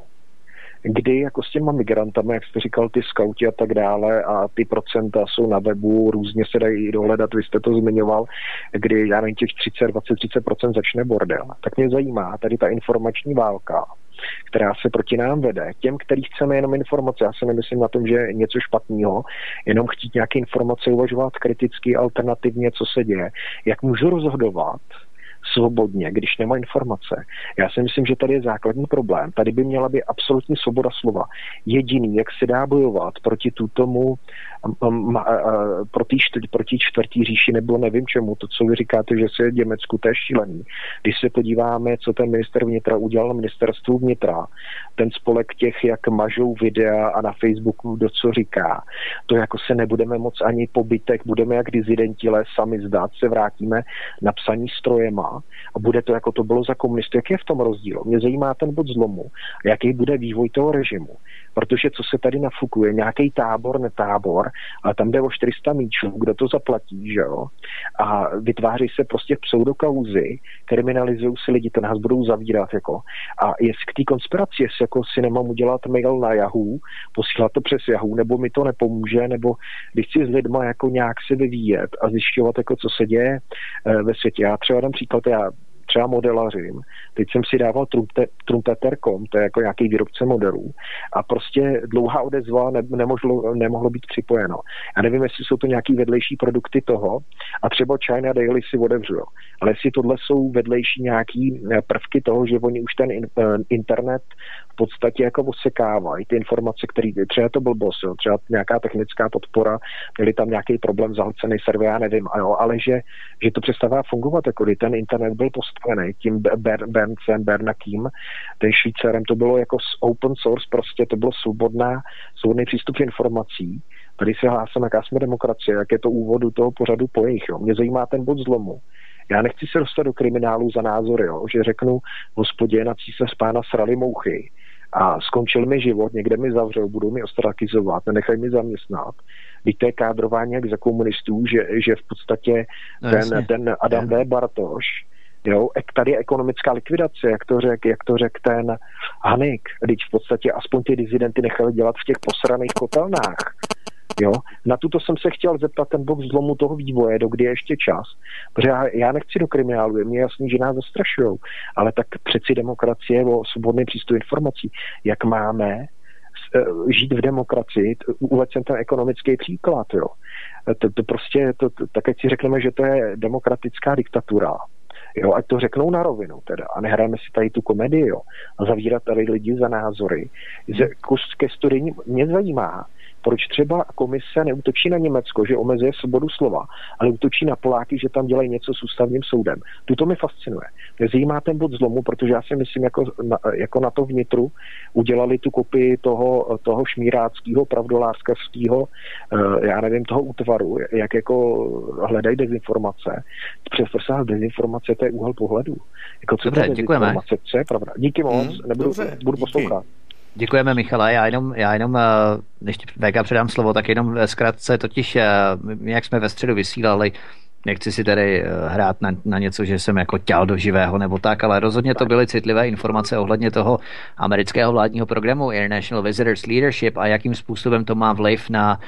kdy jako s těma migrantama, jak jste říkal, ty skauti a tak dále a ty procenta jsou na webu, různě se dají dohledat, vy jste to zmiňoval, kdy já nevím, těch 30, 20, 30% začne bordel. Tak mě zajímá tady ta informační válka, která se proti nám vede. Těm, který chceme jenom informace, já se nemyslím na tom, že je něco špatného, jenom chtít nějaké informace uvažovat kriticky, alternativně, co se děje, jak můžu rozhodovat, svobodně, když nemá informace. Já si myslím, že tady je základní problém. Tady by měla být absolutní svoboda slova. Jediný, jak se dá bojovat proti tutomu, proti, proti čtvrtý říši, nebo nevím čemu, to, co vy říkáte, že se v Německu, to je šílený. Když se podíváme, co ten minister vnitra udělal na ministerstvu vnitra, ten spolek těch, jak mažou videa a na Facebooku, do co říká, to jako se nebudeme moc ani pobytek, budeme jak dizidentile sami zdát, se vrátíme na psaní strojema a bude to, jako to bylo za komunisty. Jak je v tom rozdíl? Mě zajímá ten bod zlomu, jaký bude vývoj toho režimu. Protože co se tady nafukuje, nějaký tábor, netábor, ale tam jde o 400 míčů, kdo to zaplatí, že jo? A vytváří se prostě pseudokauzy, kriminalizují si lidi, to nás budou zavírat, jako. A jestli k té konspiraci, jestli jako si nemám udělat mail na Yahoo, posílat to přes Yahoo, nebo mi to nepomůže, nebo když chci s lidma jako nějak se vyvíjet a zjišťovat, jako co se děje eh, ve světě. Já třeba dám příklad, já třeba modelařím. Teď jsem si dával trumpeter.com, to je jako nějaký výrobce modelů a prostě dlouhá odezva ne, nemohlo, nemohlo být připojeno. Já nevím, jestli jsou to nějaký vedlejší produkty toho a třeba China Daily si otevřu, ale jestli tohle jsou vedlejší nějaký eh, prvky toho, že oni už ten eh, internet v podstatě jako osekávají ty informace, které třeba to byl boss, jo, třeba nějaká technická podpora, měli tam nějaký problém, zahlcený server, já nevím, jo, ale že, že to přestává fungovat, jako kdy ten internet byl postavený tím Ber, Berncem, Bernakým, ten Švýcarem, to bylo jako open source, prostě to bylo svobodná, svobodný přístup k informací, Tady se hlásím, jaká jsme demokracie, jak je to úvodu toho pořadu po jejich. Jo. Mě zajímá ten bod zlomu. Já nechci se dostat do kriminálu za názory, jo, že řeknu, hospodě na císař pána srali mouchy a skončil mi život, někde mi zavřel, budou mi ostrakizovat, nenechají mi zaměstnat. Teď to je kádrování jak za komunistů, že, že v podstatě no, ten, ten Adam B. Bartoš, Jo, tady je ekonomická likvidace, jak to řekl jak to řek ten Hanik. Teď v podstatě aspoň ty dizidenty nechali dělat v těch posraných kotelnách. Jo? Na tuto jsem se chtěl zeptat ten box zlomu toho vývoje, do kdy je ještě čas. Protože já, já nechci do kriminálu, je mi jasný, že nás zastrašují, ale tak přeci demokracie o svobodný přístup informací. Jak máme eh, žít v demokracii, uvedl jsem ten ekonomický příklad, jo. To, to prostě, to, to, tak ať si řekneme, že to je demokratická diktatura, Jo, ať to řeknou na rovinu teda a nehrajeme si tady tu komedii, jo. A zavírat tady lidi za názory. Kus ke studii mě zajímá, proč třeba komise neútočí na Německo, že omezuje svobodu slova, ale útočí na Poláky, že tam dělají něco s ústavním soudem. Tuto mi fascinuje. Mě zajímá ten bod zlomu, protože já si myslím, jako na, jako na to vnitru udělali tu kopii toho, toho šmíráckého, pravdolářského, eh, já nevím, toho útvaru, jak jako hledají dezinformace. Přesto dezinformace, to je úhel pohledu. Jako, co Dobře, děkujeme. Co je pravda? Díky moc, hmm, nebudu, dobře, budu díky. poslouchat. Děkujeme, Michale. Já jenom, já jenom, eh, než VK předám slovo, tak jenom zkrátce, totiž eh, jak jsme ve středu vysílali, nechci si tady eh, hrát na, na něco, že jsem jako těl do živého nebo tak, ale rozhodně to byly citlivé informace ohledně toho amerického vládního programu International Visitors Leadership a jakým způsobem to má vliv na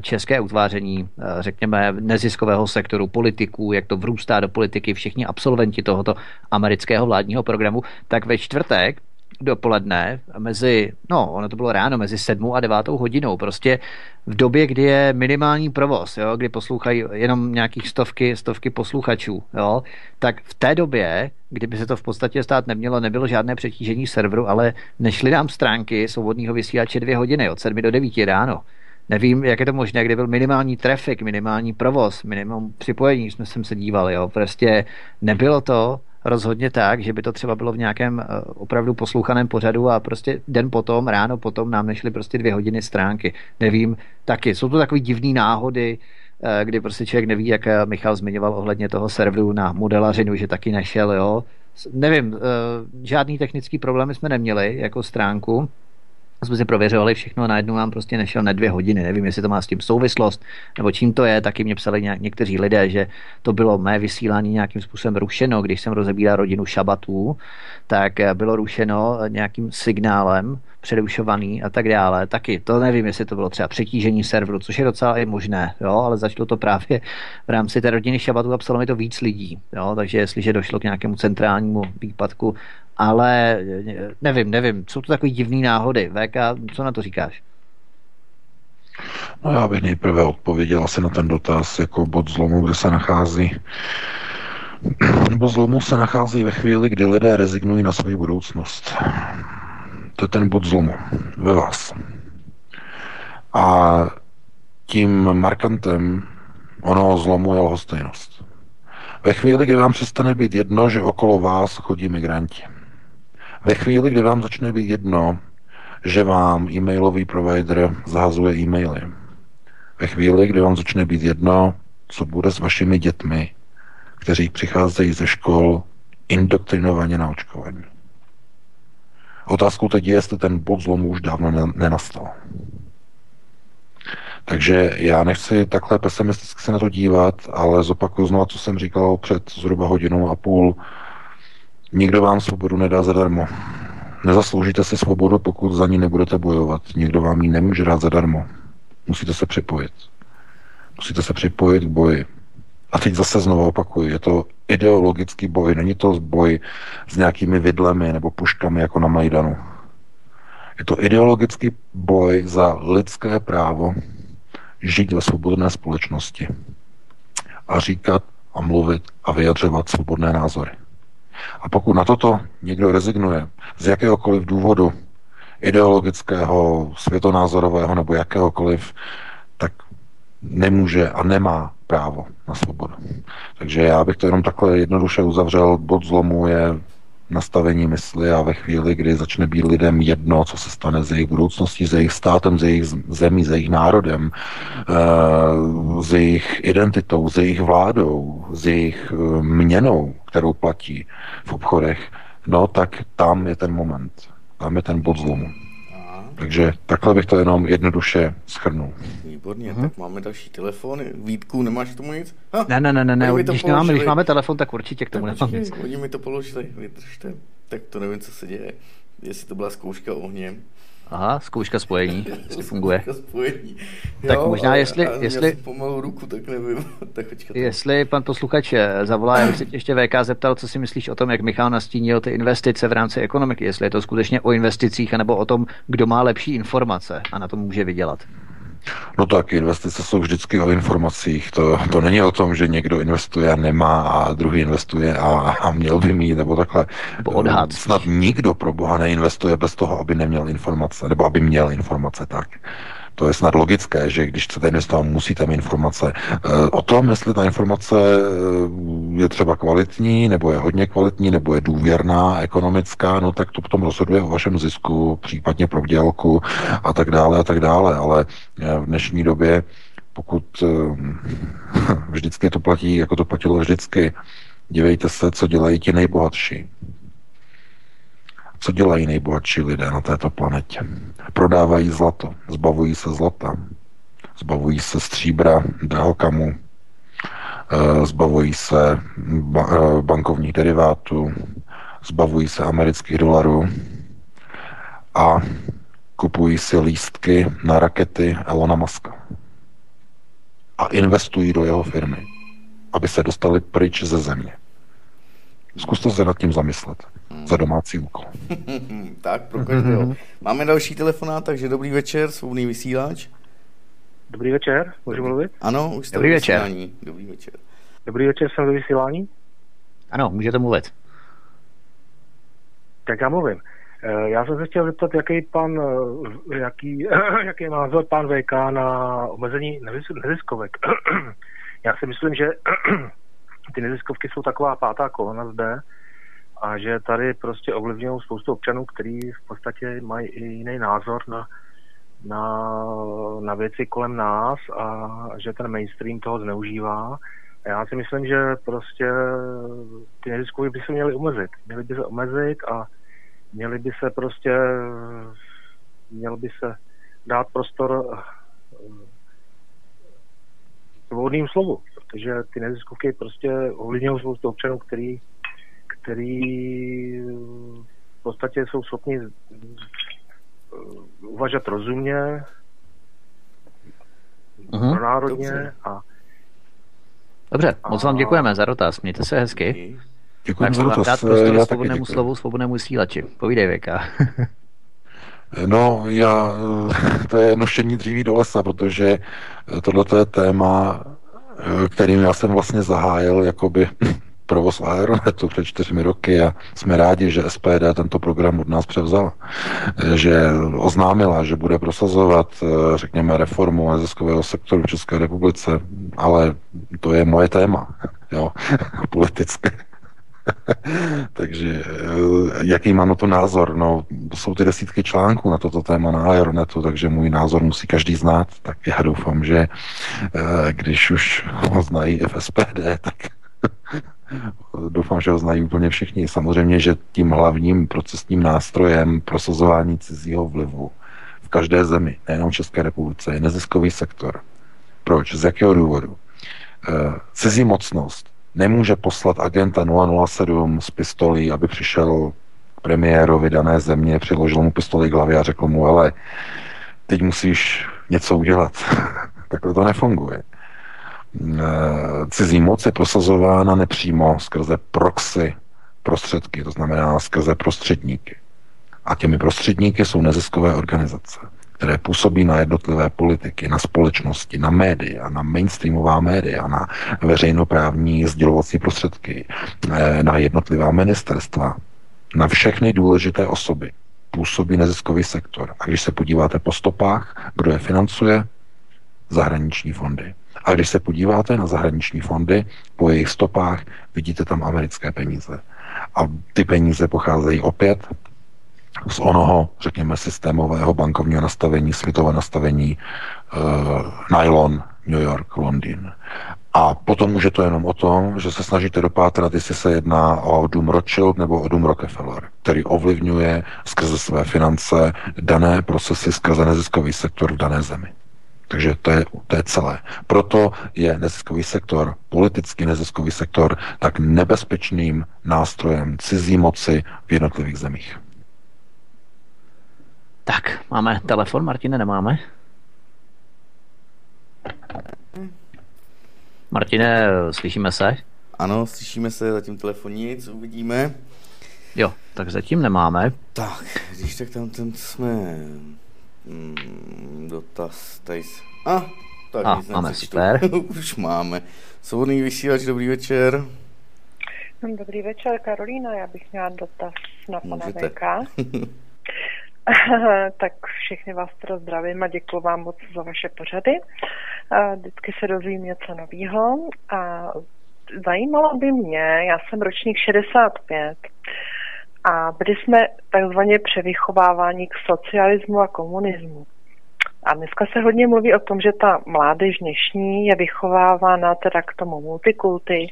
české utváření, řekněme, neziskového sektoru, politiků, jak to vrůstá do politiky, všichni absolventi tohoto amerického vládního programu, tak ve čtvrtek dopoledne mezi, no, ono to bylo ráno, mezi sedmou a devátou hodinou, prostě v době, kdy je minimální provoz, jo, kdy poslouchají jenom nějakých stovky, stovky posluchačů, jo, tak v té době, kdyby se to v podstatě stát nemělo, nebylo žádné přetížení serveru, ale nešly nám stránky svobodného vysílače dvě hodiny, od sedmi do devíti ráno. Nevím, jak je to možné, kdy byl minimální trafik, minimální provoz, minimum připojení, jsme sem se dívali, jo. Prostě nebylo to rozhodně tak, že by to třeba bylo v nějakém eh, opravdu poslouchaném pořadu a prostě den potom, ráno potom nám nešly prostě dvě hodiny stránky. Nevím, taky. Jsou to takové divné náhody, eh, kdy prostě člověk neví, jak eh, Michal zmiňoval ohledně toho serveru na modelařinu, že taky nešel, jo. Nevím, žádný technický problémy jsme neměli jako stránku, jsme si prověřovali všechno a najednou nám prostě nešel na dvě hodiny. Nevím, jestli to má s tím souvislost, nebo čím to je. Taky mě psali nějak, někteří lidé, že to bylo mé vysílání nějakým způsobem rušeno, když jsem rozebíral rodinu šabatů, tak bylo rušeno nějakým signálem, přerušovaný a tak dále. Taky to nevím, jestli to bylo třeba přetížení serveru, což je docela i možné, jo, ale začalo to právě v rámci té rodiny šabatů a psalo mi to víc lidí. Jo, takže jestliže došlo k nějakému centrálnímu výpadku ale nevím, nevím, jsou to takové divné náhody. VK, co na to říkáš? No já bych nejprve odpověděl asi na ten dotaz jako bod zlomu, kde se nachází. Bod zlomu se nachází ve chvíli, kdy lidé rezignují na svou budoucnost. To je ten bod zlomu ve vás. A tím markantem onoho zlomu je lhostejnost. Ve chvíli, kdy vám přestane být jedno, že okolo vás chodí migranti. Ve chvíli, kdy vám začne být jedno, že vám e-mailový provider zahazuje e-maily. Ve chvíli, kdy vám začne být jedno, co bude s vašimi dětmi, kteří přicházejí ze škol indoktrinovaně na očkování. Otázkou teď je, jestli ten bod zlomu už dávno nenastal. Takže já nechci takhle pesimisticky se na to dívat, ale zopakuju znovu, co jsem říkal před zhruba hodinou a půl. Nikdo vám svobodu nedá zadarmo. Nezasloužíte si svobodu, pokud za ní nebudete bojovat. Nikdo vám ji nemůže dát zadarmo. Musíte se připojit. Musíte se připojit k boji. A teď zase znovu opakuju, je to ideologický boj, není to boj s nějakými vidlemi nebo puškami jako na Majdanu. Je to ideologický boj za lidské právo žít ve svobodné společnosti a říkat a mluvit a vyjadřovat svobodné názory. A pokud na toto někdo rezignuje z jakéhokoliv důvodu, ideologického, světonázorového nebo jakéhokoliv, tak nemůže a nemá právo na svobodu. Takže já bych to jenom takhle jednoduše uzavřel. Bod zlomu je nastavení mysli a ve chvíli, kdy začne být lidem jedno, co se stane s jejich budoucností, s jejich státem, s jejich zemí, s jejich národem, eh, s jejich identitou, s jejich vládou, s jejich eh, měnou, kterou platí v obchodech, no tak tam je ten moment. Tam je ten bod zlomu. Takže takhle bych to jenom jednoduše schrnul. Výborně, hmm. tak máme další telefon. Vítku, nemáš k tomu nic? Ha, ne, ne, ne, ne, ne když, nemáme, když máme telefon, tak určitě k tomu tak nemám nic. Oni mi to položili, vydržte. Tak to nevím, co se děje. Jestli to byla zkouška ohněm. Aha, zkouška spojení, jestli funguje. spojení. Tak jo, možná, jestli... Ale, jestli pomalu ruku, tak nevím. tak jestli pan posluchač eh, zavolá, já bych se ještě VK zeptal, co si myslíš o tom, jak Michal nastínil ty investice v rámci ekonomiky, jestli je to skutečně o investicích, anebo o tom, kdo má lepší informace a na tom může vydělat. No tak, investice jsou vždycky o informacích. To, to není o tom, že někdo investuje a nemá a druhý investuje a, a měl by mít, nebo takhle. Odhad. Snad nikdo pro boha neinvestuje bez toho, aby neměl informace, nebo aby měl informace tak. To je snad logické, že když chcete investovat, musíte mít informace. Eh, o tom, jestli ta informace eh, je třeba kvalitní, nebo je hodně kvalitní, nebo je důvěrná, ekonomická, no tak to potom rozhoduje o vašem zisku, případně pro vdělku a tak dále a tak dále. Ale eh, v dnešní době pokud vždycky to platí, jako to platilo vždycky, dívejte se, co dělají ti nejbohatší. Co dělají nejbohatší lidé na této planetě? Prodávají zlato, zbavují se zlata, zbavují se stříbra, drahokamu, eh, zbavují se eh, bankovních derivátů, zbavují se amerických dolarů a kupují si lístky na rakety Elona Muska a investují do jeho firmy, aby se dostali pryč ze země. Zkuste se nad tím zamyslet. Za domácí úkol. tak, pro každého. Máme další telefonát, takže dobrý večer, svobodný vysílač. Dobrý večer, můžu mluvit? Ano, už jste Dobrý ve večer. vysílání. Dobrý večer. Dobrý večer, jsem ve vysílání. Ano, můžete mluvit. Tak já mluvím. Eh, Já jsem se chtěl zeptat, jaký pan, eh, jaký, jaký má názor pan VK na omezení nezis- neziskovek. Já si myslím, že ty neziskovky jsou taková pátá kolona zde a že tady prostě ovlivňují spoustu občanů, kteří v podstatě mají i jiný názor na, na, na věci kolem nás a že ten mainstream toho zneužívá. A já si myslím, že prostě ty neziskovky by se měly omezit. Měly by se omezit a měli by se prostě, měl by se dát prostor eh, svobodným slovu, protože ty neziskovky prostě ovlivňují spoustu občanů, který, který v podstatě jsou schopni eh, uvažat rozumně, Mhm. pronárodně Dobře. a Dobře, moc vám děkujeme za dotaz. Mějte se hezky. Tak za dát dotaz. prostor Já taky svobodnému slovu, svobodnému vysílači. Povídej, Věka. No, já, to je nošení dříví do lesa, protože tohle je téma, kterým já jsem vlastně zahájil jakoby provoz Aeronetu před čtyřmi roky a jsme rádi, že SPD tento program od nás převzala, že oznámila, že bude prosazovat, řekněme, reformu neziskového sektoru v České republice, ale to je moje téma, jo, politické. Takže eh, jaký mám na to názor? No, jsou ty desítky článků na toto téma na Aeronetu, takže můj názor musí každý znát, tak já doufám, že eh, když už ho znají i v SPD, tak doufám, že ho znají úplně všichni. Samozřejmě, že tím hlavním procesním nástrojem prosazování cizího vlivu v každé zemi, nejenom v České republice, je neziskový sektor. Proč? Z jakého důvodu? Eh, Cizí mocnost nemůže poslat agenta 007 z pistolí, aby přišel k premiérovi dané země, přiložil mu pistoli k hlavě a řekl mu, ale teď musíš něco udělat. Takhle to nefunguje. Eh, Cizí moc je prosazována nepřímo skrze proxy prostředky, to znamená skrze prostředníky. A těmi prostředníky jsou neziskové organizace, které působí na jednotlivé politiky, na společnosti, na média, na mainstreamová média, na veřejnoprávní sdělovací prostředky, eh, na jednotlivá ministerstva, na všechny důležité osoby působí neziskový sektor. A když se podíváte po stopách, kdo je financuje? Zahraniční fondy. A když se podíváte na zahraniční fondy, po jejich stopách vidíte tam americké peníze. A ty peníze pocházejí opět z onoho, řekněme, systémového bankovního nastavení, světové nastavení, uh, nylon, New York, Londýn. A potom je to jenom o tom, že se snažíte dopátrat, jestli se jedná o dům Rothschild nebo o dům Rockefeller, který ovlivňuje skrze své finance dané procesy skrze neziskový sektor v dané zemi. Takže to je, to je celé. Proto je neziskový sektor, politický neziskový sektor, tak nebezpečným nástrojem cizí moci v jednotlivých zemích. Tak, máme telefon, Martine, nemáme? Martine, slyšíme se? Ano, slyšíme se, zatím telefon nic, uvidíme. Jo, tak zatím nemáme. Tak, když tak tam ten jsme... Hmm, dotaz, tady se... A, tak A, nic máme, super. Už máme. Svobodný vysílač, dobrý večer. Dobrý večer, Karolína. Já bych měla dotaz na pana Můžete. VK. tak všechny vás teda zdravím a děkuji vám moc za vaše pořady. A Vždycky se dozvím něco nového a zajímalo by mě, já jsem ročník 65 a byli jsme takzvaně převychováváni k socialismu a komunismu. A dneska se hodně mluví o tom, že ta mládež dnešní je vychovávána teda k tomu multikulty.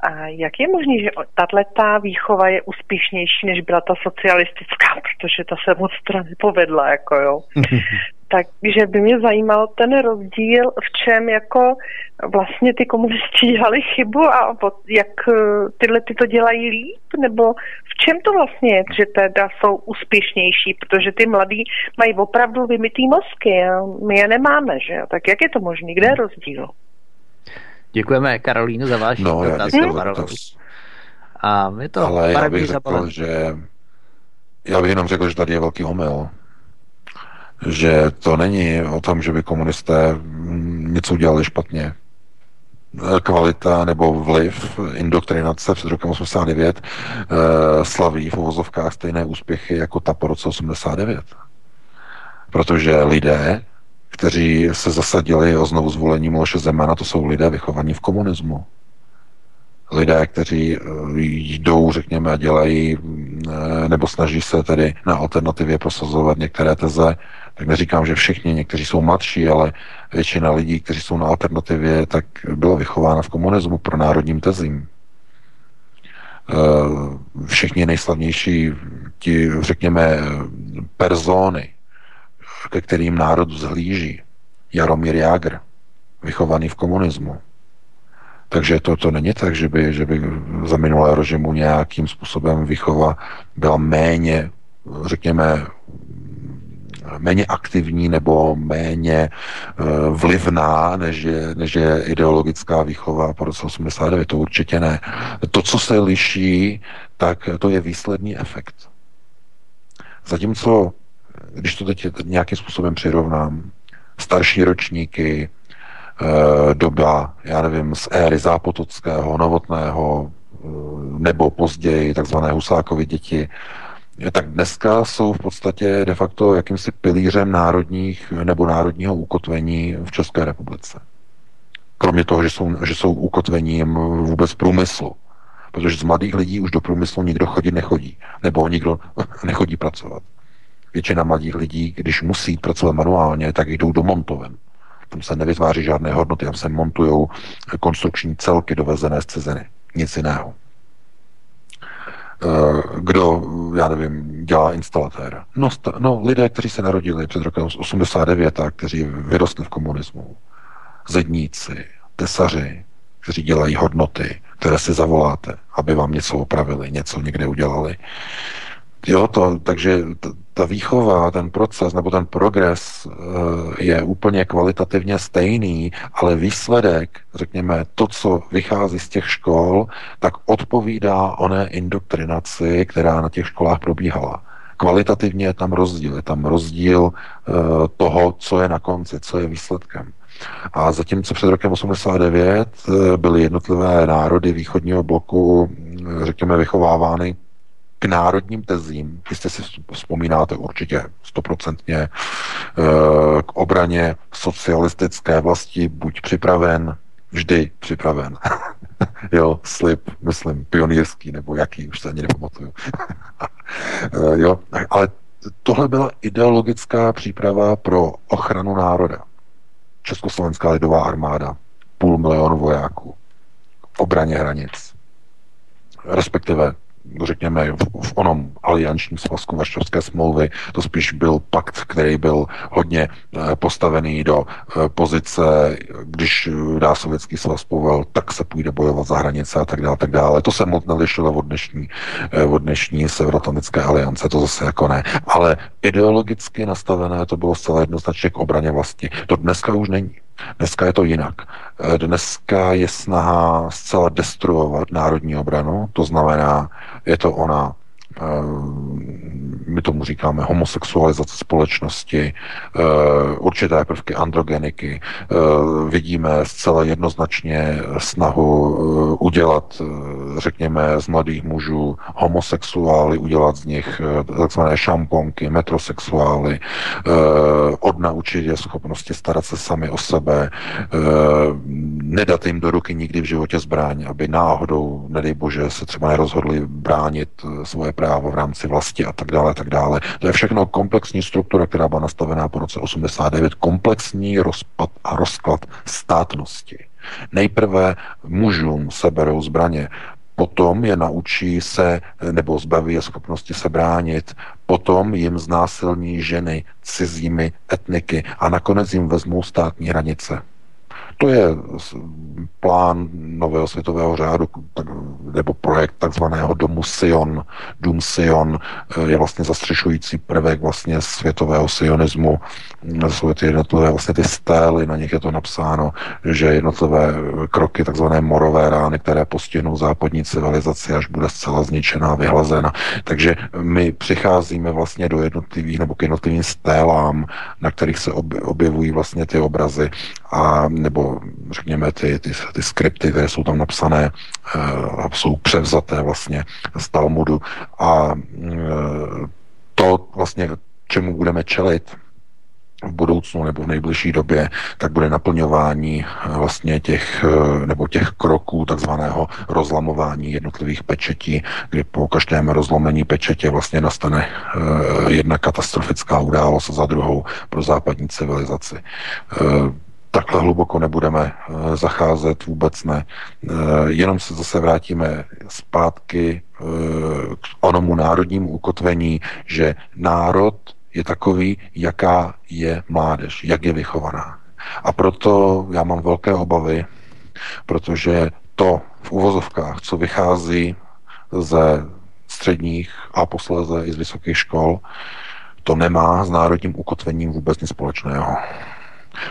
A jak je možné, že tato výchova je úspěšnější, než byla ta socialistická, protože ta se moc teda nepovedla, jako jo. Takže by mě zajímal ten rozdíl, v čem jako vlastně ty komunisti dělali chybu a jak eh, tyhle ty to dělají líp, nebo v čem to vlastně je, že teda jsou úspěšnější, protože ty mladí mají opravdu vymitý mozky a my je nemáme, že jo? Tak jak je to možné? Kde je rozdíl? Děkujeme Karolínu za váš No, já dotaz. dotaz. A my to Ale já bych řekl, že já bych jenom řekl, že tady je velký omyl. Že to není o tom, že by komunisté něco udělali špatně. Kvalita nebo vliv indoktrinace před rokem 89 eh, slaví v uvozovkách stejné úspěchy jako ta po roce 89. Protože lidé, kteří se zasadili o znovu zvolení Miloše Zemana, to jsou lidé vychovaní v komunismu lidé, kteří eh, jdou, řekněme, a dělají eh, nebo snaží se tedy na alternativě prosazovat některé teze, tak neříkám, že všichni, někteří jsou mladší, ale většina lidí, kteří jsou na alternativě, tak byla vychována v komunismu pro národním tezím. Eh, všichni nejslavnější ti, řekněme, persony, ke kterým národ zhlíží, Jaromír Jágr, vychovaný v komunismu, takže to, to není tak, že by, že by za minulé režimu nějakým způsobem výchova byla méně, řekněme, méně aktivní nebo méně eh, vlivná, než je, než je ideologická výchova po roce 89. To určitě ne. To, co se liší, tak to je výsledný efekt. Zatímco, když to teď nějakým způsobem přirovnám, starší ročníky, Eh, doba, já nevím, z éry Zápotockého, Novotného, eh, nebo později takzvané Husákovy děti, tak dneska jsou v podstatě de facto jakýmsi pilířem národních nebo národního ukotvení v České republice. Kromě toho, že jsou, že jsou ukotvením vůbec průmyslu. Protože z mladých lidí už do průmyslu nikdo chodit nechodí. Nebo nikdo nechodí pracovat. Většina mladých lidí, když musí pracovat manuálně, tak jdou do montovem. Tam se nevytváří žádné hodnoty, tam se montují konstrukční celky dovezené z ciziny. Nic jiného. Eh, kdo, já nevím, dělá instalatéra? No, no lidé, kteří se narodili před rokem 89 a kteří vyrostli v komunismu. Zedníci, tesaři, kteří dělají hodnoty, které si zavoláte, aby vám něco opravili, něco někde udělali. Jo, to, takže ta výchova, ten proces nebo ten progres eh, je úplně kvalitativně stejný, ale výsledek, řekněme, to, co vychází z těch škol, tak odpovídá oné indoktrinaci, která na těch školách probíhala. Kvalitativně je tam rozdíl. Je tam rozdíl eh, toho, co je na konci, co je výsledkem. A zatímco před rokem 89 eh, byly jednotlivé národy východního bloku, řekněme, vychovávány k národním tezím, jistě si vzpomínáte určitě stoprocentně, eh, k obraně socialistické vlasti buď připraven, vždy připraven. jo, slib, myslím, pionýrský, nebo jaký, už se ani nepamatuju. Eh, jo, ale tohle byla ideologická příprava pro ochranu národa. Československá lidová armáda, půl milionu vojáků, obraně hranic, respektive řekněme, v, v onom aliančním svazku Varšavské smlouvy, to spíš byl pakt, který byl hodně eh, postavený do eh, pozice, když dá sovětský svaz povel, tak se půjde bojovat za hranice a tak dále, tak dále. To se moc nelišilo od dnešní, eh, od dnešní Severoatlantické aliance, to zase jako ne. Ale ideologicky nastavené to bylo zcela jednoznačně k obraně vlasti. To dneska už není. Dneska je to jinak. Eh, dneska je snaha zcela destruovat národní obranu, to znamená, je to ona my tomu říkáme homosexualizace společnosti, eh, určité prvky androgeniky. Eh, vidíme zcela jednoznačně snahu udělat, řekněme, z mladých mužů homosexuály, udělat z nich takzvané šamponky, metrosexuály, odnaučit je schopnosti starat se sami o sebe, nedat jim do ruky nikdy v životě zbraň, aby náhodou, nedej bože, se třeba nerozhodli bránit svoje práva právo v rámci vlasti a tak dále, tak dále. To je všechno komplexní struktura, která byla nastavená po roce 89, komplexní rozpad a rozklad státnosti. Nejprve mužům seberou zbraně, potom je naučí se nebo zbaví je schopnosti se bránit, potom jim znásilní ženy cizími etniky a nakonec jim vezmou státní hranice. To je plán nového světového řádu, nebo projekt takzvaného domu Sion. Dům Sion eh, je vlastně zastřešující prvek vlastně světového sionismu. Jsou ty jednotlivé vlastně ty stély, na nich je to napsáno, že jednotlivé kroky, takzvané morové rány, které postihnou západní civilizaci, až bude zcela zničená, vyhlazena. Takže my přicházíme vlastně do jednotlivých nebo k jednotlivým stélám, na kterých se objevují vlastně ty obrazy a nebo řekněme ty, ty, ty skripty, které jsou tam napsané eh, jsou převzaté vlastně z Talmudu. A eh, to vlastně, čemu budeme čelit, v budoucnu nebo v nejbližší době, tak bude naplňování eh, vlastně těch, nebo těch kroků takzvaného rozlamování jednotlivých pečetí, kdy po každém rozlomení pečetě vlastně nastane jedna katastrofická událost za druhou pro západní civilizaci takhle hluboko nebudeme eh, zacházet, vůbec ne. Eh, jenom se zase vrátíme zpátky eh, k onomu národnímu ukotvení, že národ je takový, jaká je mládež, jak je vychovaná. A proto já mám velké obavy, protože to v uvozovkách, co vychází ze středních a posléze i z vysokých škol, to nemá s národním ukotvením vůbec nic společného.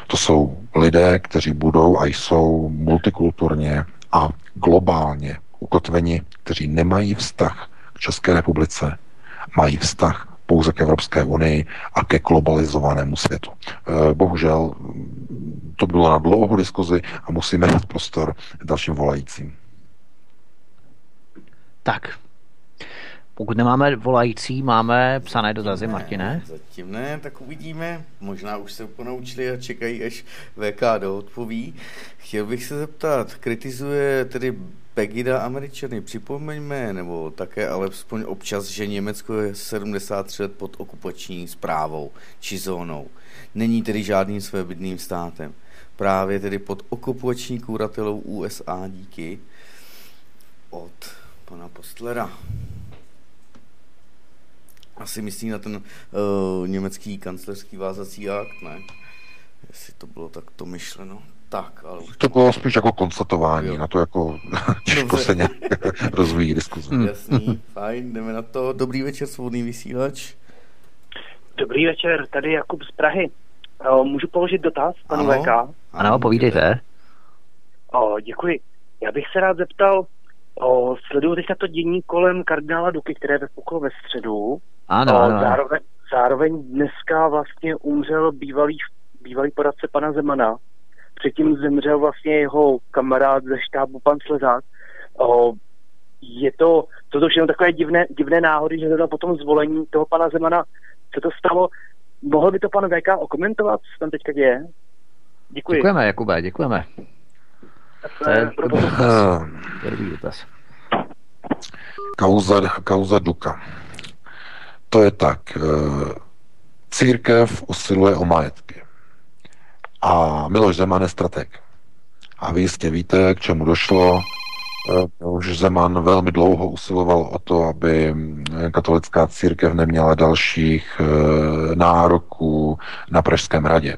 To jsou lidé, kteří budou a jsou multikulturně a globálně ukotveni, kteří nemají vztah k České republice, mají vztah pouze k Evropské unii a ke globalizovanému světu. Eh, bohužel to bylo na dlouhou diskuzi a musíme dát prostor dalším volajícím. Tak, pokud nemáme volající, máme psané dotazy, Martine? Zatím ne, tak uvidíme. Možná už se ponaučili a čekají, až VK odpoví. Chtěl bych se zeptat, kritizuje tedy Pegida Američany, připomeňme, nebo také alespoň občas, že Německo je 73 let pod okupační zprávou či zónou. Není tedy žádným svébytným státem. Právě tedy pod okupační kuratelou USA díky od pana Postlera asi myslí na ten uh, německý kanclerský vázací akt, ne? Jestli to bylo takto myšleno. Tak, ale už to bylo spíš jako konstatování, jo. na to jako těžko se nějak rozvíjí diskuze. Hmm. Jasný, fajn, jdeme na to. Dobrý večer, svobodný vysílač. Dobrý večer, tady Jakub z Prahy. Můžu položit dotaz, panu ano, VK? Ano, povídejte. O, děkuji. Já bych se rád zeptal, o, sleduju teďka to dění kolem kardinála Duky, které vypuklo ve středu. Ano, ano. Zároveň, zároveň dneska vlastně umřel bývalý, bývalý poradce pana Zemana. Předtím zemřel vlastně jeho kamarád ze štábu pan Slezák. O, je to, to to všechno takové divné, divné náhody, že to potom zvolení toho pana Zemana, co to stalo, mohl by to pan VK okomentovat, co tam teďka děje? Děkuji. Děkujeme, Jakube, děkujeme. To je dobrý dotaz. Kauza, kauza Duka to je tak. Eh, církev usiluje o majetky. A Miloš Zeman je strateg. A vy jistě víte, k čemu došlo. Eh, už Zeman velmi dlouho usiloval o to, aby mm, katolická církev neměla dalších eh, nároků na Pražském radě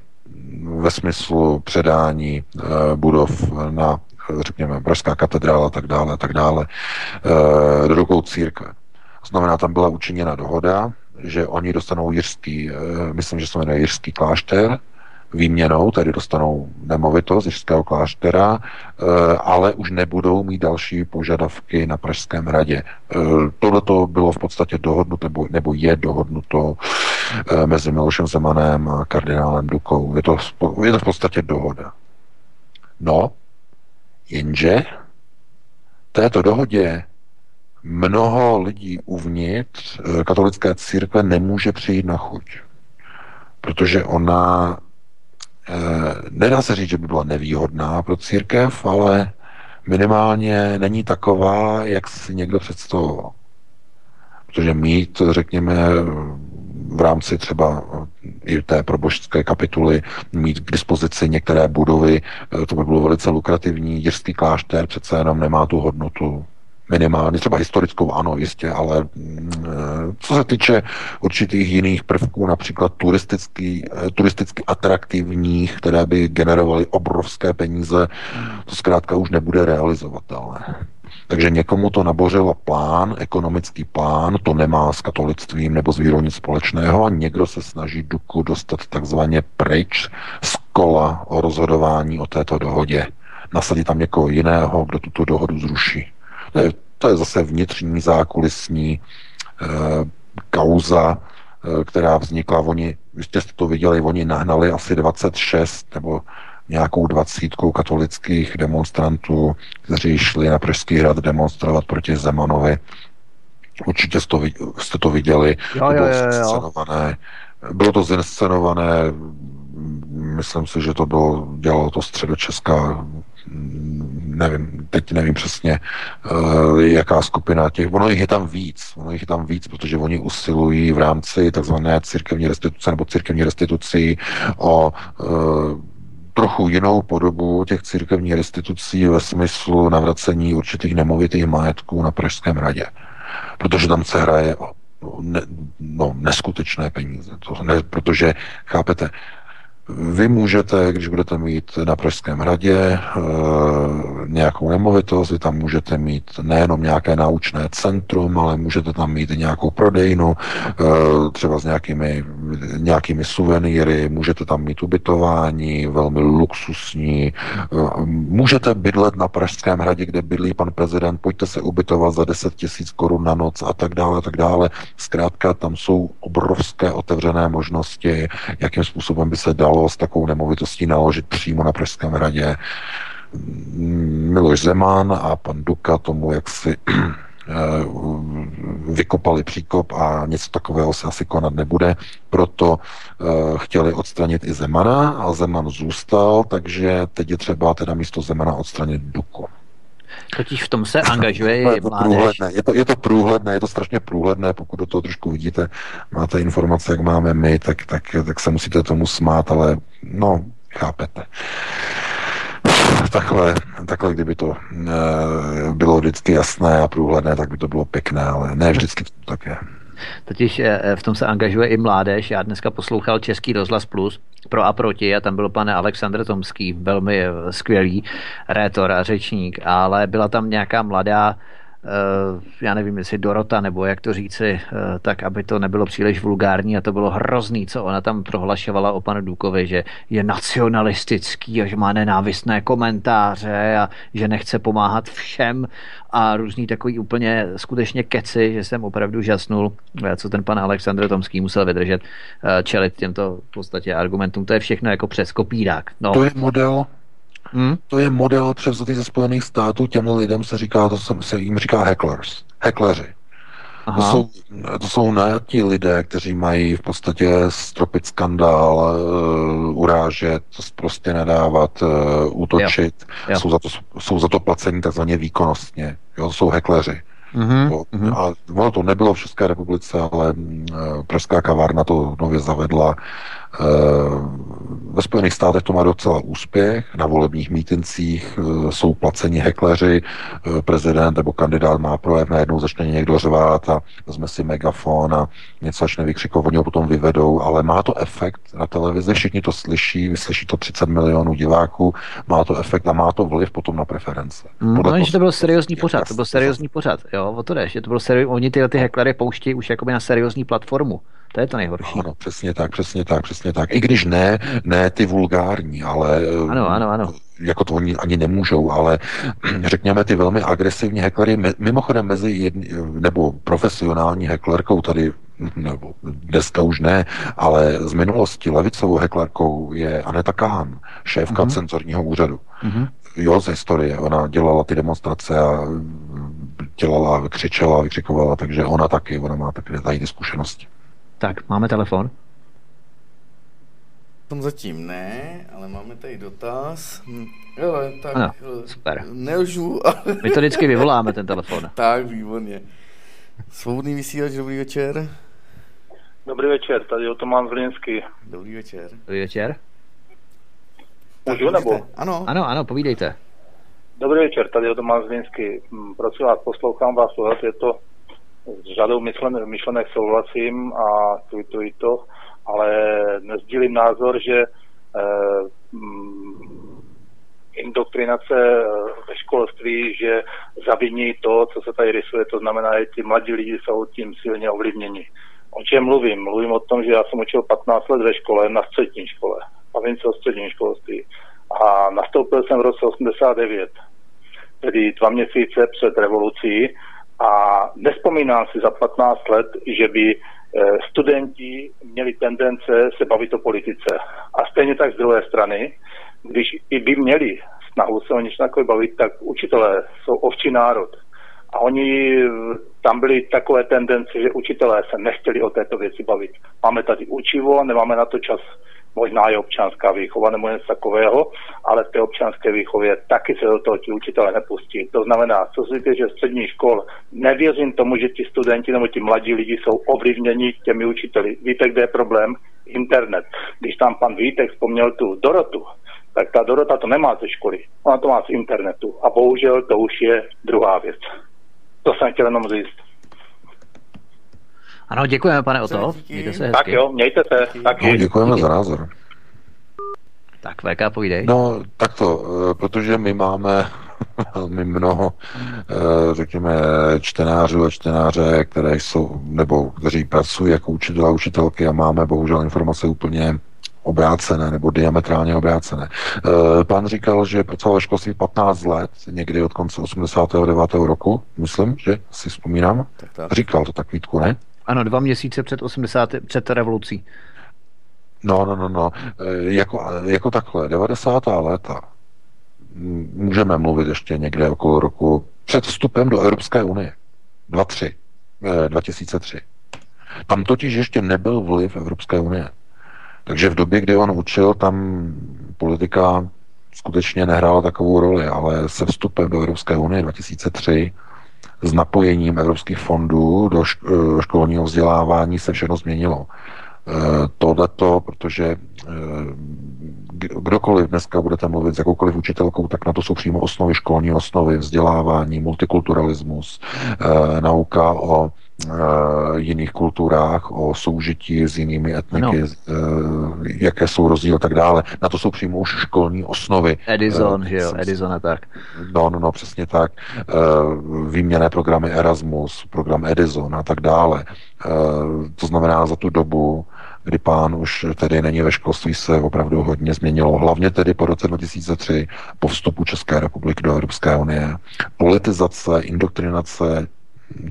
ve smyslu předání budov na, řekněme, Pražská katedrála a tak dále, a tak dále, do rukou církve. Znamená, tam byla učiněna dohoda, že oni dostanou jirský, eh, myslím, že se jmenuje jirský klášter, výměnou, tedy dostanou nemovitost jirského kláštera, eh, ale už nebudou mít další požadavky na Pražském radě. Eh, Tohle to bylo v podstatě dohodnuto, nebo, je dohodnuto mezi Milošem Zemanem a kardinálem Dukou. Je to, je to v podstatě dohoda. No, jenže této dohodě mnoho lidí uvnitř eh, katolické církve nemůže přijít na chuť. Protože ona, eh, nedá se říct, že by byla nevýhodná pro církev, ale minimálně není taková, jak si někdo představoval. Protože mít, řekněme, v rámci třeba i té probožské kapituly mít k dispozici některé budovy, eh, to by bylo velice lukrativní. Jirský klášter přece jenom nemá tu hodnotu minimálně, třeba historickou ano, jistě, ale mm, Co se týče určitých jiných prvků, například turistický, eh, turisticky atraktivních, které by generovaly obrovské peníze, to zkrátka už nebude realizovatelné. Takže někomu to nabořilo plán, ekonomický plán, to nemá s katolictvím nebo s vírou nic společného a někdo se snaží Duku dostat takzvaně pryč z kola o rozhodování o této dohodě. Nasadit tam někoho jiného, kdo tuto dohodu zruší. To je, to je zase vnitřní zákulisní e, kauza, e, která vznikla. Oni, jste to viděli, oni nahnali asi 26 nebo nějakou dvacítkou katolických demonstrantů, kteří šli na Pražský hrad demonstrovat proti Zemanovi. Určitě jste to, jste to viděli. Jo, to bylo jo, jo, zinscenované. Bylo to zinscenované, myslím si, že to bylo, dělalo to středočeská nevím, teď nevím přesně, uh, jaká skupina těch, ono jich je tam víc, ono jich je tam víc, protože oni usilují v rámci takzvané církevní restituce nebo církevní restitucí o uh, trochu jinou podobu těch církevních restitucí ve smyslu navracení určitých nemovitých majetků na Pražském radě. Protože tam se hraje o ne, no, neskutečné peníze. To ne, protože, chápete, vy můžete, když budete mít na Pražském hradě e, nějakou nemovitost, vy tam můžete mít nejenom nějaké naučné centrum, ale můžete tam mít nějakou prodejnu, e, třeba s nějakými, nějakými suvenýry, můžete tam mít ubytování, velmi luxusní, e, můžete bydlet na Pražském hradě, kde bydlí pan prezident, pojďte se ubytovat za 10 tisíc korun na noc a tak dále, a tak dále. Zkrátka tam jsou obrovské otevřené možnosti, jakým způsobem by se dalo dalo s takovou nemovitostí naložit přímo na Pražském hradě. Miloš Zeman a pan Duka tomu jak si eh, vykopali příkop a něco takového se asi konat nebude. Proto uh, chtěli odstranit i Zemana a Zeman zůstal, takže teď je třeba teda místo Zemana odstranit Duku. Totiž v tom se angažuje je to mládež. Průhledné. Je, to, je to průhledné, je to strašně průhledné, pokud do toho trošku vidíte, máte informace, jak máme my, tak, tak, tak se musíte tomu smát, ale no, chápete. Takhle, takhle, kdyby to e, bylo vždycky jasné a průhledné, tak by to bylo pěkné, ale ne vždycky to tak je. Totiž eh, v tom se angažuje i mládež. Já dneska poslouchal Český rozhlas Plus pro a proti a tam byl pan Aleksandr Tomský, velmi eh, skvělý rétor a řečník, ale byla tam nějaká mladá Eh, já nevím, jestli Dorota, nebo jak to říci, eh, tak aby to nebylo příliš vulgární a to bylo hrozný, co ona tam prohlašovala o panu Dukovi, že je nacionalistický a že má nenávistné komentáře a že nechce pomáhat všem a různý takový úplně skutečně keci, že jsem opravdu žasnul, eh, co ten pan Aleksandr Tomský musel vydržet čelit těmto v podstatě argumentům. To je všechno jako přes kopírák. No. To je model Hmm? To je model převzatý ze Spojených států, těm lidem se říká, to se, se jim říká hecklers, heckleři. To jsou, to jsou najatí lidé, kteří mají v podstatě stropit skandál, uh, urážet, prostě nedávat, uh, útočit. Jo. Jo. Jsou, za to, jsou za to placení takzvaně výkonnostně. Jo, jsou hekleři. Mm-hmm. A ono to nebylo v České republice, ale uh, Pražská kavárna to nově zavedla. Eh, ve Spojených státech to má docela úspěch. Na volebních mítincích eh, jsou placeni hekleři, eh, prezident nebo kandidát má projev, najednou začne někdo řvát a vezme si megafon a něco začne vykřikovat, oni ho potom vyvedou, ale má to efekt na televizi, všichni to slyší, vyslyší to 30 milionů diváků, má to efekt a má to vliv potom na preference. Mm, no, že to byl seriózní pořad, to byl seriózní pořad, jo, o to jde, že to byl seriózní, oni tyhle ty heklery pouštějí už jakoby na seriózní platformu. To je to nejhorší. Ano, přesně tak, přesně tak, přesně tak. I když ne, ne ty vulgární, ale... Ano, ano, ano. Jako to oni ani nemůžou, ale řekněme ty velmi agresivní heklery, mimochodem mezi jedni, nebo profesionální heklerkou tady nebo dneska už ne, ale z minulosti levicovou heklerkou je Aneta Kahan, šéfka mm-hmm. cenzorního úřadu. Mm-hmm. Jo, z historie. Ona dělala ty demonstrace a dělala, křičela, vykřikovala, takže ona taky, ona má taky tady ty zkušenosti. Tak, máme telefon. Tom zatím ne, ale máme tady dotaz. Hm, jo, tak ano, super. Nelžu, ale... My to vždycky vyvoláme, ten telefon. tak, výborně. Svobodný vysílač, dobrý večer. Dobrý večer, tady o tom mám Zlínský. Dobrý večer. Dobrý večer. Můžu nebo? Ano. Ano, ano, povídejte. Dobrý večer, tady o tom mám Zlínský. Hm, prosím vás, poslouchám vás, je to s řadou myšlen, myšlenek souhlasím a tweetuji to, ale nezdílím názor, že eh, mm, indoktrinace eh, ve školství, že zaviní to, co se tady rysuje, to znamená, že ti mladí lidi jsou tím silně ovlivněni. O čem mluvím? Mluvím o tom, že já jsem učil 15 let ve škole, na střední škole. Bavím se o středním školství. A nastoupil jsem v roce 89, tedy dva měsíce před revolucí a nespomínám si za 15 let, že by eh, studenti měli tendence se bavit o politice. A stejně tak z druhé strany, když i by měli snahu se o něco takové bavit, tak učitelé jsou ovčí národ. A oni tam byly takové tendence, že učitelé se nechtěli o této věci bavit. Máme tady učivo, nemáme na to čas možná je občanská výchova nebo něco takového, ale v té občanské výchově taky se do toho ti učitelé nepustí. To znamená, co se týče střední škol, nevěřím tomu, že ti studenti nebo ti mladí lidi jsou ovlivněni těmi učiteli. Víte, kde je problém? Internet. Když tam pan Vítek vzpomněl tu Dorotu, tak ta Dorota to nemá ze školy, ona to má z internetu. A bohužel to už je druhá věc. To jsem chtěl jenom říct. Ano, děkujeme, pane Oto. Mějte se hezky. Tak jo, mějte se. Tak no, děkujeme Díky. za názor. Tak VK, povídej. No, tak to, eh, protože my máme velmi mnoho, eh, řekněme, čtenářů a čtenáře, které jsou, nebo kteří pracují jako učitelé a učitelky a máme bohužel informace úplně obrácené nebo diametrálně obrácené. Eh, pán říkal, že pracoval ve školství 15 let, někdy od konce 89. roku, myslím, že si vzpomínám. Tak, tak. Říkal to tak Vítku, ne? Ano, dva měsíce před 80. před revolucí. No, no, no, no. E, jako, jako takhle, 90. léta můžeme mluvit ještě někde okolo roku před vstupem do Evropské unie. 23, 2003. Tam totiž ještě nebyl vliv Evropské unie. Takže v době, kdy on učil, tam politika skutečně nehrála takovou roli, ale se vstupem do Evropské unie 2003 s napojením evropských fondů do eh, školního vzdělávání se všechno změnilo. Eh, tohleto, protože eh, kdokoliv dneska budete mluvit s jakoukoliv učitelkou, tak na to jsou přímo osnovy, školní osnovy, vzdělávání, multikulturalismus, nauka o jiných kulturách, o soužití s jinými etniky, no. jaké jsou rozdíly a tak dále. Na to jsou přímo už školní osnovy. Edison, že jo, Edison a tak. No, no, no, přesně tak. Výměné programy Erasmus, program Edison a tak dále. To znamená, za tu dobu kdy pán už tedy není ve školství, se opravdu hodně změnilo. Hlavně tedy po roce 2003, po vstupu České republiky do Evropské unie. Politizace, indoktrinace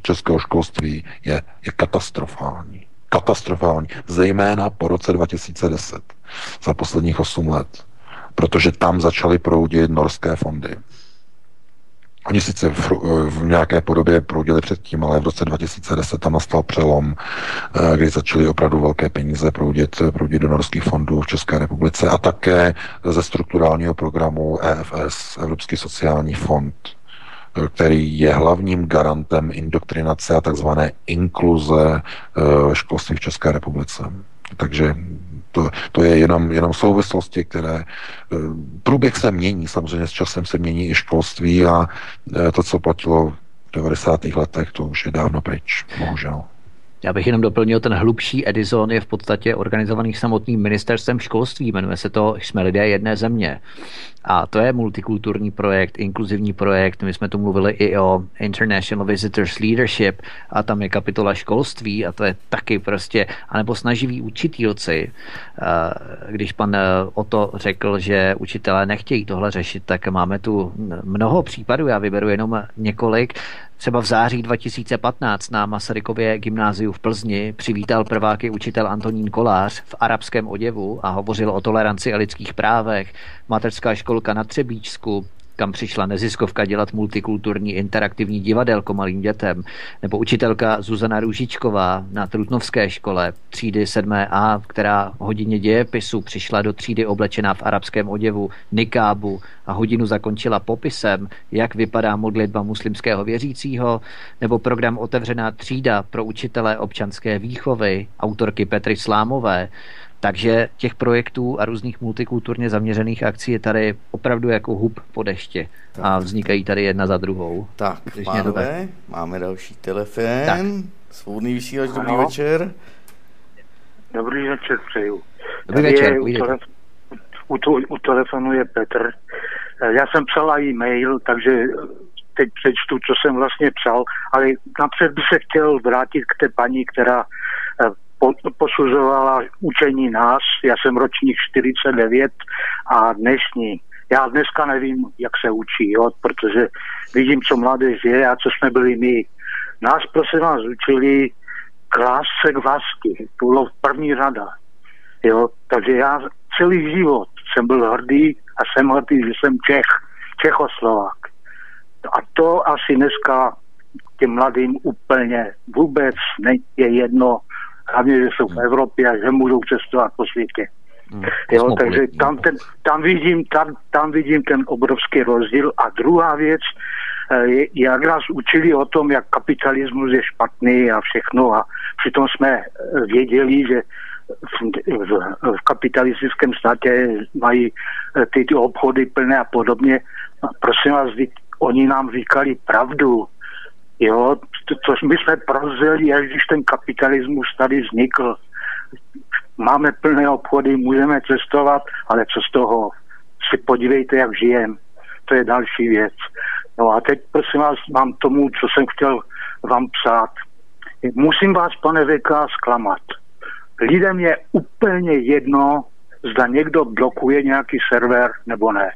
českého školství je, je katastrofální. Katastrofální. Zejména po roce 2010, za posledních 8 let. Protože tam začaly proudit norské fondy. Oni sice v, v nějaké podobě proudili předtím, ale v roce 2010 tam nastal přelom, eh, kdy začaly opravdu velké peníze proudit, proudit do norských fondů v České republice a také ze strukturálního programu EFS, Evropský sociální fond, který je hlavním garantem indoktrinace a takzvané inkluze eh, školství v České republice. Takže to, to je jenom, jenom souvislosti, které eh, průběh se mění, samozřejmě s časem se mění i školství a eh, to, co platilo v 90. letech, to už je dávno pryč, bohužel. Já bych jenom doplnil, ten hlubší Edison je v podstatě organizovaný samotným ministerstvem školství, jmenuje se to Jsme lidé jedné země. A to je multikulturní projekt, inkluzivní projekt. My jsme tu mluvili i o International Visitors Leadership a tam je kapitola školství a to je taky prostě, anebo snaživí učitýlci. Když pan o to řekl, že učitelé nechtějí tohle řešit, tak máme tu mnoho případů, já vyberu jenom několik. Třeba v září 2015 na Masarykově gymnáziu v Plzni přivítal prváky učitel Antonín Kolář v arabském oděvu a hovořil o toleranci a lidských právech. Mateřská školka na Třebíčsku kam přišla neziskovka dělat multikulturní interaktivní divadelko malým dětem, nebo učitelka Zuzana Růžičková na Trutnovské škole třídy 7a, která hodině dějepisu přišla do třídy oblečená v arabském oděvu nikábu a hodinu zakončila popisem, jak vypadá modlitba muslimského věřícího, nebo program Otevřená třída pro učitele občanské výchovy autorky Petry Slámové, Takže těch projektů a různých multikulturně zaměřených akcí je tady opravdu jako hub po deště. Tak. A vznikají tady jedna za druhou. Tak, pánové, tak. máme další telefon. Tak. Svobodný vysílač, dobrý ano. večer. Dobrý večer, přeju. Dobrý Tady večer, u, telef- u, to, u telefonu je Petr. Já jsem psal e-mail, takže teď přečtu, co jsem vlastně psal, ale napřed bych se chtěl vrátit k té paní, která eh, posuzovala učení nás. Já jsem ročník 49 a dnešní. Já dneska nevím, jak se učí, jo, protože vidím, co mládež je a co jsme byli my. Nás, prosím vás, učili krásce k vásky. To bylo první rada. Jo, takže já celý život jsem byl hrdý a jsem hrdý, že jsem Čech, Čechoslovák. A to asi dneska těm mladým úplně vůbec je jedno, hlavně, že jsou v Evropě a že můžou cestovat po světě. Hmm, jo, takže tam, ten, tam, vidím, tam, tam vidím ten obrovský rozdíl. A druhá věc, eh, je, jak nás učili o tom, jak kapitalismus je špatný a všechno a přitom jsme eh, věděli, že v, v, v kapitalistickém státě mají eh, ty, ty obchody plné a podobně. Prosím vás, oni nám říkali pravdu. Jo, což my jsme prozřeli, až když ten kapitalismus tady vznikl. Máme plné obchody, můžeme cestovat, ale co z toho? Si podívejte, jak žijem. To je další věc. No a teď prosím vás, mám tomu, co jsem chtěl vám psát. Musím vás, pane VK, zklamat. Lidem je úplně jedno, zda někdo blokuje nějaký server nebo ne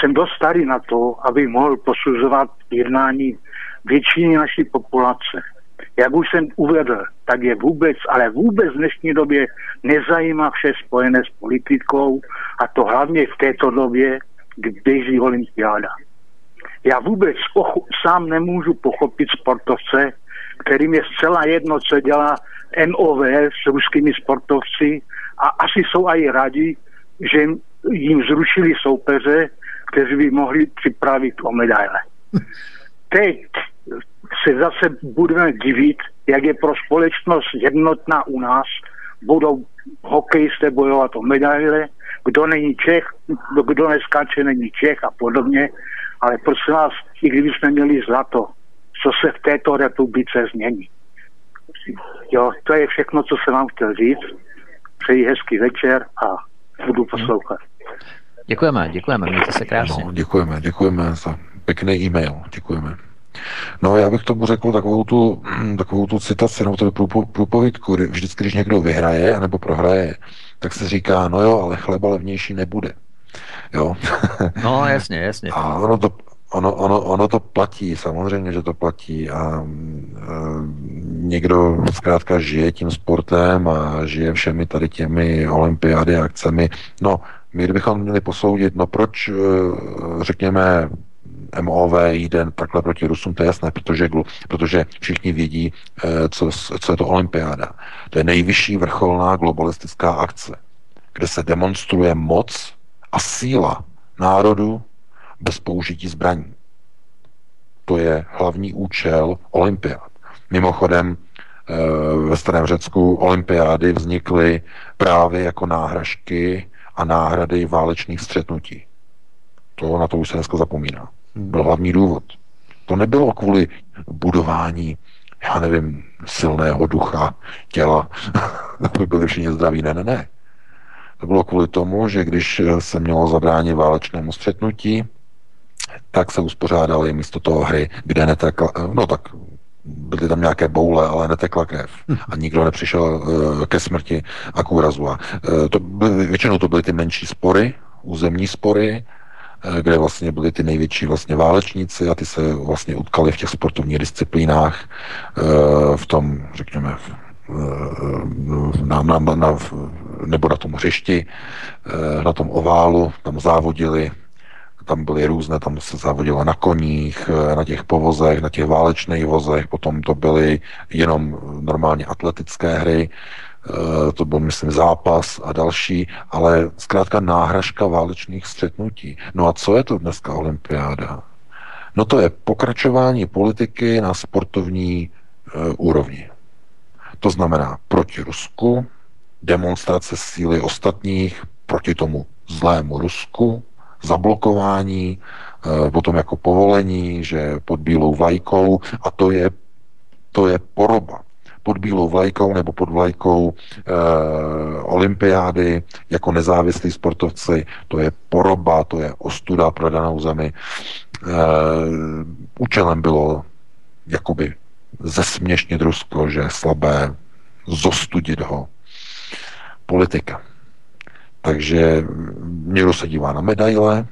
jsem dost starý na to, aby mohl posuzovat jednání většiny naší populace. Jak už jsem uvedl, tak je vůbec, ale vůbec v dnešní době nezajímá vše spojené s politikou a to hlavně v této době, kdy běží olympiáda. Já vůbec pocho- sám nemůžu pochopit sportovce, kterým je zcela jedno, co dělá NOV s ruskými sportovci a asi jsou i rádi, že jim zrušili soupeře kteří by mohli připravit o medaile. Teď se zase budeme divit, jak je pro společnost jednotná u nás, budou hokejisté bojovat o medaile, kdo není Čech, kdo neskáče není Čech a podobně, ale prosím vás, i kdybychom měli zlato, co se v této republice změní. Jo, to je všechno, co jsem vám chtěl říct. Přeji hezký večer a budu poslouchat. Děkujeme, děkujeme, mějte se krásně. No, děkujeme, děkujeme za pěkný e-mail, děkujeme. No, já bych tomu řekl takovou tu, takovou tu citaci, nebo tu průpovídku, vždycky, když někdo vyhraje nebo prohraje, tak se říká, no jo, ale chleba levnější nebude. Jo. No, jasně, jasně. A ono to, ono, ono, ono to platí, samozřejmě, že to platí a, a někdo zkrátka žije tím sportem a žije všemi tady těmi olympiády a akcemi. No, my kdybychom měli posoudit, no proč, eh, řekněme, MOV jde takhle proti Rusům, to je jasné, protože, protože všichni vědí, eh, co, co je to olympiáda. To je nejvyšší vrcholná globalistická akce, kde se demonstruje moc a síla národu bez použití zbraní. To je hlavní účel olympiád. Mimochodem, eh, ve starém Řecku olympiády vznikly právě jako náhražky a náhrady válečných střetnutí. To na to už se dneska zapomíná. Byl hlavní důvod. To nebylo kvůli budování, já nevím, silného ducha, těla, aby byli všichni zdraví. Ne, ne, ne. To bylo kvůli tomu, že když se mělo zabránit válečnému střetnutí, tak se uspořádaly místo toho hry, kde netekla, no tak byly tam nějaké boule, ale netekla krev. A nikdo nepřišel uh, ke smrti a k úrazu. A, uh, to byly, většinou to byly ty menší spory, územní spory, kde vlastně byly ty největší vlastně válečníci a ty se vlastně utkali v těch sportovních disciplínách uh, v tom, řekněme, na, na, na, nebo na tom hřišti, na tom oválu, tam závodili tam byly různé, tam se závodilo na koních, eh, na těch povozech, na těch válečných vozech, potom to byly jenom normálně atletické hry, eh, to byl, myslím, zápas a další, ale zkrátka náhražka válečných střetnutí. No a co je to dneska olympiáda? No to je pokračování politiky na sportovní e, úrovni. To znamená proti Rusku, demonstrace síly ostatních proti tomu zlému Rusku, zablokování, eh, potom jako povolení, že pod bílou vlajkou a to je, to je poroba pod bílou vlajkou nebo pod vlajkou e, olympiády jako nezávislí sportovci, to je poroba, to je ostuda pro danou zemi. E, účelem bylo jakoby zesměšnit Rusko, že je slabé, zostudit ho. Politika. Takže někdo se dívá na medaile,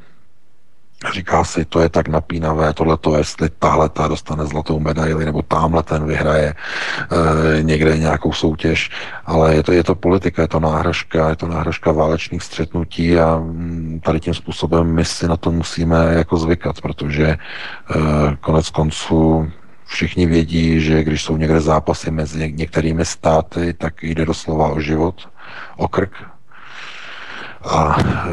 Říká si, to je tak napínavé, tohle to, jestli tahle ta dostane zlatou medaili, nebo tamhle ten vyhraje e, někde nějakou soutěž, ale je to, je to politika, je to náhražka, je to náhražka válečných střetnutí a mm, tady tím způsobem my si na to musíme jako zvykat, protože e, konec konců všichni vědí, že když jsou někde zápasy mezi některými státy, tak jde doslova o život, o krk, a e,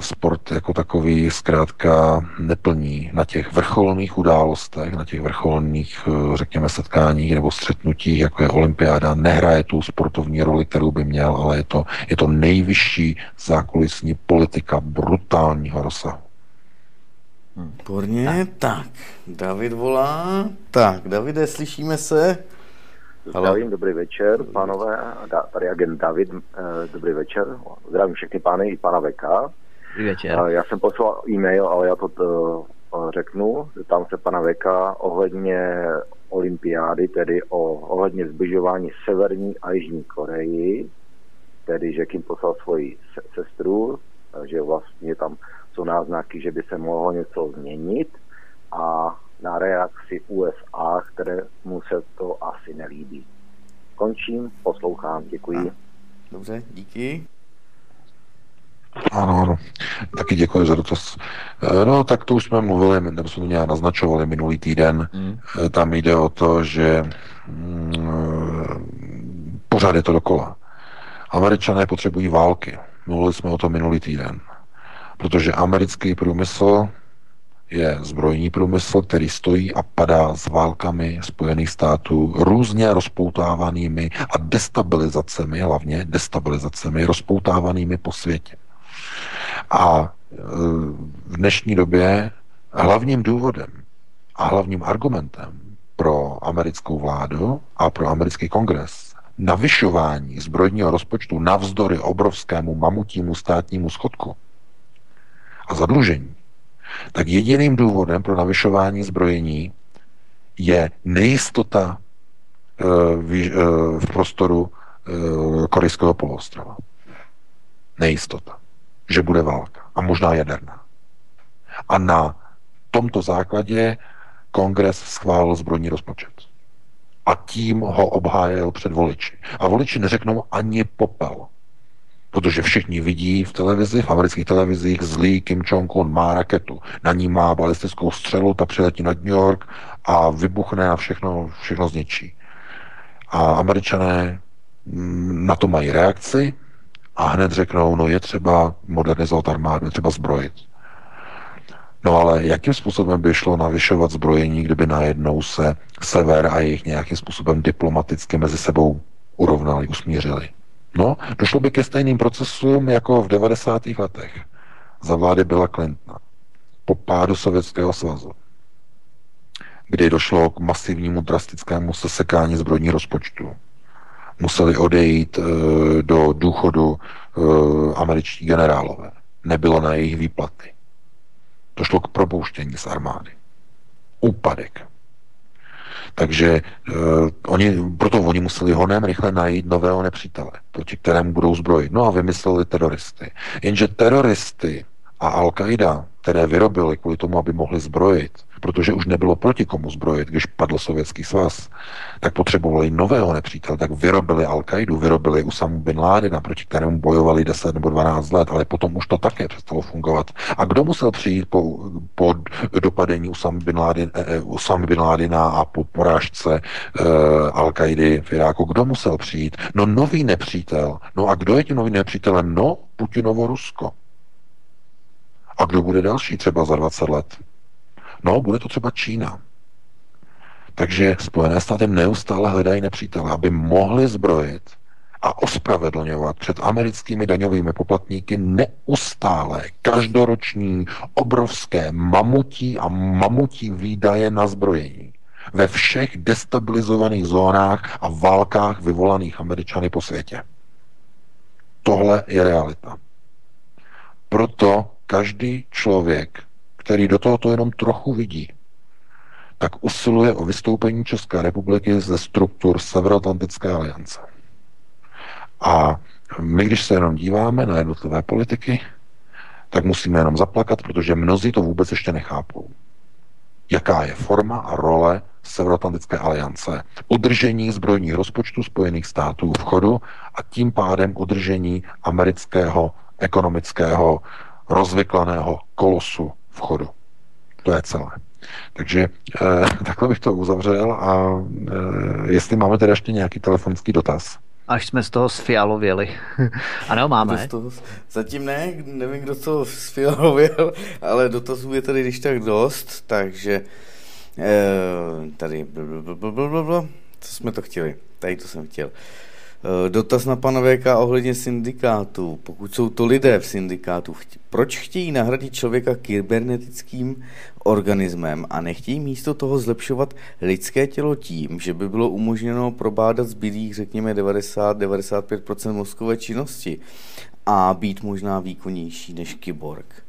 sport jako takový zkrátka neplní na těch vrcholných událostech, na těch vrcholných, e, řekněme, setkáních nebo střetnutích, jako je olympiáda, nehraje tu sportovní roli, kterou by měl, ale je to, je to nejvyšší zákulisní politika brutálního rozsahu. Výborně, tak. David volá. Tak, Davide, slyšíme se? Zdravím, dobrý večer, pánové, tady agent David, eh, dobrý večer, zdravím všechny pány i pana Veka. Dobrý večer. Eh, já jsem poslal e-mail, ale já to eh, řeknu, tam se pana Veka ohledně olympiády, tedy o, ohledně zbližování Severní a Jižní Koreji, tedy že kým poslal svoji sestru, že vlastně tam jsou náznaky, že by se mohlo něco změnit a na reakci USA, které mu se to asi nelíbí. Končím, poslouchám, děkuji. Dobře, díky. Ano, ano. Taky děkuji za dotaz. Eh, no, tak to už jsme mluvili, nebo jsme to nějak naznačovali minulý týden. Mm. Tam jde o to, že mm, pořád je to dokola. Američané potřebují války. Mluvili jsme o tom minulý týden. Protože americký průmysl je zbrojní průmysl, který stojí a padá s válkami Spojených států, různě rozpoutávanými a destabilizacemi, hlavně destabilizacemi rozpoutávanými po světě. A e, v dnešní době hlavním důvodem a hlavním argumentem pro americkou vládu a pro americký kongres navyšování zbrojního rozpočtu navzdory obrovskému mamutímu státnímu schodku a zadlužení tak jediným důvodem pro navyšování zbrojení je nejistota eh, v, eh, v prostoru eh, korejského poloostrova. Nejistota, že bude válka a možná jaderná. A na tomto základě kongres schválil zbrojní rozpočet. A tím ho obhájil před voliči. A voliči neřeknou ani popel. Protože všichni vidí v televizi, v amerických televizích, zlý Kim Jong-un má raketu. Na ní má balistickou střelu, ta přiletí nad New York a vybuchne a všechno, všechno zničí. A američané mm, na to mají reakci a hned řeknou, no je třeba modernizovat armádu, je třeba zbrojit. No ale jakým způsobem by šlo navyšovat zbrojení, kdyby najednou se sever a jejich nějakým způsobem diplomaticky mezi sebou urovnali, usmířili? No, došlo by ke stejným procesům jako v 90. letech za vlády Billa Clintona po pádu Sovětského svazu, kdy došlo k masivnímu drastickému sesekání zbrojní rozpočtu. Museli odejít e, do důchodu e, američtí generálové. Nebylo na jejich výplaty. Došlo k propouštění z armády. Úpadek. Takže uh, oni, proto oni museli honem rychle najít nového nepřítele, proti kterému budou zbrojit. No a vymysleli teroristy. Jenže teroristy a Al-Qaida, které vyrobili kvůli tomu, aby mohli zbrojit, protože už nebylo proti komu zbrojit, když padl Sovětský svaz, tak potřebovali nového nepřítele, tak vyrobili Al-Qaidu, vyrobili Usamu bin Ládina, proti kterému bojovali 10 nebo 12 let, ale potom už to také přestalo fungovat. A kdo musel přijít po, po dopadení Usamu bin, Ládin, eh, Usamu bin a po porážce eh, Al-Qaidy v Iráku? Kdo musel přijít? No nový nepřítel. No a kdo je tím novým nepřítelem? No Putinovo Rusko. A kdo bude další třeba za 20 let? No, bude to třeba Čína. Takže Spojené státy neustále hledají nepřítele, aby mohli zbrojit a ospravedlňovat před americkými daňovými poplatníky neustále každoroční obrovské mamutí a mamutí výdaje na zbrojení ve všech destabilizovaných zónách a válkách vyvolaných Američany po světě. Tohle je realita. Proto každý člověk, který do tohoto jenom trochu vidí, tak usiluje o vystoupení České republiky ze struktur Severoatlantické aliance. A my, když se jenom díváme na jednotlivé politiky, tak musíme jenom zaplakat, protože mnozí to vůbec ještě nechápou. Jaká je forma a role Severoatlantické aliance? Udržení zbrojních rozpočtů Spojených států v chodu a tím pádem udržení amerického ekonomického rozvyklaného kolosu v chodu. To je celé. Takže eh, takhle bych to uzavřel a eh, jestli máme teda ještě nějaký telefonický dotaz. Až jsme z toho sfialověli. ano, máme. To, zatím ne, nevím, kdo to sfialověl, ale dotazů je tady když tak dost, takže eh, tady blablabla, co jsme to chtěli? Tady to jsem chtěl. Eh, dotaz na pana VK ohledně syndikátu. Pokud jsou to lidé v syndikátu, proč chtějí nahradit člověka kybernetickým organismem a nechtějí místo toho zlepšovat lidské tělo tím, že by bylo umožněno probádat zbylých, řekněme, 90-95% mozkové činnosti a být možná výkonnější než kyborg?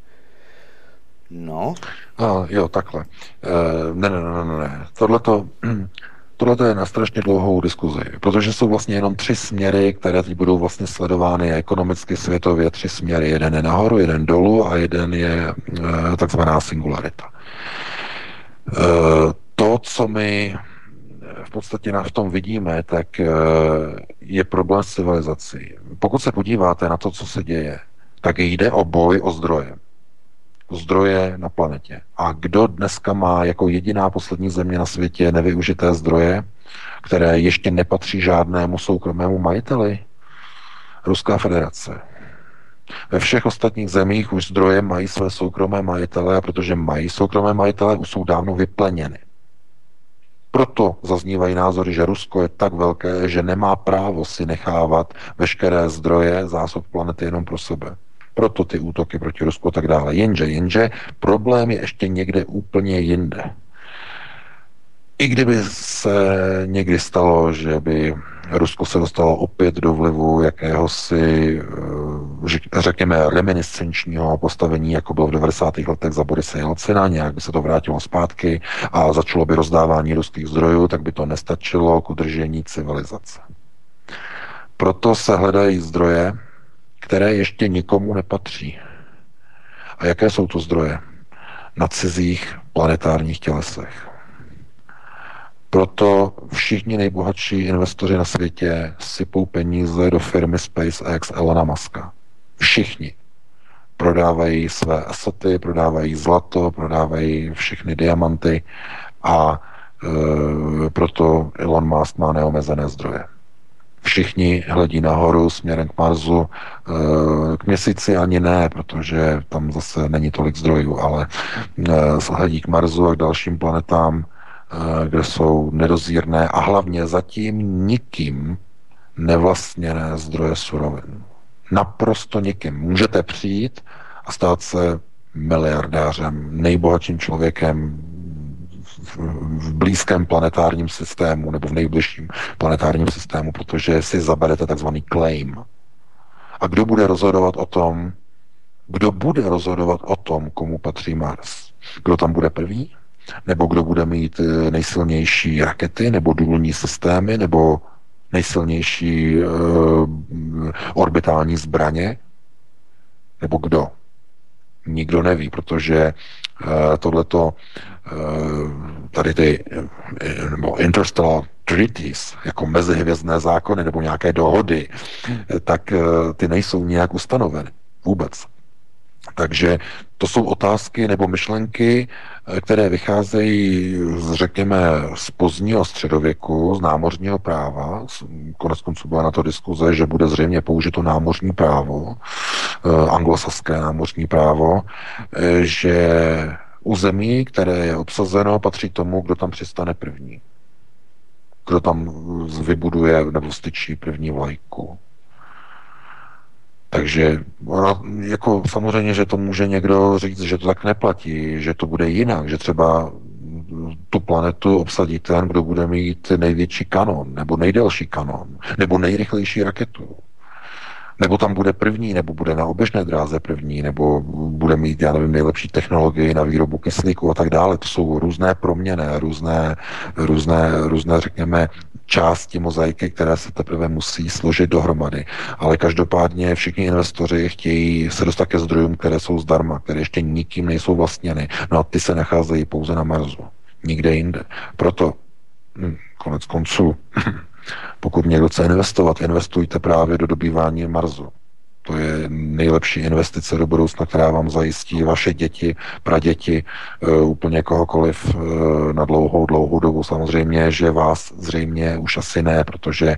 No. A, jo, takhle. E, ne, ne, ne, ne, ne. Tohle to Tohle je na strašně dlouhou diskuzi, protože jsou vlastně jenom tři směry, které teď budou vlastně sledovány ekonomicky světově, tři směry. Jeden je nahoru, jeden dolů a jeden je e, takzvaná singularita. E, to, co my v podstatě v tom vidíme, tak je problém s civilizací. Pokud se podíváte na to, co se děje, tak jde o boj o zdroje zdroje na planetě. A kdo dneska má jako jediná poslední země na světě nevyužité zdroje, které ještě nepatří žádnému soukromému majiteli? Ruská federace. Ve všech ostatních zemích už zdroje mají své soukromé majitele a protože mají soukromé majitele, už jsou dávno vypleněny. Proto zaznívají názory, že Rusko je tak velké, že nemá právo si nechávat veškeré zdroje zásob planety jenom pro sebe. Proto ty útoky proti Rusku a tak dále. Jenže, jenže problém je ještě někde úplně jinde. I kdyby se někdy stalo, že by Rusko se dostalo opět do vlivu jakéhosi, eh, řekněme, reminiscenčního postavení, jako bylo v 90. letech za Borise Jelcina, nějak by se to vrátilo zpátky a začalo by rozdávání ruských zdrojů, tak by to nestačilo k udržení civilizace. Proto se hledají zdroje, které ještě nikomu nepatří. A jaké jsou to zdroje? Na cizích planetárních tělesech. Proto všichni nejbohatší investoři na světě sypou peníze do firmy SpaceX Elona Muska. Všichni. Prodávají své asety, prodávají zlato, prodávají všechny diamanty a e, proto Elon Musk má neomezené zdroje všichni hledí nahoru směrem k Marsu, eh, k měsíci ani ne, protože tam zase není tolik zdrojů, ale eh, hledí k Marsu a k dalším planetám, eh, kde jsou nedozírné a hlavně zatím nikým nevlastněné zdroje surovin. Naprosto nikým. Můžete přijít a stát se miliardářem, nejbohatším člověkem v blízkém planetárním systému nebo v nejbližším planetárním systému, protože si zaberete takzvaný claim. A kdo bude rozhodovat o tom, kdo bude rozhodovat o tom, komu patří Mars? Kdo tam bude první? Nebo kdo bude mít eh, nejsilnější rakety, nebo důlní systémy, nebo nejsilnější uh, orbitální zbraně? Nebo kdo? Nikdo neví, protože uh, tohleto tady ty eh, nebo interstellar treaties, jako mezihvězdné zákony nebo nějaké dohody, eh, tak ty nejsou nějak ustanoveny vůbec. Takže to jsou otázky nebo myšlenky, které vycházejí, z, řekněme, z pozdního středověku, z námořního práva. Konec konců byla na to diskuze, že bude zřejmě použito námořní právo, anglosaské námořní právo, že Území, které je obsazeno, patří tomu, kdo tam přistane první. kdo tam vybuduje nebo styčí první vlajku. Takže jako samozřejmě, že to může někdo říct, že to tak neplatí, že to bude jinak, že třeba tu planetu obsadí ten, kdo bude mít největší kanon, nebo nejdelší kanon, nebo nejrychlejší raketu nebo tam bude první, nebo bude na oběžné dráze první, nebo bude mít, já nevím, nejlepší technologii na výrobu kyslíku a tak dále. To jsou různé proměny, různé, různé, různé, řekněme, části mozaiky, které se teprve musí složit dohromady. Ale každopádně všichni investoři chtějí se dostat ke zdrojům, které jsou zdarma, které ještě nikým nejsou vlastněny. No a ty se nacházejí pouze na Marsu, nikde jinde. Proto hm, konec konců Pokud někdo chce investovat, investujte právě do dobývání Marsu. To je nejlepší investice do budoucna, která vám zajistí vaše děti, praděti, uh, úplně kohokoliv uh, na dlouhou, dlouhou dobu. Samozřejmě, že vás zřejmě už asi ne, protože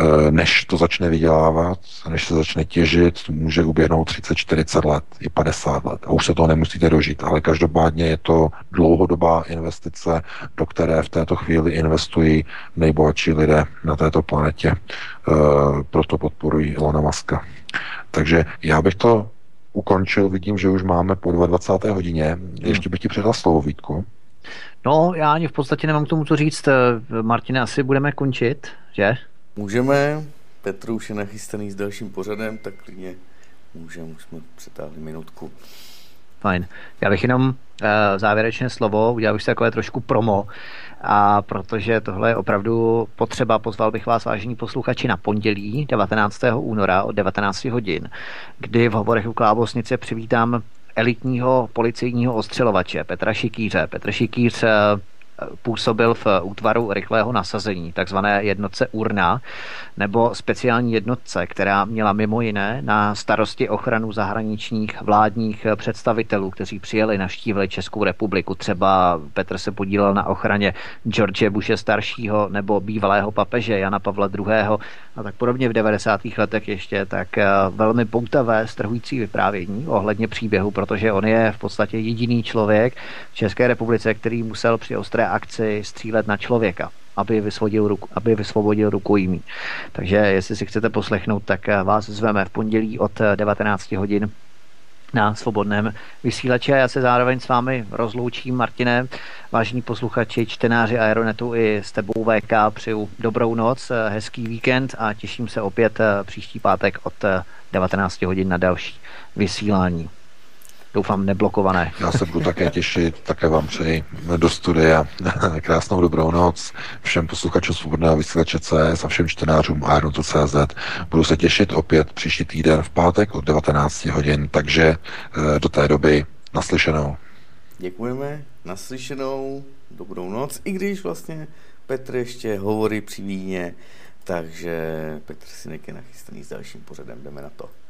uh, než to začne vydělávat, než se začne těžit, může uběhnout 30, 40 let, i 50 let. A už se toho nemusíte dožít. Ale každopádně je to dlouhodobá investice, do které v této chvíli investují nejbohatší lidé na této planetě. Proto podporují Ilona Maska. Takže já bych to ukončil, vidím, že už máme po 22. hodině. Ještě bych ti předal slovo, Vítku. No, já ani v podstatě nemám k tomu co říct. Martine, asi budeme končit, že? Můžeme. Petr už je nachystaný s dalším pořadem, tak klidně můžeme, už jsme přetáhli minutku. Fajn. Já bych jenom uh, závěrečné slovo, udělal bych si takové trošku promo. Uh, a protože tohle je opravdu potřeba, pozval bych vás, vážení posluchači, na pondělí 19. února od 19 hodin, kdy v hovorech u Klávosnice přivítám elitního policejního ostřelovače Petra Šikýře. Petr Šikýř eh, působil v útvaru rychlého nasazení, takzvané jednotce URNA, nebo speciální jednotce, která měla mimo jiné na starosti ochranu zahraničních vládních představitelů, kteří přijeli, naštívili Českou republiku. Třeba Petr se podílel na ochraně George Bushe staršího nebo bývalého papeže Jana Pavla II. a tak podobně v 90. letech ještě, tak eh, velmi poutavé, strhující vyprávění ohledně příběhu, protože on je v podstatě jediný člověk v České republice, který musel při ostré akci střílet na člověka aby vysvobodil, ruku, aby vysvobodil rukojmí. Takže jestli si chcete poslechnout, tak vás zveme v pondělí od 19 hodin na svobodném vysílači a já se zároveň s vámi rozloučím, Martine, vážení posluchači, čtenáři Aeronetu i s tebou VK, přeju dobrou noc, hezký víkend a těším se opět příští pátek od 19 hodin na další vysílání doufám neblokované. Já se budu také těšit, také vám přeji do studia. Krásnou dobrou noc všem posluchačům Svobodného vysílače CS a všem čtenářům CZ. Budu se těšit opět příští týden v pátek od 19 hodin, takže eh, do té doby naslyšenou. Děkujeme, naslyšenou, dobrou noc, i když vlastně Petr ještě hovorí při víně, takže Petr Sinek je nachystaný s dalším pořadem, jdeme na to.